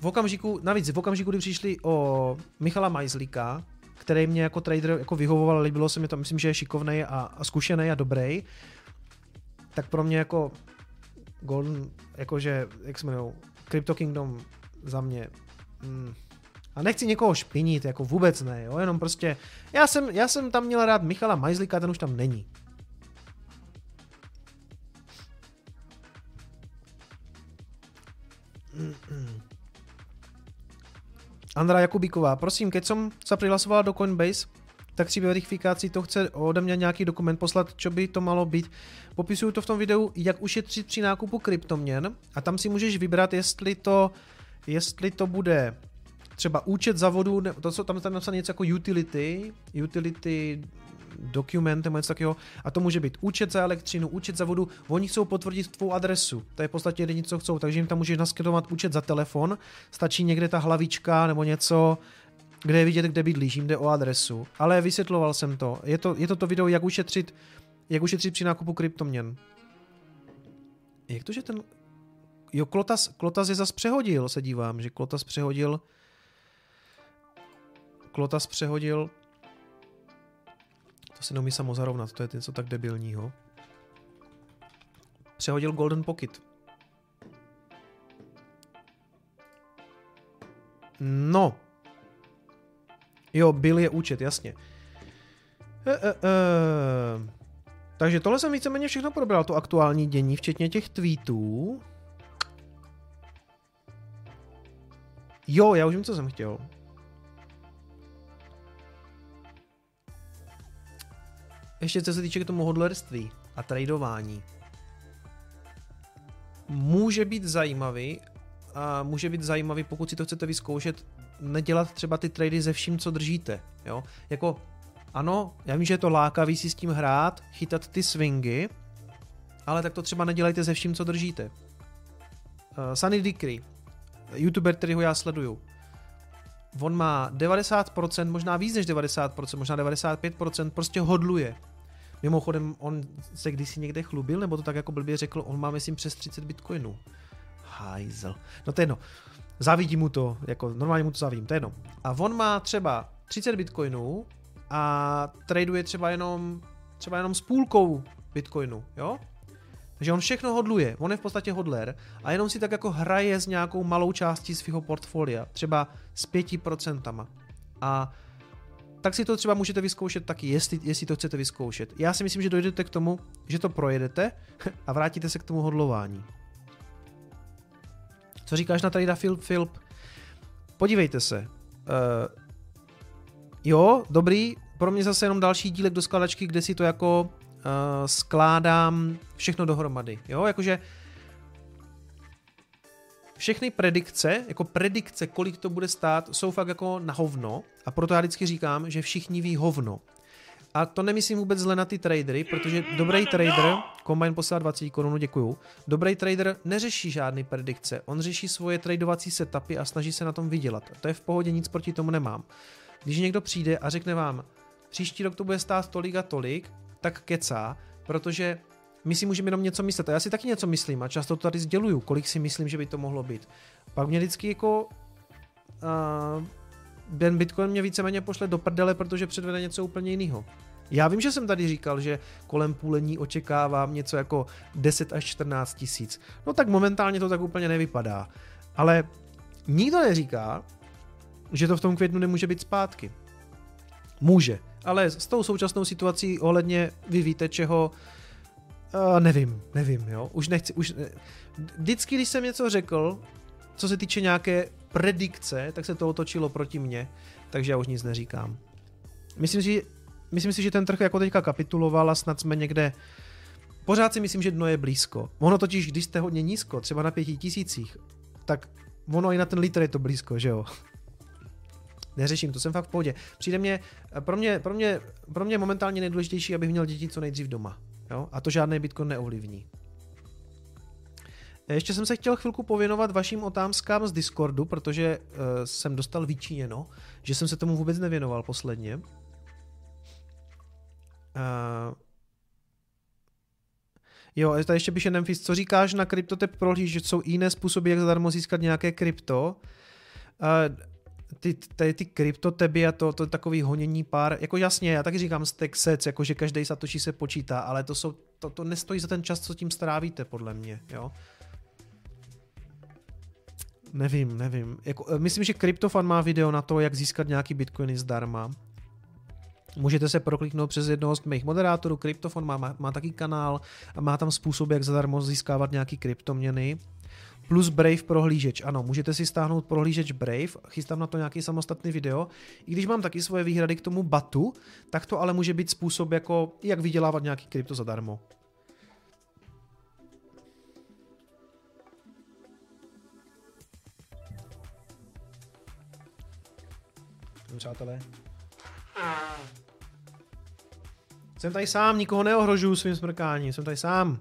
v okamžiku, navíc v okamžiku, kdy přišli o Michala Majzlíka, který mě jako trader jako vyhovoval, líbilo se mi to, myslím, že je šikovný a, a zkušený a dobrý, tak pro mě jako Golden, jakože, jak se jmenují, Crypto Kingdom za mě, mm, a nechci někoho špinit, jako vůbec ne, jo, jenom prostě, já jsem, já jsem tam měl rád Michala Majzlíka, ten už tam není. Andra Jakubíková, prosím, keď som sa prihlasovala do Coinbase, tak si verifikácii to chce ode mě nějaký dokument poslat, čo by to malo být. Popisuju to v tom videu, jak ušetřit při nákupu kryptoměn a tam si můžeš vybrat, jestli to, jestli to bude třeba účet za vodu, to, co tam je napsané něco jako utility, utility dokument nebo něco takového. A to může být účet za elektřinu, účet za vodu, oni chcou potvrdit tvou adresu, to je v podstatě jediné, co chcou, takže jim tam můžeš naskenovat účet za telefon, stačí někde ta hlavička nebo něco, kde je vidět, kde bydlíš, jim jde o adresu, ale vysvětloval jsem to, je to, je to to video, jak ušetřit, jak ušetřit při nákupu kryptoměn. Jak to, že ten... Jo, Klotas, Klotas je zas přehodil, se dívám, že Klotas přehodil Klotas přehodil to si neumí samo zarovnat, to je něco tak debilního. Přehodil Golden Pocket. No. Jo, byl je účet, jasně. E, e, e. Takže tohle jsem víceméně všechno probral, to aktuální dění, včetně těch tweetů. Jo, já už vím, co jsem chtěl. Ještě co se týče k tomu hodlerství a tradování. Může být zajímavý, a může být zajímavý, pokud si to chcete vyzkoušet, nedělat třeba ty trady ze vším, co držíte. Jo? Jako, ano, já vím, že je to lákavý si s tím hrát, chytat ty swingy, ale tak to třeba nedělejte ze vším, co držíte. Uh, Sunny Decree, youtuber, kterýho já sleduju, on má 90%, možná víc než 90%, možná 95%, prostě hodluje. Mimochodem, on se kdysi někde chlubil, nebo to tak jako blbě řekl, on má myslím přes 30 bitcoinů. Hajzel. No to je jedno. Závidím mu to, jako normálně mu to závidím, to je jedno. A on má třeba 30 bitcoinů a traduje třeba jenom, třeba jenom s půlkou bitcoinu, jo? Takže on všechno hodluje, on je v podstatě hodler a jenom si tak jako hraje s nějakou malou částí svého portfolia, třeba s 5%. A tak si to třeba můžete vyzkoušet taky, jestli, jestli to chcete vyzkoušet. Já si myslím, že dojdete k tomu, že to projedete a vrátíte se k tomu hodlování. Co říkáš na trade Philip Philip? Podívejte se. Uh, jo, dobrý, pro mě zase jenom další dílek do skladačky, kde si to jako uh, skládám všechno dohromady. Jo, jakože všechny predikce, jako predikce, kolik to bude stát, jsou fakt jako na hovno a proto já vždycky říkám, že všichni ví hovno. A to nemyslím vůbec zle na ty tradery, protože dobrý trader, Combine posílá 20 korun, děkuju, dobrý trader neřeší žádný predikce, on řeší svoje tradovací setupy a snaží se na tom vydělat. To je v pohodě, nic proti tomu nemám. Když někdo přijde a řekne vám, příští rok to bude stát tolik a tolik, tak kecá, protože my si můžeme jenom něco myslet. A já si taky něco myslím a často to tady sděluju, kolik si myslím, že by to mohlo být. Pak mě vždycky jako uh, ten Bitcoin mě víceméně pošle do prdele, protože předvede něco úplně jiného. Já vím, že jsem tady říkal, že kolem půlení očekávám něco jako 10 až 14 tisíc. No tak momentálně to tak úplně nevypadá. Ale nikdo neříká, že to v tom květnu nemůže být zpátky. Může, ale s tou současnou situací ohledně vy víte čeho, uh, nevím, nevím, jo, už nechci, už, ne... vždycky, když jsem něco řekl, co se týče nějaké predikce, tak se to otočilo proti mně, takže já už nic neříkám. Myslím si, myslím si, že ten trh jako teďka kapituloval a snad jsme někde Pořád si myslím, že dno je blízko. Ono totiž, když jste hodně nízko, třeba na pěti tisících, tak ono i na ten litr je to blízko, že jo? Neřeším, to jsem fakt v pohodě. Přijde mě, pro mě, pro mě, pro mě momentálně nejdůležitější, abych měl děti co nejdřív doma. Jo? A to žádný Bitcoin neovlivní. Ještě jsem se chtěl chvilku pověnovat vašim otázkám z Discordu, protože uh, jsem dostal vyčiněno, že jsem se tomu vůbec nevěnoval posledně. Uh, jo, tady ještě píše Nemphis, co říkáš na CryptoTep prohlíž, že jsou jiné způsoby, jak zadarmo získat nějaké krypto? Uh, ty, ty, ty kryptoteby a to, to takový honění pár, jako jasně, já taky říkám stack sets, jako že každý satoshi se počítá, ale to, jsou, to, to nestojí za ten čas, co tím strávíte, podle mě, jo. Nevím, nevím. Jako, eh, myslím, že Cryptofan má video na to, jak získat nějaký bitcoiny zdarma. Můžete se prokliknout přes jednoho z mých moderátorů, Cryptofon má, má, má taky kanál a má tam způsob, jak zadarmo získávat nějaký kryptoměny. Plus Brave prohlížeč, ano, můžete si stáhnout prohlížeč Brave, chystám na to nějaký samostatný video. I když mám taky svoje výhrady k tomu batu, tak to ale může být způsob, jako jak vydělávat nějaký krypto zadarmo. Přátelé. Jsem tady sám, nikoho neohrožuju svým smrkáním, jsem tady sám.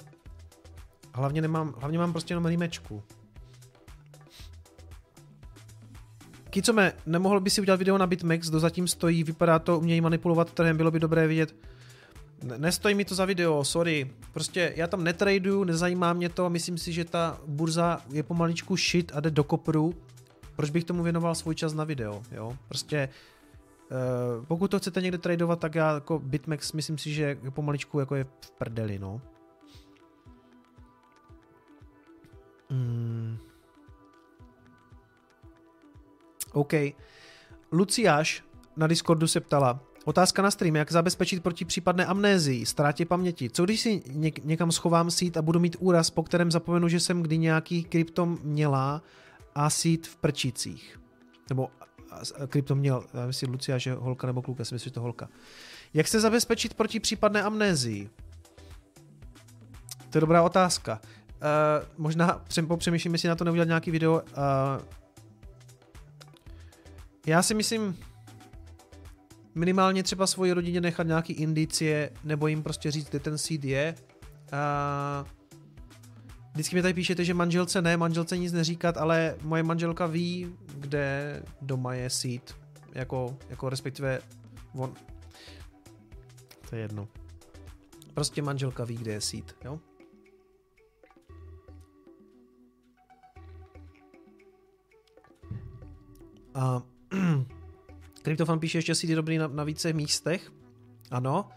Hlavně, nemám, hlavně mám prostě jenom rýmečku. Kicome, nemohl by si udělat video na BitMEX, kdo zatím stojí, vypadá to, umějí manipulovat trhem, bylo by dobré vidět. Nestojí mi to za video, sorry. Prostě já tam netraduju, nezajímá mě to, myslím si, že ta burza je pomaličku shit a jde do kopru. Proč bych tomu věnoval svůj čas na video, jo? Prostě uh, pokud to chcete někde tradovat, tak já jako BitMEX myslím si, že pomaličku jako je v prdeli, no. Hmm. OK. Luciáš na Discordu se ptala, Otázka na stream, jak zabezpečit proti případné amnézii, ztrátě paměti. Co když si něk- někam schovám sít a budu mít úraz, po kterém zapomenu, že jsem kdy nějaký kryptom měla a sít v prčicích? Nebo krypto měl, já myslím Lucia, že holka nebo kluk, já si myslím, že to holka. Jak se zabezpečit proti případné amnézii? To je dobrá otázka. Uh, možná popřemýšlím, jestli na to neudělat nějaký video. Uh, já si myslím, minimálně třeba svoji rodině nechat nějaký indicie, nebo jim prostě říct, kde ten seed je. Uh, vždycky mi tady píšete, že manželce ne, manželce nic neříkat, ale moje manželka ví, kde doma je seed. Jako, jako respektive on. To je jedno. Prostě manželka ví, kde je seed, jo? A Kryptofan píše, ještě si dobrý na, na více místech. Ano.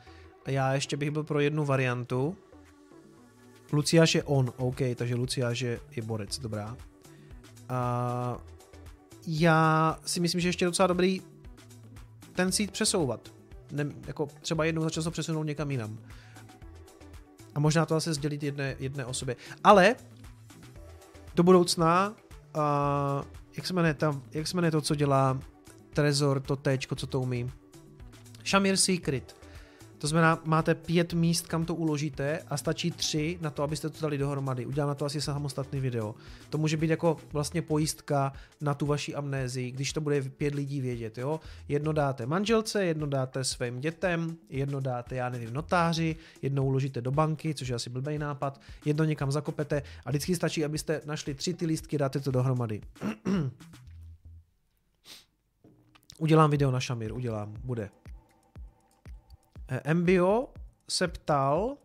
A já ještě bych byl pro jednu variantu. Luciáš je on, OK, takže Luciáš je, je borec, dobrá. A já si myslím, že ještě je docela dobrý ten seed přesouvat. Ne, jako třeba jednou za ho přesunout někam jinam. A možná to zase sdělit jedné, jedné osobě. Ale do budoucna, uh, jak se jmenuje, tam, jak se jmenuje to, co dělá Trezor, to téčko, co to umí. Shamir Secret. To znamená, máte pět míst, kam to uložíte a stačí tři na to, abyste to dali dohromady. Udělám na to asi samostatný video. To může být jako vlastně pojistka na tu vaši amnézii, když to bude pět lidí vědět. Jo? Jedno dáte manželce, jedno dáte svým dětem, jedno dáte, já nevím, notáři, jedno uložíte do banky, což je asi blbý nápad, jedno někam zakopete a vždycky stačí, abyste našli tři ty lístky, dáte to dohromady. Udělám video na Shamir, udělám, bude. Eh, MBO se ptal,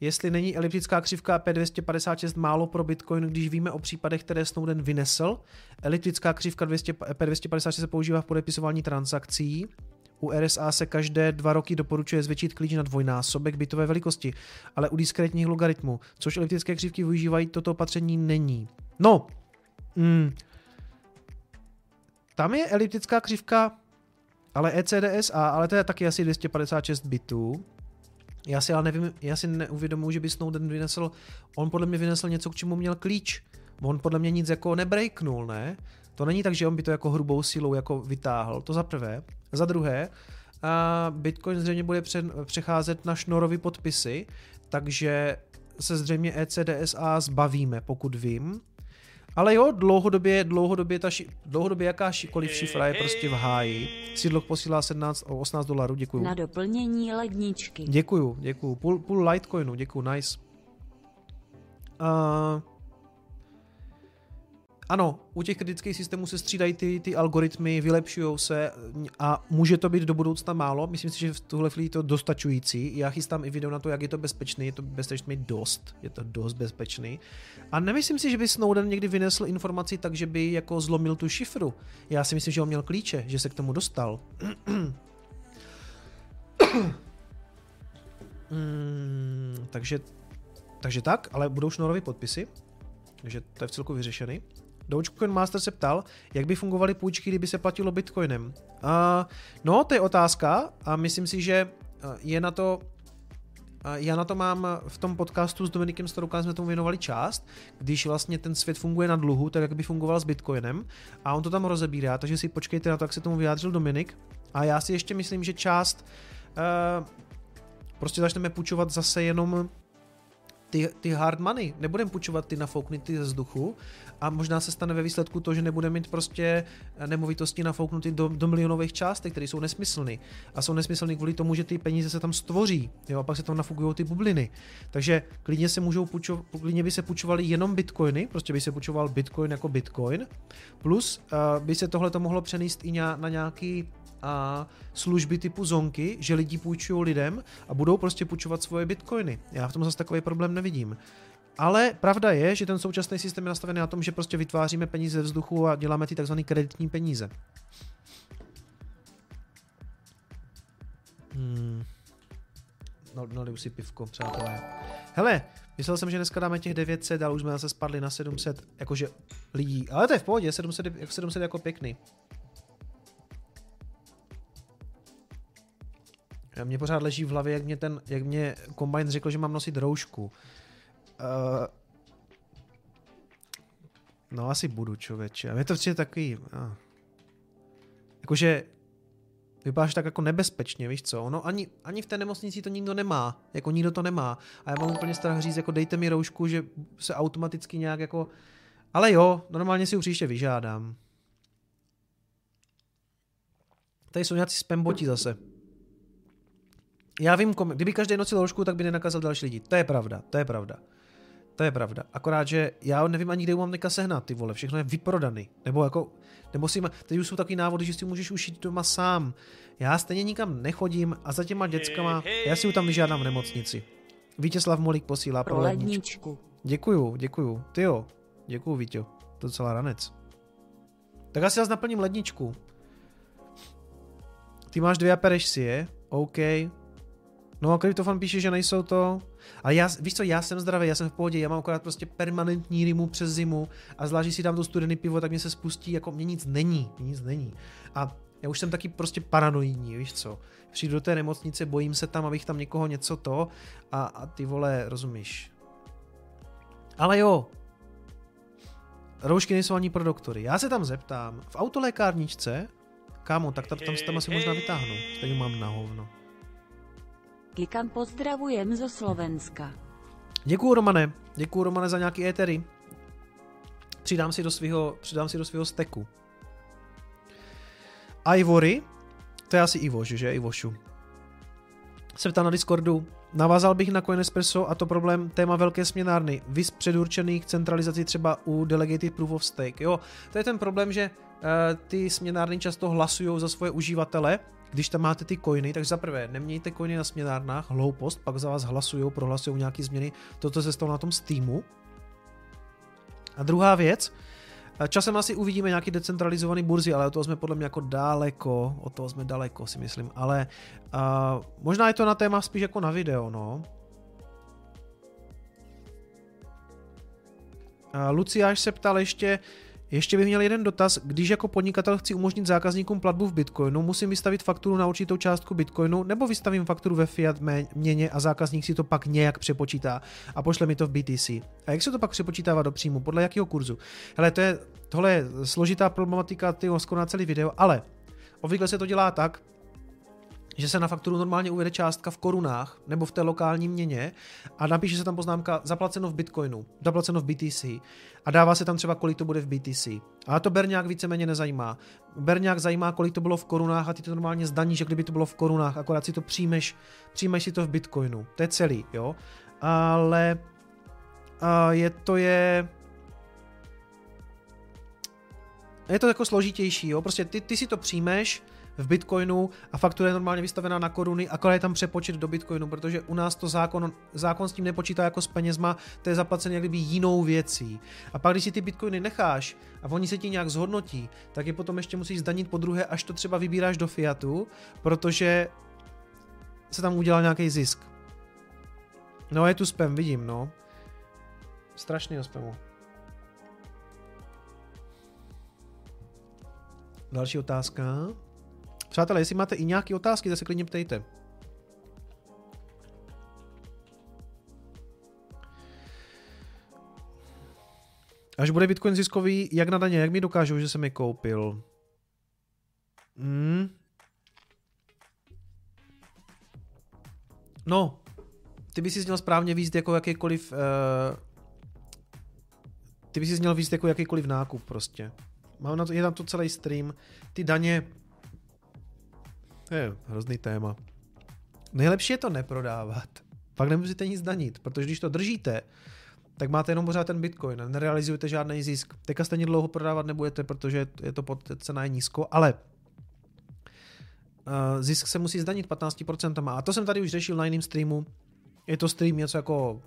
jestli není eliptická křivka P256 málo pro Bitcoin, když víme o případech, které Snowden vynesl. Eliptická křivka 200, P256 se používá v podepisování transakcí. U RSA se každé dva roky doporučuje zvětšit klíč na dvojnásobek bitové velikosti, ale u diskrétních logaritmů, což eliptické křivky využívají, toto opatření není. No, mm, tam je eliptická křivka, ale ECDSA, ale to je taky asi 256 bitů. Já si ale nevím, já si neuvědomuji, že by Snowden vynesl, on podle mě vynesl něco, k čemu měl klíč. On podle mě nic jako nebreaknul, ne? To není tak, že on by to jako hrubou silou jako vytáhl, to za prvé. Za druhé, a Bitcoin zřejmě bude přecházet na šnorový podpisy, takže se zřejmě ECDSA zbavíme, pokud vím. Ale jo, dlouhodobě, dlouhodobě, ta ši, dlouhodobě jakákoliv šifra je prostě v háji. Sídlo posílá 17 o 18 dolarů, děkuju. Na doplnění ledničky. Děkuju, děkuju. Půl, půl Litecoinu, děkuju, nice. Uh, ano, u těch kritických systémů se střídají ty, ty algoritmy, vylepšují se a může to být do budoucna málo. Myslím si, že v tuhle chvíli je to dostačující. Já chystám i video na to, jak je to bezpečný. Je to bezpečný dost. Je to dost bezpečný. A nemyslím si, že by Snowden někdy vynesl informaci tak, že by jako zlomil tu šifru. Já si myslím, že on měl klíče, že se k tomu dostal. hmm, takže, takže tak, ale budou šnorové podpisy. Takže to je v celku vyřešený. Dogecoin Master se ptal, jak by fungovaly půjčky, kdyby se platilo bitcoinem. Uh, no, to je otázka a myslím si, že je na to já na to mám v tom podcastu s Dominikem Staroukem jsme tomu věnovali část, když vlastně ten svět funguje na dluhu, tak jak by fungoval s Bitcoinem. A on to tam rozebírá, takže si počkejte na to, jak se tomu vyjádřil Dominik. A já si ještě myslím, že část uh, prostě začneme půjčovat zase jenom ty, ty hard money, nebudeme půjčovat ty nafouknuty ze vzduchu a možná se stane ve výsledku to, že nebudeme mít prostě nemovitosti nafouknuty do, do milionových částek, které jsou nesmyslné. A jsou nesmyslné kvůli tomu, že ty peníze se tam stvoří, jo, a pak se tam nafukují ty bubliny. Takže klidně se můžou půjčovat, klidně by se půjčovaly jenom bitcoiny, prostě by se půjčoval bitcoin jako bitcoin, plus uh, by se tohle to mohlo přenést i na, na nějaký a služby typu zonky, že lidi půjčují lidem a budou prostě půjčovat svoje bitcoiny. Já v tom zase takový problém nevidím. Ale pravda je, že ten současný systém je nastavený na tom, že prostě vytváříme peníze ze vzduchu a děláme ty takzvané kreditní peníze. Hmm. No, no si pivko, přátelé. Hele, myslel jsem, že dneska dáme těch 900, ale už jsme zase spadli na 700, jakože lidí. Ale to je v pohodě, 700, 700 jako pěkný. Mě pořád leží v hlavě, jak mě ten, jak mě Combine řekl, že mám nosit roušku. Uh, no asi budu, člověče. A mě to přijde takový... Uh. Jakože vypadáš tak jako nebezpečně, víš co? No ani, ani v té nemocnici to nikdo nemá, jako nikdo to nemá. A já mám úplně strach říct, jako dejte mi roušku, že se automaticky nějak jako... Ale jo, normálně si ji příště vyžádám. Tady jsou nějací spamboti zase. Já vím, kom... kdyby každý nosil roušku, tak by nenakazil další lidi. To je pravda, to je pravda. To je pravda. Akorát, že já nevím ani, kde mám teďka sehnat ty vole. Všechno je vyprodaný. Nebo jako, nebo si, teď už jsou takový návody, že si můžeš ušít doma sám. Já stejně nikam nechodím a za těma dětskama, já si ju tam vyžádám v nemocnici. Vítězslav Molík posílá pro, ledničku. Děkuju, děkuju. Ty jo, děkuju Vítě. To je docela ranec. Tak asi já naplním ledničku. Ty máš dvě a pereš si je? OK. No a Kryptofan píše, že nejsou to. Ale já, víš co, já jsem zdravý, já jsem v pohodě, já mám akorát prostě permanentní rýmu přes zimu a zvlášť, si dám to studený pivo, tak mě se spustí, jako mě nic není, mě nic není. A já už jsem taky prostě paranoidní, víš co. Přijdu do té nemocnice, bojím se tam, abych tam někoho něco to a, a ty vole, rozumíš. Ale jo, roušky nejsou ani pro doktory. Já se tam zeptám, v autolékárničce, kámo, tak tam, tam se tam asi možná vytáhnu, stejně mám na hovno. Kikam pozdravujem zo Slovenska. Děkuju Romane, děkuju Romane za nějaký étery. Přidám si do svého, přidám si do svého steku. Ivory, to je asi Ivo, že, Ivošu. Se ptá na Discordu, Navázal bych na Coinespresso a to problém téma velké směnárny, vys předurčených centralizací třeba u Delegated Proof of Stake. Jo, to je ten problém, že uh, ty směnárny často hlasují za svoje uživatele, když tam máte ty coiny, tak zaprvé nemějte coiny na směnárnách, hloupost, pak za vás hlasují, prohlasují nějaké změny, toto se stalo na tom Steamu. A druhá věc, Časem asi uvidíme nějaký decentralizovaný burzy, ale od toho jsme podle mě jako daleko, od toho jsme daleko si myslím, ale uh, možná je to na téma spíš jako na video, no. Uh, Luciáš se ptal ještě, ještě bych měl jeden dotaz. Když jako podnikatel chci umožnit zákazníkům platbu v Bitcoinu, musím vystavit fakturu na určitou částku Bitcoinu, nebo vystavím fakturu ve fiat měně a zákazník si to pak nějak přepočítá a pošle mi to v BTC. A jak se to pak přepočítává do příjmu? Podle jakého kurzu? Hele, to je, tohle je složitá problematika, ty skoro na celý video, ale obvykle se to dělá tak, že se na fakturu normálně uvede částka v korunách nebo v té lokální měně a napíše se tam poznámka zaplaceno v Bitcoinu, zaplaceno v BTC a dává se tam třeba, kolik to bude v BTC. A to Berňák víceméně nezajímá. Berňák zajímá, kolik to bylo v korunách a ty to normálně zdaníš, že kdyby to bylo v korunách, akorát si to přijmeš, přijmeš si to v Bitcoinu. To je celý, jo. Ale a je to je je to jako složitější, jo. Prostě ty, ty si to přijmeš, v Bitcoinu a faktura je normálně vystavená na koruny, akorát je tam přepočet do Bitcoinu, protože u nás to zákon, zákon s tím nepočítá jako s penězma, to je zaplacené jak kdyby jinou věcí. A pak, když si ty Bitcoiny necháš a oni se ti nějak zhodnotí, tak je potom ještě musíš zdanit po druhé, až to třeba vybíráš do fiatu, protože se tam udělal nějaký zisk. No je tu spam, vidím, no. Strašný spamu. Další otázka. Přátelé, jestli máte i nějaké otázky, tak se klidně ptejte. Až bude Bitcoin ziskový, jak na daně, jak mi dokážou, že jsem je koupil? Hmm. No, ty bys si měl správně víc jako jakýkoliv... Uh, ty bys si měl víc jako jakýkoliv nákup prostě. Mám na to, je tam to celý stream. Ty daně, to je hrozný téma. Nejlepší je to neprodávat. Pak nemusíte nic danit, protože když to držíte, tak máte jenom pořád ten bitcoin, nerealizujete žádný zisk. Teďka stejně dlouho prodávat nebudete, protože je to pod, cena je nízko, ale uh, zisk se musí zdanit 15%. A to jsem tady už řešil na jiném streamu. Je to stream něco jako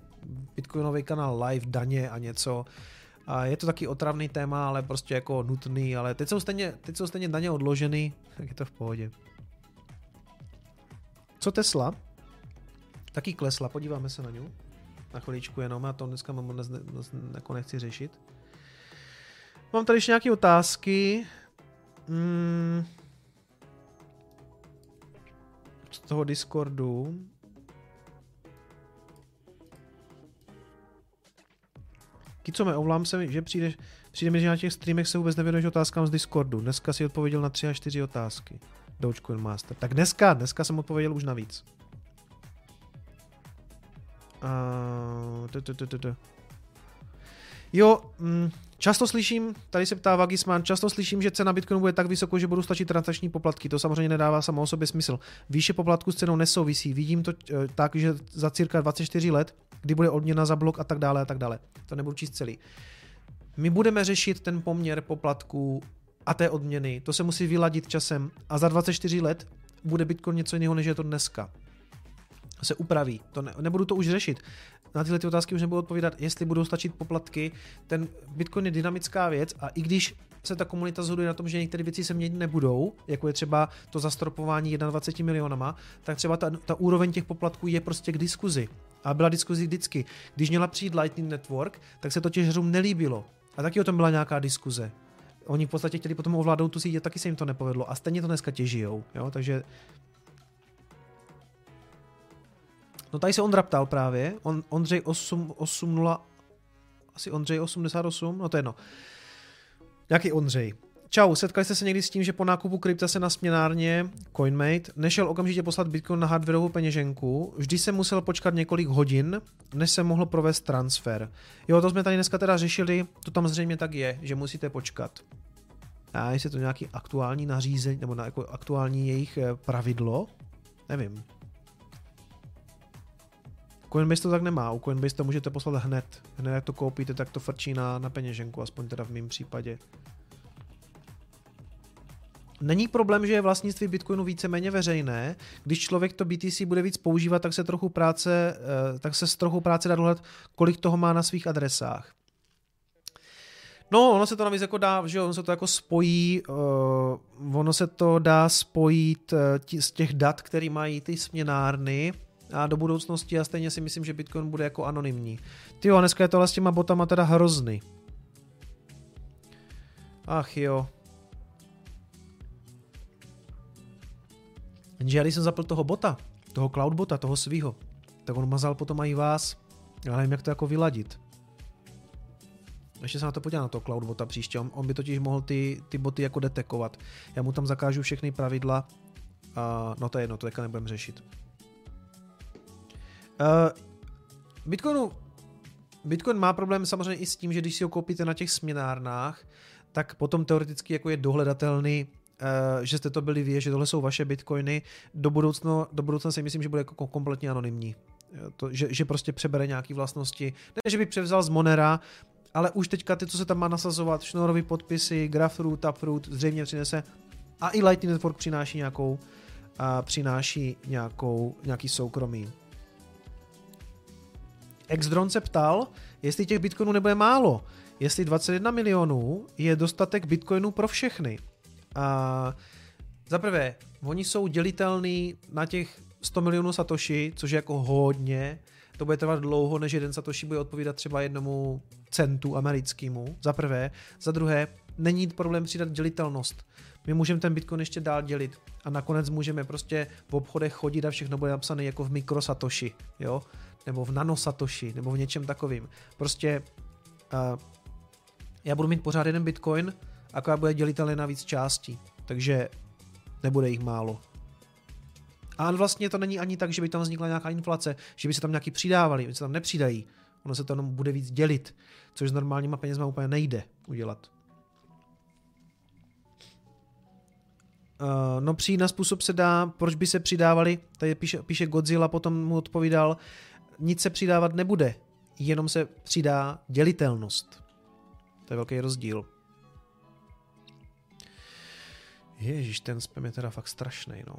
bitcoinový kanál live, daně a něco. A je to taky otravný téma, ale prostě jako nutný, ale teď jsou stejně, teď jsou stejně daně odloženy, tak je to v pohodě. Co Tesla? Taky klesla, podíváme se na ní. Na chviličku jenom, já to dneska mám, ne, jako nechci řešit. Mám tady ještě nějaké otázky. Hmm. Z toho Discordu. Kicome, ovlám se, že přijdeš, přijde mi, že na těch streamech se vůbec nevěnuješ otázkám z Discordu. Dneska si odpověděl na tři a čtyři otázky. Dogecoin Master. Tak dneska, dneska jsem odpověděl už navíc. Uh, Jo, mm, často slyším, tady se ptá Vagisman, často slyším, že cena Bitcoinu bude tak vysoko, že budou stačit transakční poplatky. To samozřejmě nedává samo o sobě smysl. Výše poplatku s cenou nesouvisí. Vidím to e, tak, že za cirka 24 let, kdy bude odměna za blok a tak dále a tak dále. To nebudu číst celý. My budeme řešit ten poměr poplatků a té odměny. To se musí vyladit časem a za 24 let bude Bitcoin něco jiného, než je to dneska se upraví. To ne, nebudu to už řešit na tyhle ty otázky už nebudu odpovídat, jestli budou stačit poplatky. Ten Bitcoin je dynamická věc a i když se ta komunita zhoduje na tom, že některé věci se měnit nebudou, jako je třeba to zastropování 21 milionama, tak třeba ta, ta úroveň těch poplatků je prostě k diskuzi. A byla diskuzi vždycky. Když měla přijít Lightning Network, tak se to těžerům nelíbilo. A taky o tom byla nějaká diskuze. Oni v podstatě chtěli potom ovládnout tu síť, taky se jim to nepovedlo. A stejně to dneska těžijou. Jo? Takže No tady se Ondra ptal právě, On, Ondřej 8, 80, asi Ondřej 88, no to je jedno. Jaký Ondřej? Čau, setkali jste se někdy s tím, že po nákupu krypta se na směnárně CoinMate nešel okamžitě poslat Bitcoin na hardwareovou peněženku, vždy se musel počkat několik hodin, než se mohl provést transfer. Jo, to jsme tady dneska teda řešili, to tam zřejmě tak je, že musíte počkat. A jestli to nějaký aktuální nařízení, nebo na, jako aktuální jejich eh, pravidlo, nevím. Coinbase to tak nemá, u Coinbase to můžete poslat hned. Hned jak to koupíte, tak to frčí na, na peněženku, aspoň teda v mém případě. Není problém, že je vlastnictví Bitcoinu víceméně veřejné. Když člověk to BTC bude víc používat, tak se trochu práce, eh, tak se s trochu práce dá dohledat, kolik toho má na svých adresách. No, ono se to navíc jako dá, že ono se to jako spojí, uh, ono se to dá spojit uh, tí, z těch dat, které mají ty směnárny, a do budoucnosti a stejně si myslím, že Bitcoin bude jako anonymní. Ty jo, dneska je tohle s těma botama teda hrozný. Ach jo. Jenže já když jsem zapl toho bota, toho cloudbota, toho svýho, tak on mazal potom i vás. Já nevím, jak to jako vyladit. Ještě se na to podívám na toho cloudbota příště. On, on by totiž mohl ty, ty boty jako detekovat. Já mu tam zakážu všechny pravidla. A, no to je jedno, to teďka nebudem řešit. Uh, Bitcoinu, Bitcoin má problém samozřejmě i s tím, že když si ho koupíte na těch směnárnách, tak potom teoreticky jako je dohledatelný, že jste to byli vy, že tohle jsou vaše bitcoiny. Do budoucna, do budoucna si myslím, že bude jako kompletně anonymní. To, že, že prostě přebere nějaké vlastnosti. Ne, že by převzal z Monera, ale už teďka ty, co se tam má nasazovat, šnorový podpisy, Grafroot, Taproot, zřejmě přinese. A i Lightning Network přináší nějakou, a přináší nějakou, nějaký soukromí. Exdron se ptal, jestli těch bitcoinů nebude málo, jestli 21 milionů je dostatek bitcoinů pro všechny. A za prvé, oni jsou dělitelný na těch 100 milionů satoshi, což je jako hodně. To bude trvat dlouho, než jeden satoshi bude odpovídat třeba jednomu centu americkému, za prvé. Za druhé, není problém přidat dělitelnost. My můžeme ten Bitcoin ještě dál dělit a nakonec můžeme prostě v obchodech chodit a všechno bude napsané jako v mikrosatoshi, jo nebo v nanosatoshi, nebo v něčem takovým. Prostě uh, já budu mít pořád jeden bitcoin, akorát bude dělitelný na víc částí, takže nebude jich málo. A vlastně to není ani tak, že by tam vznikla nějaká inflace, že by se tam nějaký přidávali, oni se tam nepřidají. Ono se to jenom bude víc dělit, což s normálníma penězma úplně nejde udělat. Uh, no přijít na způsob se dá, proč by se přidávali, tady píše, píše Godzilla, potom mu odpovídal, nic se přidávat nebude, jenom se přidá dělitelnost. To je velký rozdíl. Ježíš, ten spam je teda fakt strašný, no.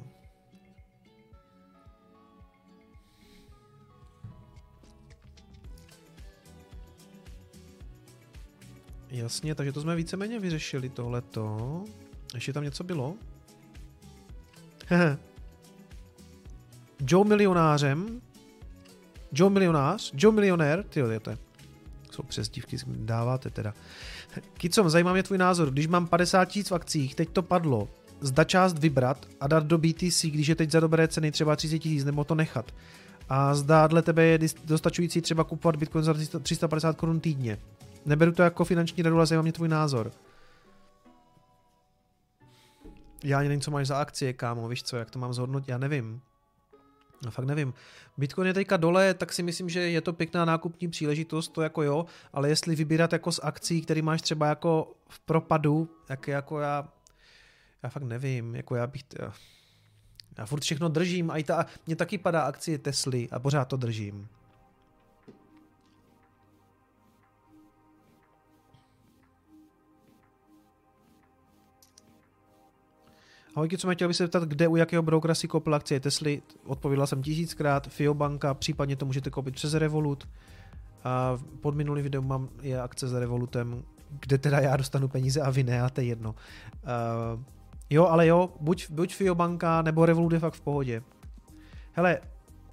Jasně, takže to jsme víceméně vyřešili tohleto. Ještě tam něco bylo? Joe milionářem Joe milionář, Joe milionér, ty to je, jsou přezdívky, dáváte teda. Kicom, zajímá mě tvůj názor, když mám 50 tisíc v akcích, teď to padlo, zda část vybrat a dát do BTC, když je teď za dobré ceny třeba 30 tisíc, nebo to nechat. A zda dle tebe je dostačující třeba kupovat Bitcoin za 350 korun týdně. Neberu to jako finanční radu, ale zajímá mě tvůj názor. Já ani nevím, co máš za akcie, kámo, víš co, jak to mám zhodnotit, já nevím. No fakt nevím. Bitcoin je teďka dole, tak si myslím, že je to pěkná nákupní příležitost, to jako jo, ale jestli vybírat jako z akcí, který máš třeba jako v propadu, jak jako já, já fakt nevím, jako já bych, já, já furt všechno držím, a i ta, mě taky padá akcie Tesly a pořád to držím. Ahojky, co mě chtěl by se zeptat, kde u jakého brokera si koupil akcie Tesly? Odpověděla jsem tisíckrát, Fiobanka, případně to můžete koupit přes Revolut. A pod minulý video mám je akce za Revolutem, kde teda já dostanu peníze a vy ne, a to je jedno. Uh, jo, ale jo, buď, buď Fiobanka nebo Revolut je fakt v pohodě. Hele,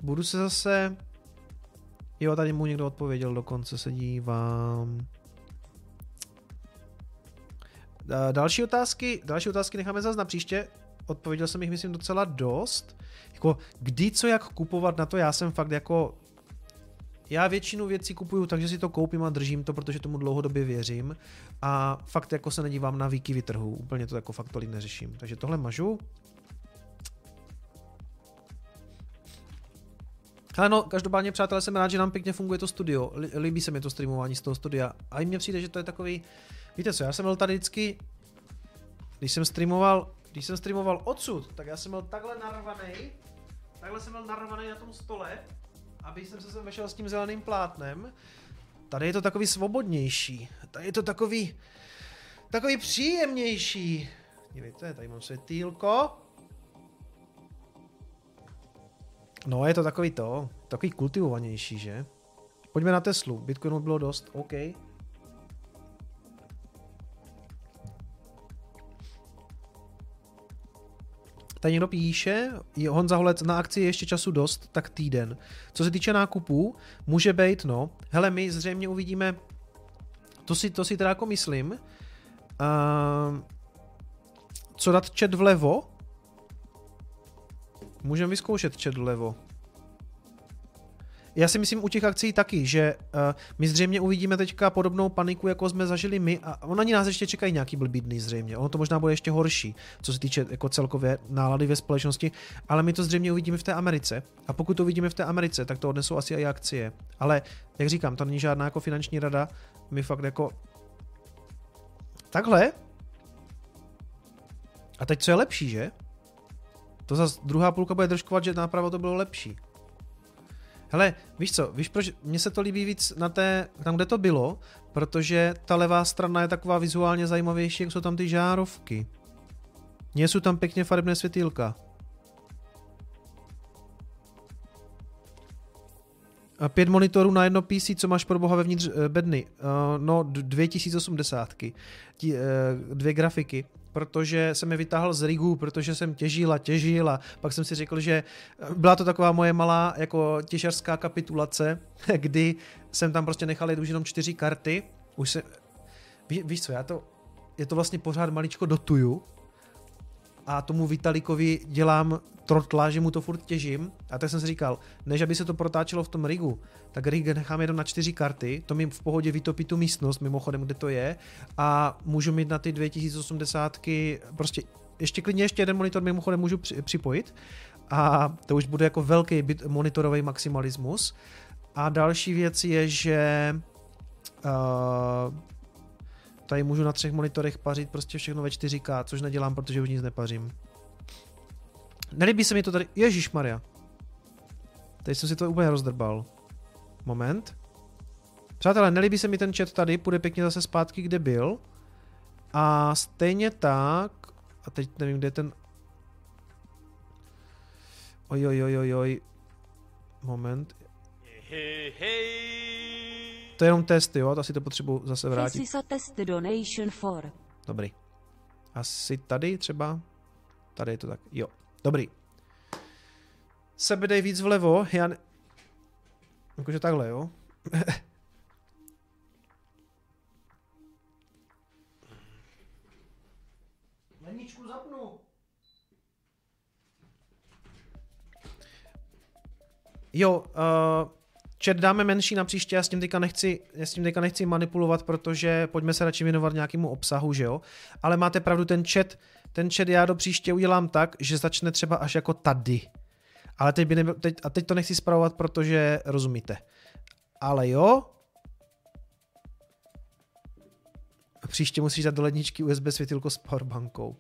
budu se zase... Jo, tady mu někdo odpověděl, dokonce se dívám. Další otázky, další otázky necháme zase na příště. Odpověděl jsem jich, myslím, docela dost. Jako, kdy, co, jak kupovat na to, já jsem fakt jako... Já většinu věcí kupuju takže si to koupím a držím to, protože tomu dlouhodobě věřím. A fakt jako se nedívám na výkyvy trhu. Úplně to jako fakt tolik neřeším. Takže tohle mažu. Ale no, každopádně, přátelé, jsem rád, že nám pěkně funguje to studio. Líbí se mi to streamování z toho studia. A i mně přijde, že to je takový Víte co, já jsem byl tady vždycky, když jsem streamoval, když jsem streamoval odsud, tak já jsem byl takhle narvaný, takhle jsem byl narvaný na tom stole, aby jsem se sem vešel s tím zeleným plátnem. Tady je to takový svobodnější, tady je to takový, takový příjemnější. Dívejte, tady mám světýlko. No, je to takový to, takový kultivovanější, že? Pojďme na Teslu, Bitcoinu bylo dost, OK. Tady někdo píše, Honza Holec, na akci je ještě času dost, tak týden. Co se týče nákupů, může být, no, hele, my zřejmě uvidíme, to si, to si teda jako myslím, uh, co dát chat vlevo? Můžeme vyzkoušet chat vlevo. Já si myslím u těch akcí taky, že uh, my zřejmě uvidíme teďka podobnou paniku, jako jsme zažili my a on ani nás ještě čekají nějaký blbý dny zřejmě. Ono to možná bude ještě horší, co se týče jako celkově nálady ve společnosti, ale my to zřejmě uvidíme v té Americe. A pokud to uvidíme v té Americe, tak to odnesou asi i akcie. Ale jak říkám, to není žádná jako finanční rada, my fakt jako takhle. A teď co je lepší, že? To zase druhá půlka bude držkovat, že náprava to bylo lepší. Hele, víš co, víš proč, mně se to líbí víc na té, tam kde to bylo, protože ta levá strana je taková vizuálně zajímavější, jak jsou tam ty žárovky. Mně jsou tam pěkně farebné světýlka. A pět monitorů na jedno PC, co máš pro boha vevnitř uh, bedny? Uh, no, 2080. Tí, uh, dvě grafiky protože jsem je vytáhl z rigu, protože jsem těžil a těžil a pak jsem si řekl, že byla to taková moje malá jako těžařská kapitulace, kdy jsem tam prostě nechal jít už jenom čtyři karty. Už se, ví, víš co, já to, je to vlastně pořád maličko dotuju, a tomu Vitalikovi dělám trotla, že mu to furt těžím. A tak jsem si říkal, než aby se to protáčelo v tom rigu, tak rig nechám jenom na čtyři karty, to mi v pohodě vytopí tu místnost, mimochodem, kde to je, a můžu mít na ty 2080 prostě ještě klidně ještě jeden monitor mimochodem můžu připojit a to už bude jako velký monitorový maximalismus. A další věc je, že uh, Tady můžu na třech monitorech pařit prostě všechno ve 4K, což nedělám, protože už nic nepařím. Nelíbí se mi to tady, Ježíš Maria. Teď jsem si to úplně rozdrbal. Moment. Přátelé, nelíbí se mi ten chat tady, půjde pěkně zase zpátky, kde byl. A stejně tak, a teď nevím, kde je ten... Oj, oj, oj, oj, oj. Moment. Hey, hey. To je jenom test, jo? To si to potřebuji zase vrátit. Test donation for. Dobrý. Asi tady třeba? Tady je to tak. Jo. Dobrý. Sebe dej víc vlevo. Já ne... Jakože takhle, jo? Leničku zapnu. Jo, uh, Chat dáme menší na příště, já s tím teďka nechci, já s tím teďka nechci manipulovat, protože pojďme se radši věnovat nějakému obsahu, že jo? Ale máte pravdu, ten chat, ten chat já do příště udělám tak, že začne třeba až jako tady. Ale teď by nebyl, teď, a teď to nechci zpravovat, protože rozumíte. Ale jo, Příště musíš dát do ledničky USB světilko s powerbankou.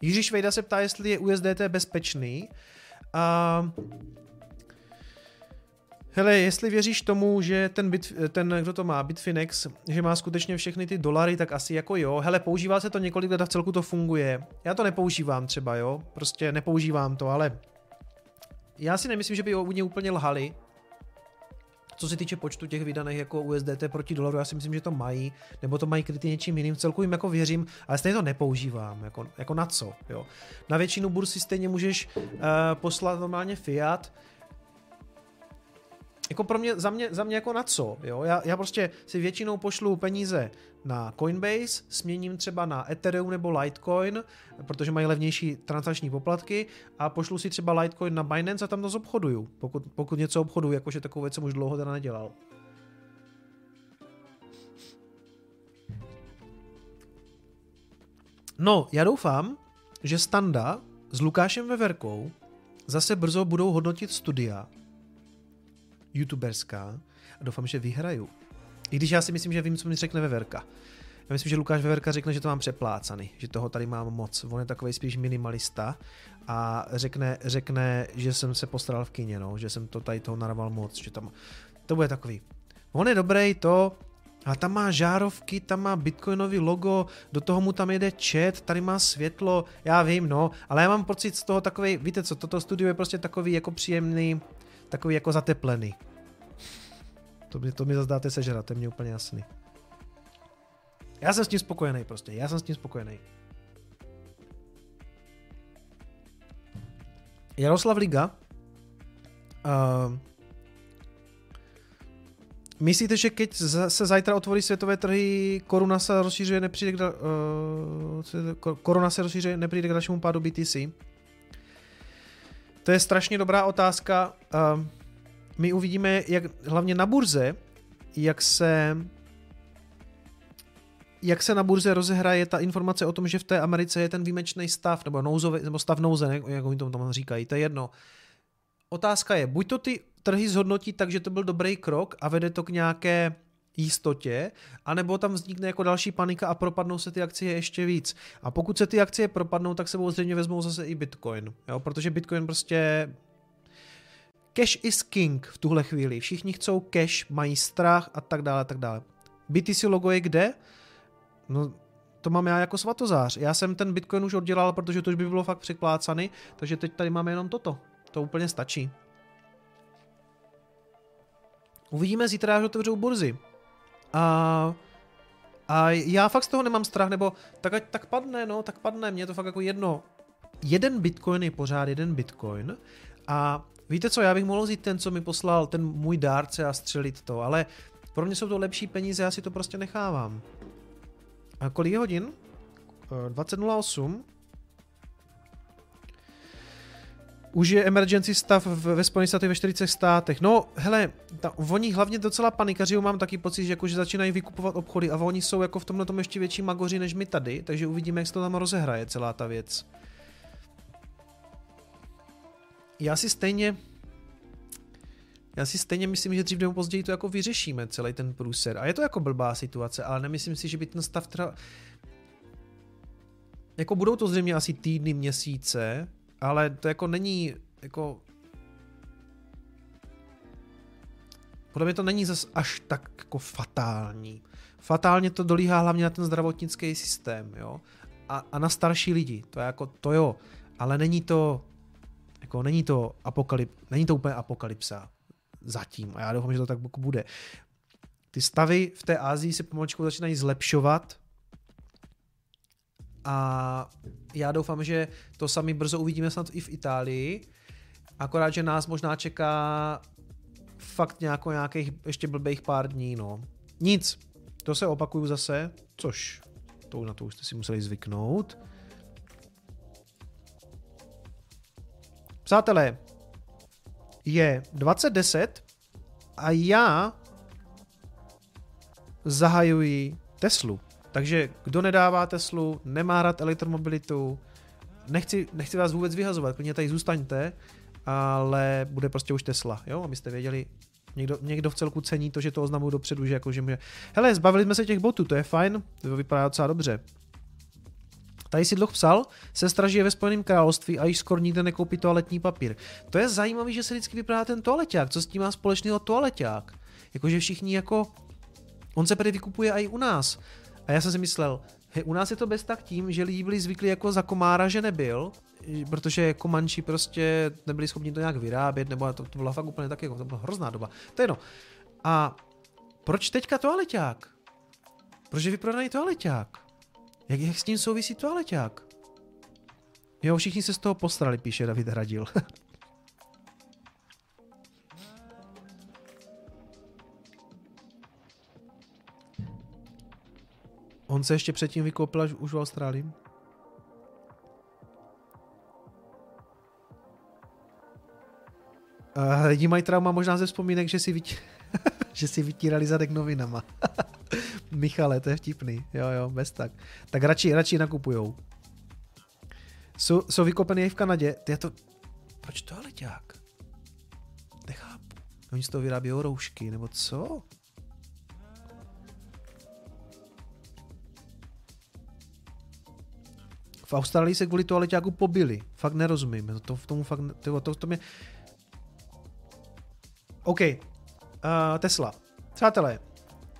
Jiří Vejda se ptá, jestli je USDT bezpečný. A Hele, jestli věříš tomu, že ten, bit, ten, kdo to má, Bitfinex, že má skutečně všechny ty dolary, tak asi jako jo. Hele, používá se to několik let a v celku to funguje. Já to nepoužívám třeba, jo. Prostě nepoužívám to, ale já si nemyslím, že by u úplně lhali. Co se týče počtu těch vydaných jako USDT proti dolaru, já si myslím, že to mají, nebo to mají kryty něčím jiným, celku jim jako věřím, ale stejně to nepoužívám, jako, jako na co, jo. Na většinu bursy stejně můžeš uh, poslat normálně fiat, jako pro mě, za mě, za mě jako na co, jo? Já, já prostě si většinou pošlu peníze na Coinbase, směním třeba na Ethereum nebo Litecoin, protože mají levnější transakční poplatky a pošlu si třeba Litecoin na Binance a tam to zobchoduju, pokud, pokud něco obchoduju, jakože takovou věc jsem už dlouho teda nedělal. No, já doufám, že Standa s Lukášem Veverkou zase brzo budou hodnotit studia, youtuberská a doufám, že vyhraju. I když já si myslím, že vím, co mi řekne Veverka. Já myslím, že Lukáš Veverka řekne, že to mám přeplácaný, že toho tady mám moc. On je takový spíš minimalista a řekne, řekne, že jsem se postaral v kině, no, že jsem to tady toho narval moc, že tam, to bude takový. On je dobrý to, a tam má žárovky, tam má bitcoinový logo, do toho mu tam jede chat, tady má světlo, já vím, no, ale já mám pocit z toho takový, víte co, toto studio je prostě takový jako příjemný, takový jako zateplený. To mi, to mi zase dáte sežrat, to je mě úplně jasný. Já jsem s tím spokojený prostě, já jsem s tím spokojený. Jaroslav Liga. Uh, myslíte, že keď se zajtra otvorí světové trhy, koruna se rozšířuje, nepřijde k, uh, koruna se rozšířuje, nepřijde k dalšímu pádu BTC? To je strašně dobrá otázka. Uh, my uvidíme, jak hlavně na burze, jak se jak se na burze rozehraje ta informace o tom, že v té Americe je ten výjimečný stav, nebo, nouzový, nebo stav nouze, jak oni tomu tam říkají, to je jedno. Otázka je, buď to ty trhy zhodnotí tak, že to byl dobrý krok a vede to k nějaké jistotě, anebo tam vznikne jako další panika a propadnou se ty akcie ještě víc. A pokud se ty akcie propadnou, tak sebou zřejmě vezmou zase i Bitcoin, jo? protože Bitcoin prostě Cash is king v tuhle chvíli. Všichni chcou cash, mají strach a tak dále, tak dále. BTC logo je kde? No, to mám já jako svatozář. Já jsem ten Bitcoin už oddělal, protože to už by bylo fakt překlácaný, takže teď tady máme jenom toto. To úplně stačí. Uvidíme zítra, až otevřou burzy. A, a já fakt z toho nemám strach, nebo tak ať tak padne, no, tak padne, mě to fakt jako jedno. Jeden bitcoin je pořád jeden bitcoin a Víte co, já bych mohl vzít ten, co mi poslal, ten můj dárce a střelit to, ale pro mě jsou to lepší peníze, já si to prostě nechávám. A kolik je hodin? 20.08. Eh, Už je emergency stav ve Spojených státech ve 40 státech. No, hele, ta, oni hlavně docela panikaří, mám taky pocit, že, jako, že začínají vykupovat obchody a oni jsou jako v tomhle tom ještě větší magoři než my tady, takže uvidíme, jak se to tam rozehraje celá ta věc já si stejně já si stejně myslím, že dřív nebo později to jako vyřešíme, celý ten průser. A je to jako blbá situace, ale nemyslím si, že by ten stav tra... Jako budou to zřejmě asi týdny, měsíce, ale to jako není jako... Podle mě to není zas až tak jako fatální. Fatálně to dolíhá hlavně na ten zdravotnický systém, jo. A, a na starší lidi, to je jako, to jo. Ale není to, jako není to apokalyp, není to úplně apokalypsa zatím a já doufám, že to tak bude. Ty stavy v té Ázii se pomaličku začínají zlepšovat a já doufám, že to sami brzo uvidíme snad i v Itálii, akorát, že nás možná čeká fakt nějako, nějakých ještě blbých pár dní, no. Nic, to se opakuju zase, což to na to už jste si museli zvyknout. Přátelé, je 2010 a já zahajuji Teslu. Takže kdo nedává Teslu, nemá rád elektromobilitu, nechci, nechci vás vůbec vyhazovat, klidně tady zůstaňte, ale bude prostě už Tesla, jo, abyste věděli, někdo, někdo v celku cení to, že to oznamují dopředu, že jako, že může... Hele, zbavili jsme se těch botů, to je fajn, to vypadá docela dobře. Tady si dlouho psal, sestra žije ve Spojeném království a již skoro nikde nekoupí toaletní papír. To je zajímavý, že se vždycky vypadá ten toaleťák. Co s tím má společného toaleťák? Jakože všichni jako... On se prý vykupuje i u nás. A já jsem si myslel, he, u nás je to bez tak tím, že lidi byli zvyklí jako za komára, že nebyl, protože komanči prostě nebyli schopni to nějak vyrábět, nebo to, to bylo fakt úplně tak, jako, to byla hrozná doba. To je jedno. A proč teďka toaleťák? Proč je vyprodaný toaleťák? Jak, jak s tím souvisí toaleťák? Jo, všichni se z toho postrali, píše David Hradil. On se ještě předtím vykoupil až už v Austrálii. Uh, lidi mají trauma možná ze vzpomínek, že si, vytí... že si vytírali zadek novinama. Michale, to je vtipný. Jo, jo, bez tak. Tak radši, radši nakupujou. Jsou, jsou vykopený i v Kanadě. Ty to... Proč to ale ťák? Nechápu. Oni z toho vyrábí roušky, nebo co? V Austrálii se kvůli toaleťáku pobili. Fakt nerozumím. To, v tomu fakt, to, to, to mě... OK. Uh, Tesla. Přátelé,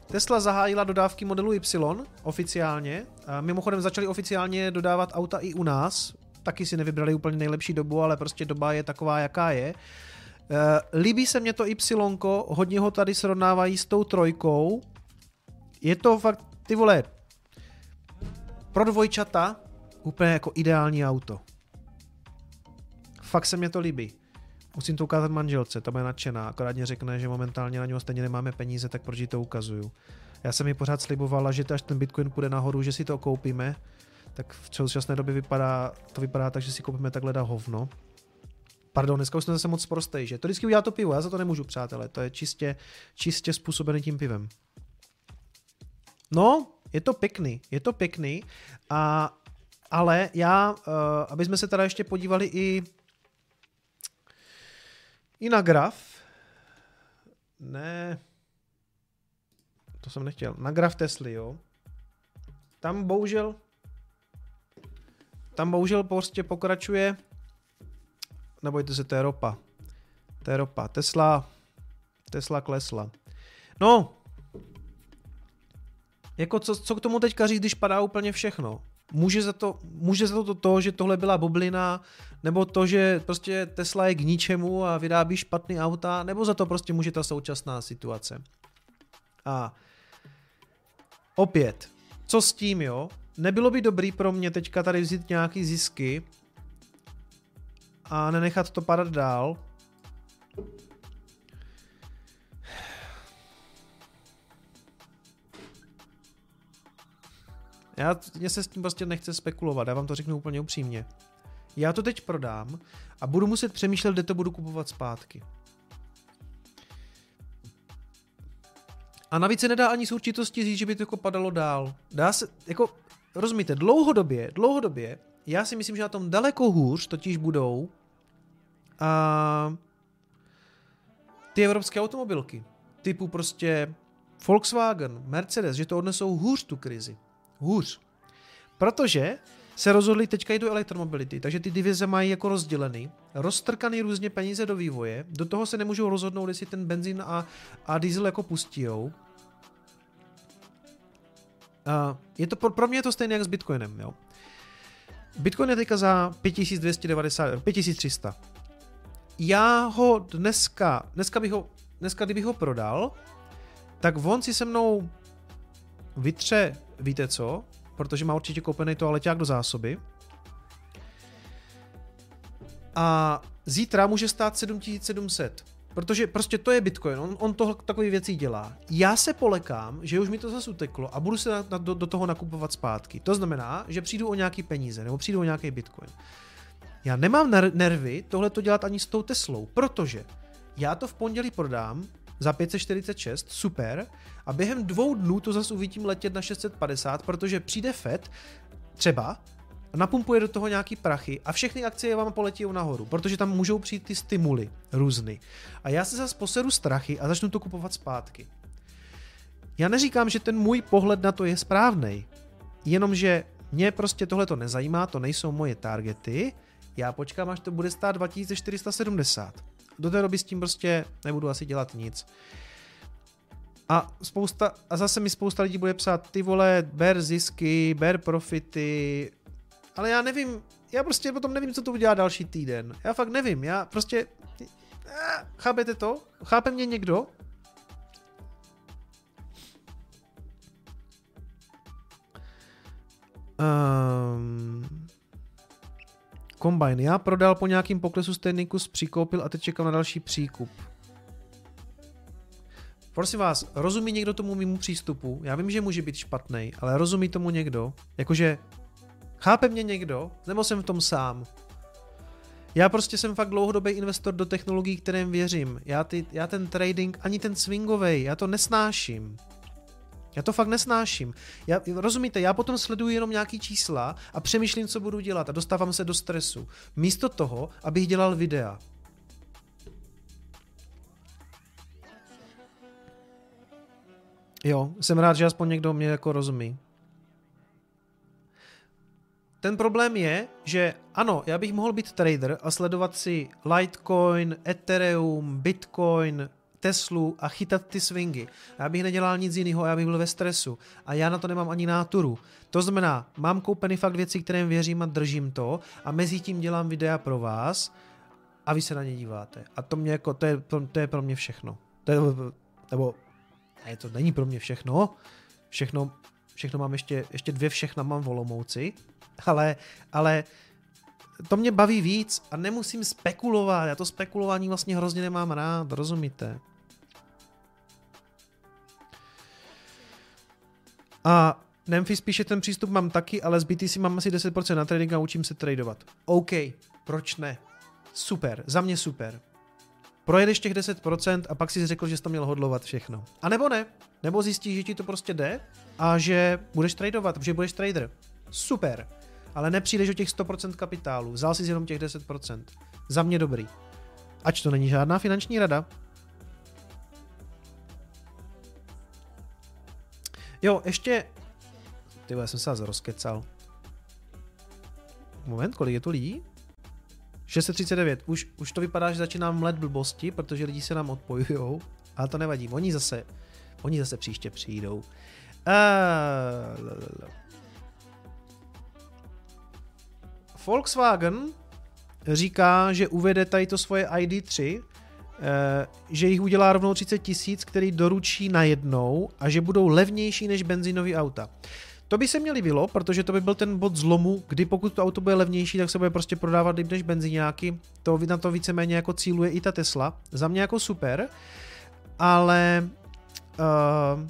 Tesla zahájila dodávky modelu Y oficiálně. Uh, mimochodem začali oficiálně dodávat auta i u nás. Taky si nevybrali úplně nejlepší dobu, ale prostě doba je taková, jaká je. Uh, líbí se mě to Y, hodně ho tady srovnávají s tou trojkou. Je to fakt, ty vole, pro dvojčata úplně jako ideální auto. Fakt se mě to líbí. Musím to ukázat manželce, ta bude nadšená, akorát mě řekne, že momentálně na něho stejně nemáme peníze, tak proč to ukazuju. Já jsem mi pořád slibovala, že až ten Bitcoin půjde nahoru, že si to koupíme, tak v současné době vypadá, to vypadá tak, že si koupíme takhle da hovno. Pardon, dneska už jsem zase moc prostej, že? To vždycky udělá to pivo, já za to nemůžu, přátelé, to je čistě, čistě způsobený tím pivem. No, je to pěkný, je to pěkný a ale já, uh, aby jsme se teda ještě podívali i i na graf. Ne, to jsem nechtěl. Na graf Tesly, jo. Tam bohužel tam bohužel prostě pokračuje nebojte se, to je ropa. To je ropa. Tesla Tesla klesla. No, jako co, co k tomu teďka říct, když padá úplně všechno? Může za to, může za to to, že tohle byla bublina, nebo to, že prostě Tesla je k ničemu a vyrábí špatný auta, nebo za to prostě může ta současná situace. A opět, co s tím, jo? Nebylo by dobrý pro mě teďka tady vzít nějaký zisky a nenechat to padat dál, Já, mě se s tím prostě nechce spekulovat, já vám to řeknu úplně upřímně. Já to teď prodám a budu muset přemýšlet, kde to budu kupovat zpátky. A navíc se nedá ani s určitostí říct, že by to jako padalo dál. Dá se, jako, rozumíte, dlouhodobě, dlouhodobě, já si myslím, že na tom daleko hůř totiž budou a ty evropské automobilky. Typu prostě Volkswagen, Mercedes, že to odnesou hůř tu krizi hůř. Protože se rozhodli teďka jít do elektromobility, takže ty divize mají jako rozdělený, roztrkaný různě peníze do vývoje, do toho se nemůžou rozhodnout, jestli ten benzín a, a diesel jako pustijou. A je to, pro mě je to stejné jak s Bitcoinem, jo. Bitcoin je teďka za 5290, 5300. Já ho dneska, dneska bych ho, dneska kdybych ho prodal, tak on si se mnou vytře víte co, protože má určitě koupený to aleťák do zásoby. A zítra může stát 7700. Protože prostě to je Bitcoin, on, on to takové věci dělá. Já se polekám, že už mi to zase uteklo a budu se na, na, do, do toho nakupovat zpátky. To znamená, že přijdu o nějaký peníze nebo přijdu o nějaký Bitcoin. Já nemám nervy tohle to dělat ani s tou Teslou, protože já to v pondělí prodám za 546, super, a během dvou dnů to zase uvidím letět na 650, protože přijde FED třeba napumpuje do toho nějaký prachy a všechny akcie vám poletí nahoru, protože tam můžou přijít ty stimuly různý. A já se zase poseru strachy a začnu to kupovat zpátky. Já neříkám, že ten můj pohled na to je správný, jenomže mě prostě tohle to nezajímá, to nejsou moje targety, já počkám, až to bude stát 2470. Do té doby s tím prostě nebudu asi dělat nic. A, spousta, a zase mi spousta lidí bude psát, ty vole, ber zisky, ber profity, ale já nevím, já prostě potom nevím, co to udělá další týden. Já fakt nevím, já prostě... Eh, chápete to? Chápe mě někdo? Um, Combine. Já prodal po nějakým poklesu stejný kus, přikoupil a teď čekám na další příkup. Prosím vás, rozumí někdo tomu mimo přístupu? Já vím, že může být špatný, ale rozumí tomu někdo? Jakože chápe mě někdo? Nebo jsem v tom sám? Já prostě jsem fakt dlouhodobý investor do technologií, kterým věřím. Já, ty, já ten trading, ani ten swingový, já to nesnáším. Já to fakt nesnáším. Já, rozumíte, já potom sleduji jenom nějaký čísla a přemýšlím, co budu dělat a dostávám se do stresu. Místo toho, abych dělal videa. Jo, jsem rád, že aspoň někdo mě jako rozumí. Ten problém je, že ano, já bych mohl být trader a sledovat si Litecoin, Ethereum, Bitcoin, Teslu a chytat ty swingy. Já bych nedělal nic jiného, já bych byl ve stresu. A já na to nemám ani náturu. To znamená, mám koupený fakt věci, kterým věřím a držím to a mezi tím dělám videa pro vás a vy se na ně díváte. A to mě jako, to je, to je pro mě všechno. To je, nebo, ne, to není pro mě všechno. Všechno, všechno mám ještě, ještě dvě všechna mám volomouci, ale, ale to mě baví víc a nemusím spekulovat. Já to spekulování vlastně hrozně nemám rád, rozumíte? A Memphis píše, ten přístup mám taky, ale z BTC mám asi 10% na trading a učím se tradovat. OK, proč ne? Super, za mě super. Projedeš těch 10% a pak si řekl, že jsi to měl hodlovat všechno. A nebo ne, nebo zjistíš, že ti to prostě jde a že budeš tradovat, že budeš trader. Super, ale nepřijdeš o těch 100% kapitálu, vzal si jenom těch 10%. Za mě dobrý. Ač to není žádná finanční rada. Jo, ještě... Ty já jsem se zase rozkecal. Moment, kolik je tu lidí? 639. Už, už to vypadá, že začínám mlet blbosti, protože lidi se nám odpojujou. Ale to nevadí. Oni zase, oni zase příště přijdou. Uh, Volkswagen říká, že uvede tady to svoje ID3, eh, že jich udělá rovnou 30 tisíc, který doručí najednou a že budou levnější než benzinový auta. To by se mě líbilo, protože to by byl ten bod zlomu, kdy pokud to auto bude levnější, tak se bude prostě prodávat líp než benzíňáky. To na to víceméně jako cíluje i ta Tesla. Za mě jako super, ale uh,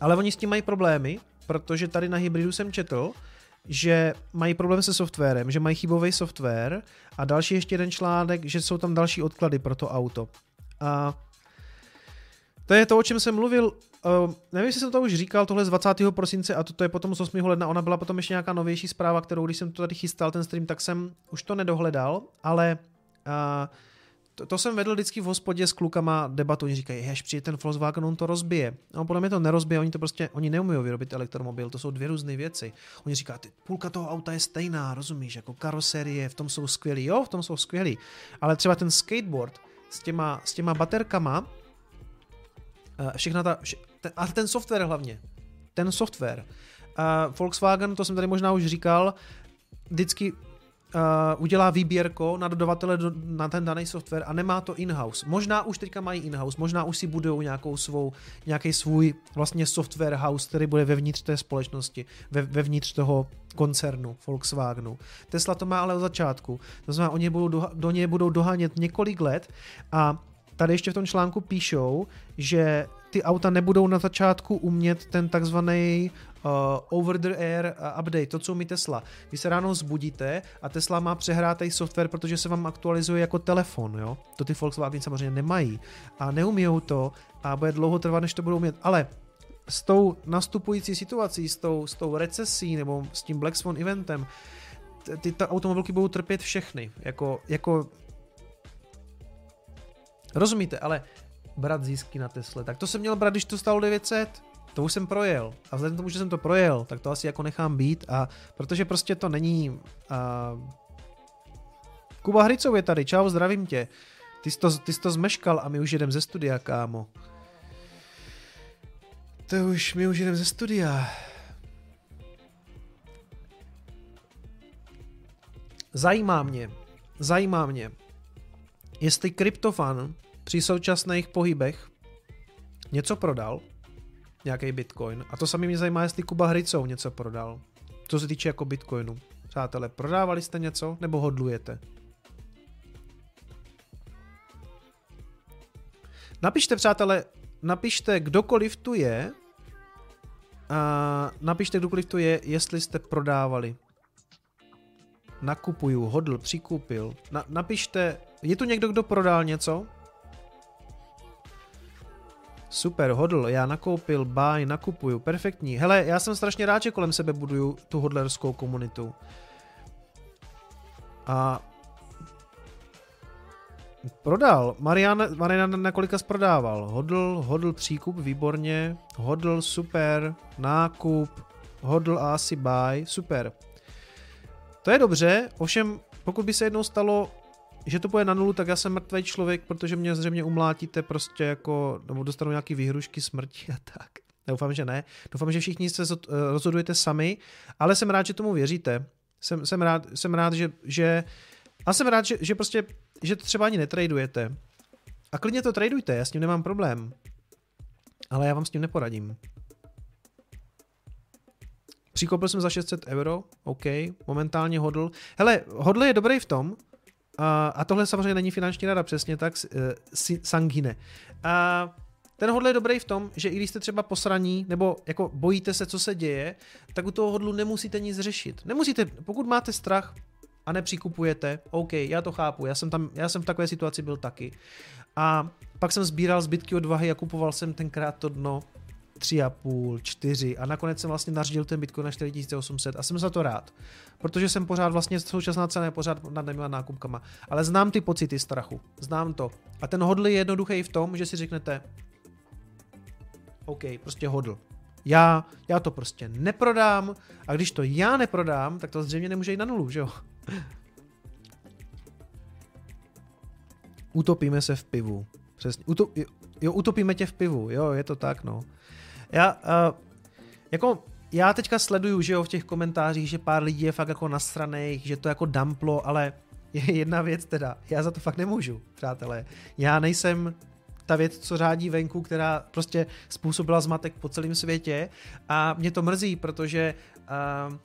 ale oni s tím mají problémy, protože tady na hybridu jsem četl, že mají problém se softwarem, že mají chybový software a další ještě jeden článek, že jsou tam další odklady pro to auto. A to je to, o čem jsem mluvil. Uh, nevím, jestli jsem to už říkal, tohle z 20. prosince a to, to je potom z 8. ledna. Ona byla potom ještě nějaká novější zpráva, kterou, když jsem to tady chystal, ten stream, tak jsem už to nedohledal, ale uh, to, to jsem vedl vždycky v hospodě s klukama debatu, oni říkají, až přijde ten Volkswagen, on to rozbije. No, podle mě to nerozbije, oni to prostě, oni neumí vyrobit elektromobil, to jsou dvě různé věci. Oni říkají, ty, půlka toho auta je stejná, rozumíš, jako karoserie, v tom jsou skvělí, jo, v tom jsou skvělí, ale třeba ten skateboard s těma, s těma baterkama, eh, všechna ta, vše, ten, a ten software hlavně, ten software. Uh, Volkswagen, to jsem tady možná už říkal, vždycky udělá výběrko na dodavatele do, na ten daný software a nemá to in-house. Možná už teďka mají in-house, možná už si budou nějakou svou, nějaký svůj vlastně software house, který bude vevnitř té společnosti, ve, vevnitř toho koncernu Volkswagenu. Tesla to má ale od začátku. To znamená, oni budou do, do něj budou dohánět několik let a tady ještě v tom článku píšou, že ty auta nebudou na začátku umět ten takzvaný over the air uh, update, to, co umí Tesla. Vy se ráno zbudíte a Tesla má přehrátý software, protože se vám aktualizuje jako telefon, jo? To ty Volkswagen samozřejmě nemají a neumíjou to a bude dlouho trvat, než to budou umět. Ale s tou nastupující situací, s tou, s tou recesí nebo s tím Black Swan eventem, ty ta automobilky budou trpět všechny. Jako, jako Rozumíte, ale brat získy na Tesle, tak to jsem měl brát, když to stalo 900. To už jsem projel. A vzhledem k tomu, že jsem to projel, tak to asi jako nechám být. A protože prostě to není... A... Kuba Hricov je tady, čau, zdravím tě. Ty jsi, to, ty jsi to zmeškal a my už jedem ze studia, kámo. To už, my už jedem ze studia. Zajímá mě, zajímá mě, jestli kryptofan při současných pohybech něco prodal, nějaký bitcoin. A to sami mě zajímá, jestli Kuba Hricou něco prodal. Co se týče jako bitcoinu. Přátelé, prodávali jste něco nebo hodlujete? Napište, přátelé, napište, kdokoliv tu je, a napište, kdokoliv tu je, jestli jste prodávali. Nakupuju, hodl, přikupil. Na, napište, je tu někdo, kdo prodal něco? Super, hodl, já nakoupil, buy, nakupuju, perfektní. Hele, já jsem strašně rád, že kolem sebe buduju tu hodlerskou komunitu. A Prodal. Marian, Marian na kolika prodával. Hodl, hodl příkup, výborně. Hodl, super. Nákup. Hodl a asi buy, super. To je dobře, ovšem pokud by se jednou stalo, že to bude na nulu, tak já jsem mrtvý člověk, protože mě zřejmě umlátíte prostě jako, nebo dostanu nějaký výhrušky smrti a tak. Doufám, že ne. Doufám, že všichni se eh, rozhodujete sami, ale jsem rád, že tomu věříte. Jsem, jsem rád, jsem rád že, že a jsem rád, že, že prostě, že to třeba ani netradujete. A klidně to tradujte, já s tím nemám problém. Ale já vám s tím neporadím. Přikopil jsem za 600 euro, OK, momentálně hodl. Hele, hodl je dobrý v tom, a, a tohle samozřejmě není finanční rada, přesně tak, uh, sangine. A ten hodl je dobrý v tom, že i když jste třeba posraní, nebo jako bojíte se, co se děje, tak u toho hodlu nemusíte nic řešit. Nemusíte, pokud máte strach a nepřikupujete, OK, já to chápu, já jsem, tam, já jsem v takové situaci byl taky. A pak jsem sbíral zbytky odvahy a kupoval jsem tenkrát to dno, tři a půl, čtyři a nakonec jsem vlastně nařídil ten Bitcoin na 4800 a jsem za to rád, protože jsem pořád vlastně současná cena je pořád nad těmi nákupkama, ale znám ty pocity strachu, znám to a ten hodl je jednoduchý v tom, že si řeknete OK, prostě hodl. Já, já to prostě neprodám a když to já neprodám, tak to zřejmě nemůže jít na nulu, že jo? Utopíme se v pivu. Přesně. Utop, jo, utopíme tě v pivu, jo, je to tak, no. Já, uh, jako, já teďka sleduju, že jo, v těch komentářích, že pár lidí je fakt jako nasraných, že to jako damplo, ale je jedna věc teda, já za to fakt nemůžu, přátelé. Já nejsem ta věc, co řádí venku, která prostě způsobila zmatek po celém světě a mě to mrzí, protože uh,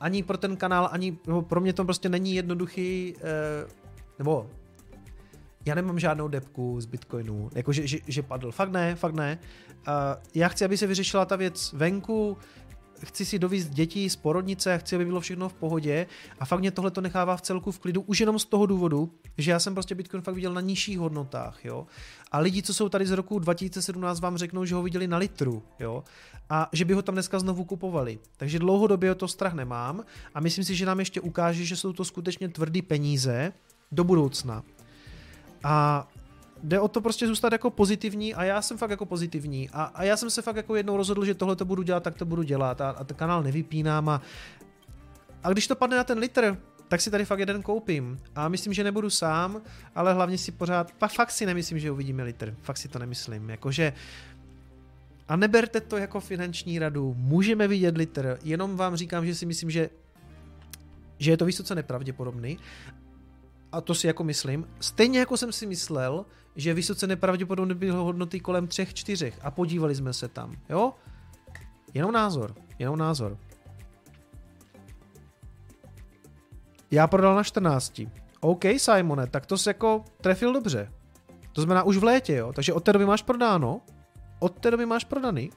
ani pro ten kanál, ani pro mě to prostě není jednoduchý, uh, nebo já nemám žádnou depku z Bitcoinu, jako že, že, že padl. Fakt ne, fakt ne. Uh, já chci, aby se vyřešila ta věc venku, chci si dovízt děti z porodnice, chci, aby bylo všechno v pohodě a fakt mě tohle to nechává v celku v klidu, už jenom z toho důvodu, že já jsem prostě Bitcoin fakt viděl na nižších hodnotách, jo. A lidi, co jsou tady z roku 2017, vám řeknou, že ho viděli na litru, jo. A že by ho tam dneska znovu kupovali. Takže dlouhodobě o to strach nemám a myslím si, že nám ještě ukáže, že jsou to skutečně tvrdý peníze do budoucna. A jde o to prostě zůstat jako pozitivní a já jsem fakt jako pozitivní a, a já jsem se fakt jako jednou rozhodl, že tohle to budu dělat, tak to budu dělat a, a ten kanál nevypínám a, a když to padne na ten litr, tak si tady fakt jeden koupím. A myslím, že nebudu sám, ale hlavně si pořád, fakt si nemyslím, že uvidíme litr. Fakt si to nemyslím. Jakože a neberte to jako finanční radu, můžeme vidět litr, jenom vám říkám, že si myslím, že že je to vysoce nepravděpodobný a to si jako myslím, stejně jako jsem si myslel, že vysoce nepravděpodobně bylo hodnoty kolem 3-4 a podívali jsme se tam, jo? Jenom názor, jenom názor. Já prodal na 14. OK, Simone, tak to se jako trefil dobře. To znamená už v létě, jo. Takže od té doby máš prodáno, od té doby máš prodaný.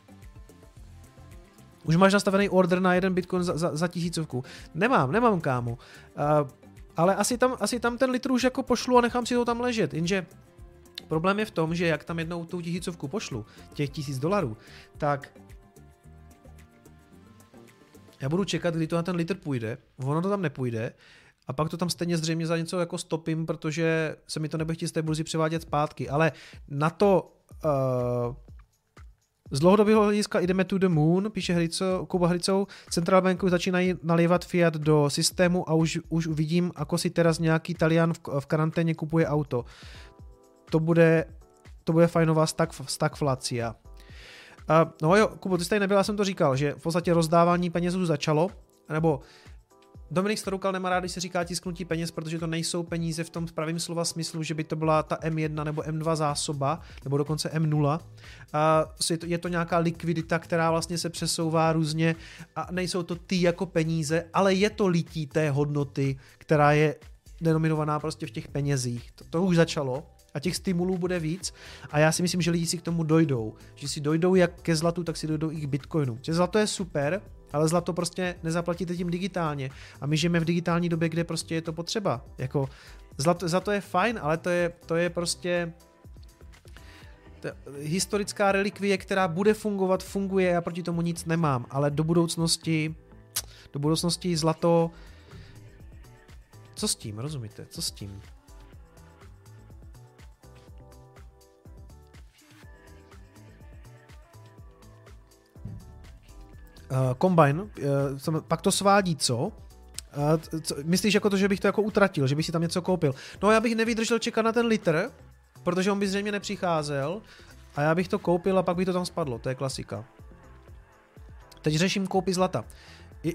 Už máš nastavený order na jeden bitcoin za, za, za tisícovku. Nemám, nemám kámo. Uh, ale asi tam, asi tam ten litr už jako pošlu a nechám si to tam ležet, jenže problém je v tom, že jak tam jednou tu tisícovku pošlu, těch tisíc dolarů, tak já budu čekat, kdy to na ten litr půjde, ono to tam nepůjde, a pak to tam stejně zřejmě za něco jako stopím, protože se mi to nebude chtít z té burzy převádět zpátky, ale na to uh, z dlouhodobého hlediska jdeme to the moon, píše Hrico, Kuba Hricou, Central Banku začínají nalévat fiat do systému a už, už uvidím, ako si teraz nějaký Talian v, v karanténě kupuje auto. To bude, to bude fajnová stag, stagflacia. Uh, no jo, Kubo, ty jsi tady nebyl, já jsem to říkal, že v podstatě rozdávání penězů začalo, nebo Dominik Staroukal nemá rád, když se říká tisknutí peněz, protože to nejsou peníze v tom pravém slova smyslu, že by to byla ta M1 nebo M2 zásoba, nebo dokonce M0. A je to nějaká likvidita, která vlastně se přesouvá různě a nejsou to ty jako peníze, ale je to lití té hodnoty, která je denominovaná prostě v těch penězích. To, to už začalo a těch stimulů bude víc a já si myslím, že lidi si k tomu dojdou. Že si dojdou jak ke zlatu, tak si dojdou i k bitcoinu. Že zlato je super, ale zlato prostě nezaplatíte tím digitálně. A my žijeme v digitální době, kde prostě je to potřeba. Jako zlato, zlato je fajn, ale to je, to je prostě to historická relikvie, která bude fungovat, funguje, já proti tomu nic nemám, ale do budoucnosti do budoucnosti zlato co s tím, rozumíte? Co s tím? Uh, uh, pak to svádí co? Uh, co? Myslíš jako to, že bych to jako utratil, že bych si tam něco koupil? No já bych nevydržel čekat na ten litr, protože on by zřejmě nepřicházel a já bych to koupil a pak by to tam spadlo, to je klasika. Teď řeším koupy zlata.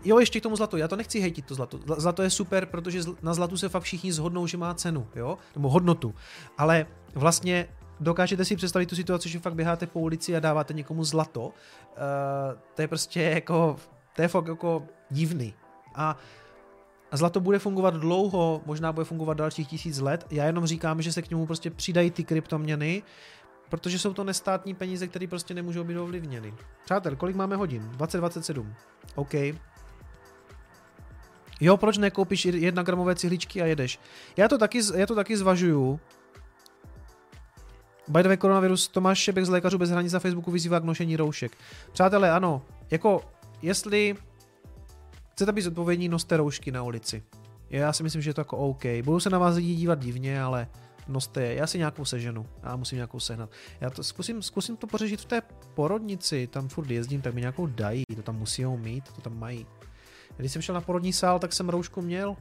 Jo, ještě k tomu zlatu. Já to nechci hejtit, to zlato. Zlato je super, protože na zlatu se fakt všichni zhodnou, že má cenu, jo? Nebo hodnotu. Ale vlastně dokážete si představit tu situaci, že fakt běháte po ulici a dáváte někomu zlato, uh, to je prostě jako, to je fakt jako divný. A a zlato bude fungovat dlouho, možná bude fungovat dalších tisíc let. Já jenom říkám, že se k němu prostě přidají ty kryptoměny, protože jsou to nestátní peníze, které prostě nemůžou být ovlivněny. Přátel, kolik máme hodin? 2027. OK. Jo, proč nekoupíš jedna gramové cihličky a jedeš? Já to taky, já to taky zvažuju, by the way, koronavirus Tomáš Šebek z Lékařů bez hranic na Facebooku vyzývá k nošení roušek. Přátelé, ano, jako jestli chcete být zodpovědní, noste roušky na ulici. Já si myslím, že je to jako OK. Budou se na vás lidi dívat divně, ale noste je. Já si nějakou seženu. Já musím nějakou sehnat. Já to zkusím, zkusím to pořešit v té porodnici. Tam furt jezdím, tak mi nějakou dají. To tam musí mít, to tam mají. Když jsem šel na porodní sál, tak jsem roušku měl.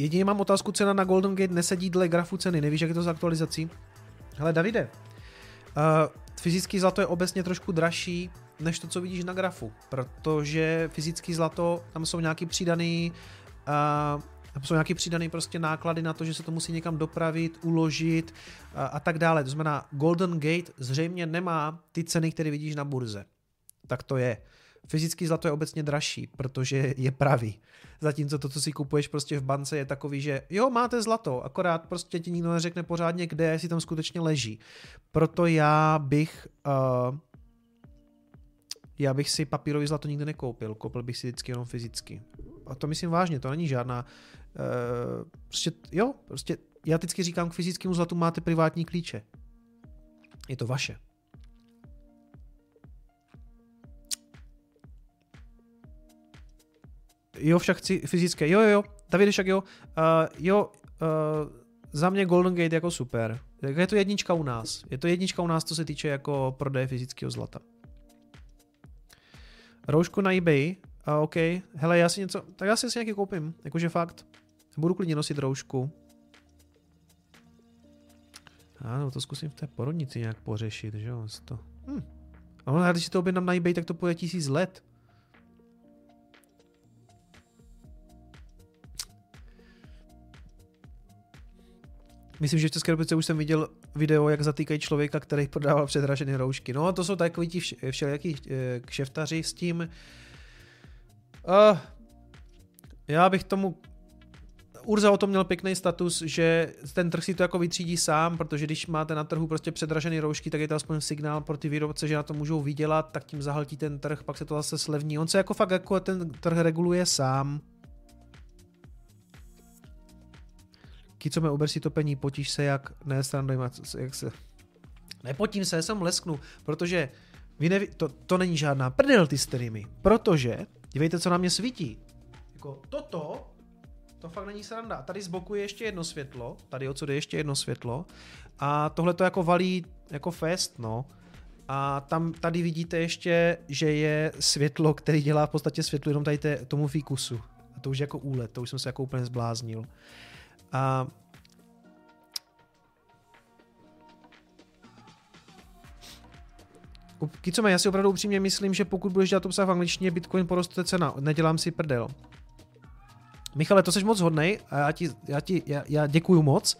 Jedině mám otázku, cena na Golden Gate nesedí dle grafu ceny, nevíš, jak je to s aktualizací? Hele, Davide, uh, fyzický zlato je obecně trošku dražší, než to, co vidíš na grafu, protože fyzický zlato, tam jsou nějaký přidaný uh, tam jsou nějaký přidaný prostě náklady na to, že se to musí někam dopravit, uložit a, a tak dále. To znamená, Golden Gate zřejmě nemá ty ceny, které vidíš na burze. Tak to je. Fyzický zlato je obecně dražší, protože je pravý. Zatímco to, co si kupuješ prostě v bance, je takový, že jo, máte zlato, akorát prostě ti nikdo neřekne pořádně, kde, jestli tam skutečně leží. Proto já bych uh, já bych si papírový zlato nikdy nekoupil, koupil bych si vždycky jenom fyzicky. A to myslím vážně, to není žádná, uh, prostě jo, prostě já vždycky říkám, k fyzickému zlatu máte privátní klíče. Je to vaše. Jo, však chci fyzické. Jo, jo, jo. David, však jo. Uh, jo, uh, za mě Golden Gate jako super. Je to jednička u nás. Je to jednička u nás, co se týče jako prodeje fyzického zlata. Roušku na eBay. A OK. Hele, já si něco... Tak já si nějaký koupím. Jakože fakt. Budu klidně nosit roušku. Ano, to zkusím v té porodnici nějak pořešit, že jo. To... Hm. A když si to objednám na eBay, tak to půjde tisíc let. Myslím, že v České republice už jsem viděl video, jak zatýkají člověka, který prodával předražené roušky. No a to jsou takový ti všelijaký eh, kšeftaři s tím. Uh, já bych tomu Urza o tom měl pěkný status, že ten trh si to jako vytřídí sám, protože když máte na trhu prostě předražený roušky, tak je to aspoň signál pro ty výrobce, že na to můžou vydělat, tak tím zahltí ten trh, pak se to zase slevní. On se jako fakt jako ten trh reguluje sám. Kicome uber si topení, potíž se jak, ne jak se, nepotím se, jsem lesknu, protože vy neví, to, to není žádná prdel ty streamy, protože, dívejte, co na mě svítí. Jako toto to fakt není sranda. Tady z boku je ještě jedno světlo, tady odsud je ještě jedno světlo a tohle to jako valí jako fest, no. A tam tady vidíte ještě, že je světlo, který dělá v podstatě světlo jenom tady té, tomu fíkusu. A to už jako úlet, to už jsem se jako úplně zbláznil. A Kicome, já si opravdu upřímně myslím, že pokud budeš dělat obsah v angličtině, Bitcoin poroste cena. Nedělám si prdel. Michale, to jsi moc hodnej a já ti, já ti já, já děkuju moc,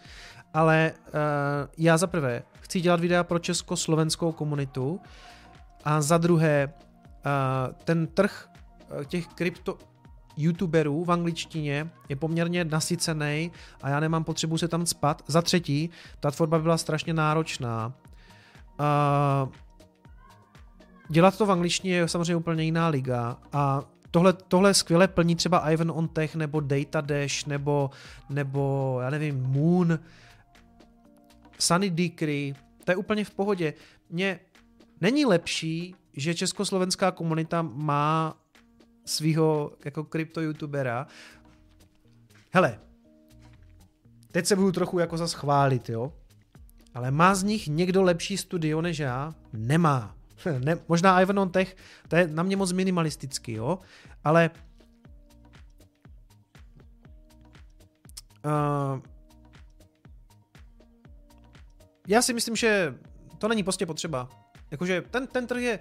ale uh, já za prvé chci dělat videa pro československou komunitu a za druhé uh, ten trh uh, těch krypto youtuberů v angličtině je poměrně nasycený a já nemám potřebu se tam spat. Za třetí, ta tvorba byla strašně náročná. Uh, dělat to v angličtině je samozřejmě úplně jiná liga a tohle, tohle skvěle plní třeba Ivan on Tech nebo Data Dash nebo, nebo já nevím, Moon, Sunny Decree, to je úplně v pohodě. Mně není lepší, že československá komunita má svého jako krypto youtubera. Hele, teď se budu trochu jako zas chválit, jo? Ale má z nich někdo lepší studio než já? Nemá. ne, možná Ivan on Tech, to je na mě moc minimalistický, jo, ale uh, já si myslím, že to není prostě potřeba. Jakože ten, ten trh je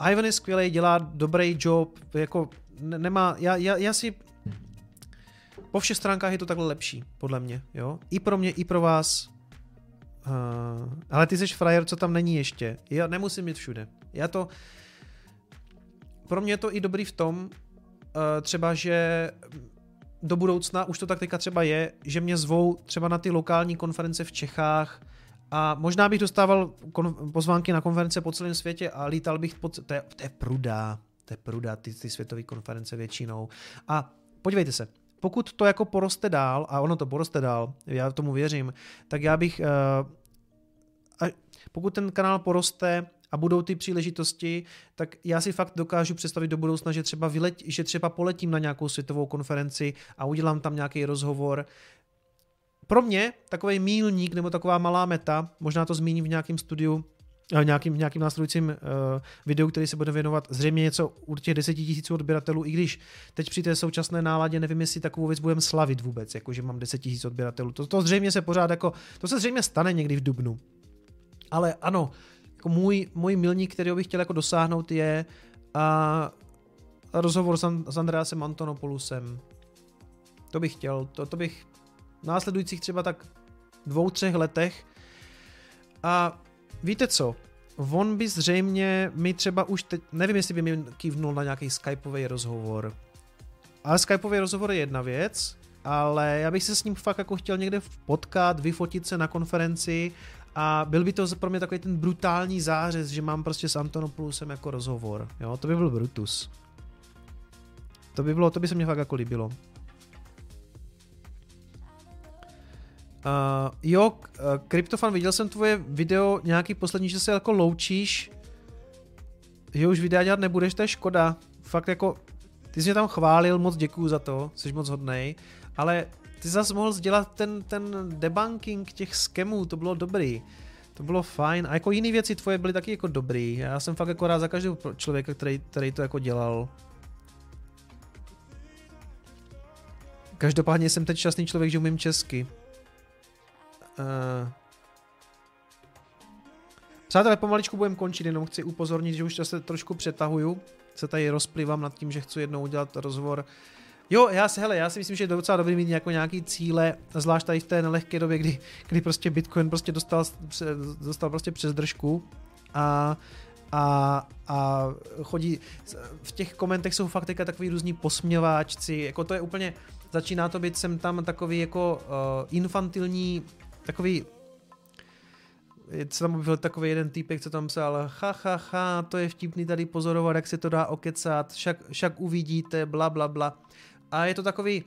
Ivan je skvělý, dělá dobrý job, jako ne, nemá, já, já, já si po všech stránkách je to takhle lepší, podle mě, jo. I pro mě, i pro vás. Uh, ale ty jsi frajer, co tam není ještě. Já nemusím mít všude. Já to... Pro mě je to i dobrý v tom, uh, třeba, že do budoucna, už to tak teďka třeba je, že mě zvou třeba na ty lokální konference v Čechách a možná bych dostával pozvánky na konference po celém světě a lítal bych po... To je, to je pruda, to je pruda, ty, ty světové konference většinou. A podívejte se, pokud to jako poroste dál, a ono to poroste dál, já tomu věřím, tak já bych, uh, a pokud ten kanál poroste a budou ty příležitosti, tak já si fakt dokážu představit do budoucna, že třeba, vylet, že třeba poletím na nějakou světovou konferenci a udělám tam nějaký rozhovor. Pro mě takový mílník nebo taková malá meta, možná to zmíním v nějakém studiu, Eh, nějakým, nějakým následujícím uh, videu, který se bude věnovat zřejmě něco určitě 10 tisíců odběratelů, i když teď při té současné náladě nevím, jestli takovou věc budeme slavit vůbec, jako že mám 10 tisíc odběratelů. To, to zřejmě se pořád jako, to se zřejmě stane někdy v Dubnu. Ale ano, jako můj, můj milník, který bych chtěl jako dosáhnout je a rozhovor s, s Andreasem Antonopoulosem. To bych chtěl, to, to bych následujících třeba tak dvou, třech letech a víte co, on by zřejmě mi třeba už teď, nevím, jestli by mi kývnul na nějaký skypový rozhovor. Ale skypový rozhovor je jedna věc, ale já bych se s ním fakt jako chtěl někde potkat, vyfotit se na konferenci a byl by to pro mě takový ten brutální zářez, že mám prostě s Antonopoulosem jako rozhovor. Jo, to by byl Brutus. To by bylo, to by se mě fakt jako líbilo. Uh, jo, uh, Kryptofan, viděl jsem tvoje video nějaký poslední, že se jako loučíš, že už videa dělat nebudeš, to je škoda. Fakt jako, ty jsi mě tam chválil, moc děkuju za to, jsi moc hodnej, ale ty zase mohl dělat ten, ten debunking těch skemů, to bylo dobrý. To bylo fajn. A jako jiné věci tvoje byly taky jako dobrý. Já jsem fakt jako rád za každého člověka, který, který to jako dělal. Každopádně jsem teď šťastný člověk, že umím česky. Uh, Přátelé, pomaličku budeme končit, jenom chci upozornit, že už se trošku přetahuju, se tady rozplivám nad tím, že chci jednou udělat rozhovor. Jo, já si, hele, já si myslím, že je docela dobrý mít jako nějaký cíle, zvlášť tady v té nelehké době, kdy, kdy prostě Bitcoin prostě dostal, dostal prostě přes držku a a, a chodí, v těch komentech jsou fakt teďka takový různí posměváčci, jako to je úplně, začíná to být sem tam takový jako uh, infantilní, takový co tam byl takový jeden týpek, co tam psal, ha, ha, ha, to je vtipný tady pozorovat, jak se to dá okecat, však, však uvidíte, bla, bla, bla. A je to takový,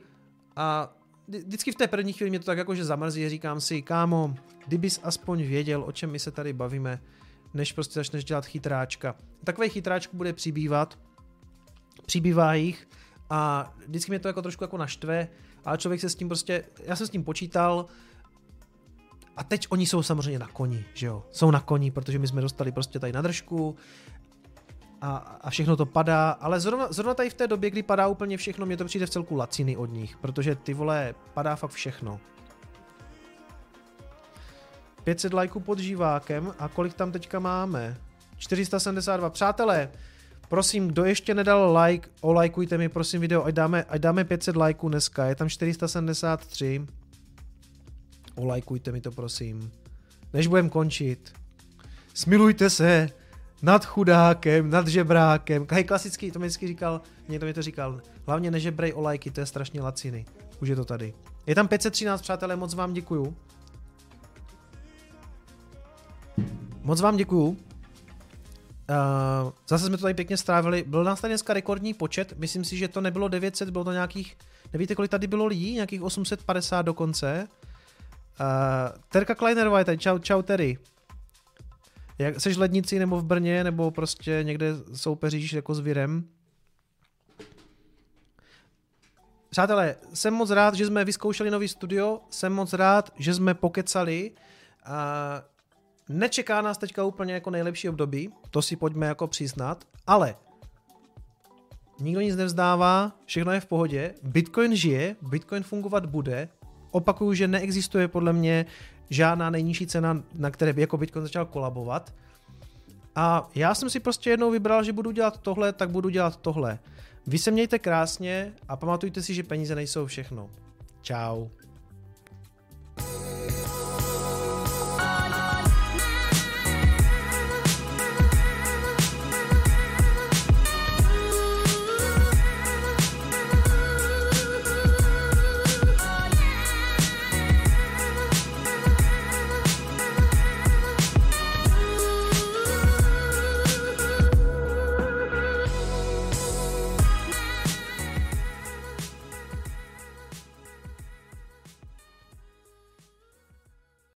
a vždycky v té první chvíli mě to tak jakože zamrzí, říkám si, kámo, kdybys aspoň věděl, o čem my se tady bavíme, než prostě začneš dělat chytráčka. Takových chytráčků bude přibývat, přibývá jich a vždycky mě to jako trošku jako naštve, ale člověk se s tím prostě, já jsem s tím počítal, a teď oni jsou samozřejmě na koni, že jo? Jsou na koni, protože my jsme dostali prostě tady na držku a, a všechno to padá, ale zrovna, zrovna tady v té době, kdy padá úplně všechno, mě to přijde v celku laciny od nich, protože ty vole, padá fakt všechno. 500 lajků pod živákem a kolik tam teďka máme? 472. Přátelé, prosím, kdo ještě nedal like, olajkujte mi prosím video, ať dáme, ať dáme 500 lajků dneska, je tam 473. Olajkujte mi to prosím. Než budem končit. Smilujte se nad chudákem, nad žebrákem. Hej, klasický, to mi vždycky říkal, někdo mi to říkal. Hlavně nežebrej o lajky, to je strašně laciny. Už je to tady. Je tam 513, přátelé, moc vám děkuju. Moc vám děkuju. Uh, zase jsme to tady pěkně strávili. Byl nás tady dneska rekordní počet, myslím si, že to nebylo 900, bylo to nějakých, nevíte kolik tady bylo lidí, nějakých 850 dokonce. Uh, Terka Kleinerová je čau, čau Terry. Jak, seš v Lednici nebo v Brně, nebo prostě někde soupeříš jako s Virem? Přátelé, jsem moc rád, že jsme vyzkoušeli nový studio, jsem moc rád, že jsme pokecali. Uh, nečeká nás teďka úplně jako nejlepší období, to si pojďme jako přiznat, ale nikdo nic nevzdává, všechno je v pohodě, Bitcoin žije, Bitcoin fungovat bude, opakuju, že neexistuje podle mě žádná nejnižší cena, na které by jako Bitcoin začal kolabovat. A já jsem si prostě jednou vybral, že budu dělat tohle, tak budu dělat tohle. Vy se mějte krásně a pamatujte si, že peníze nejsou všechno. Ciao.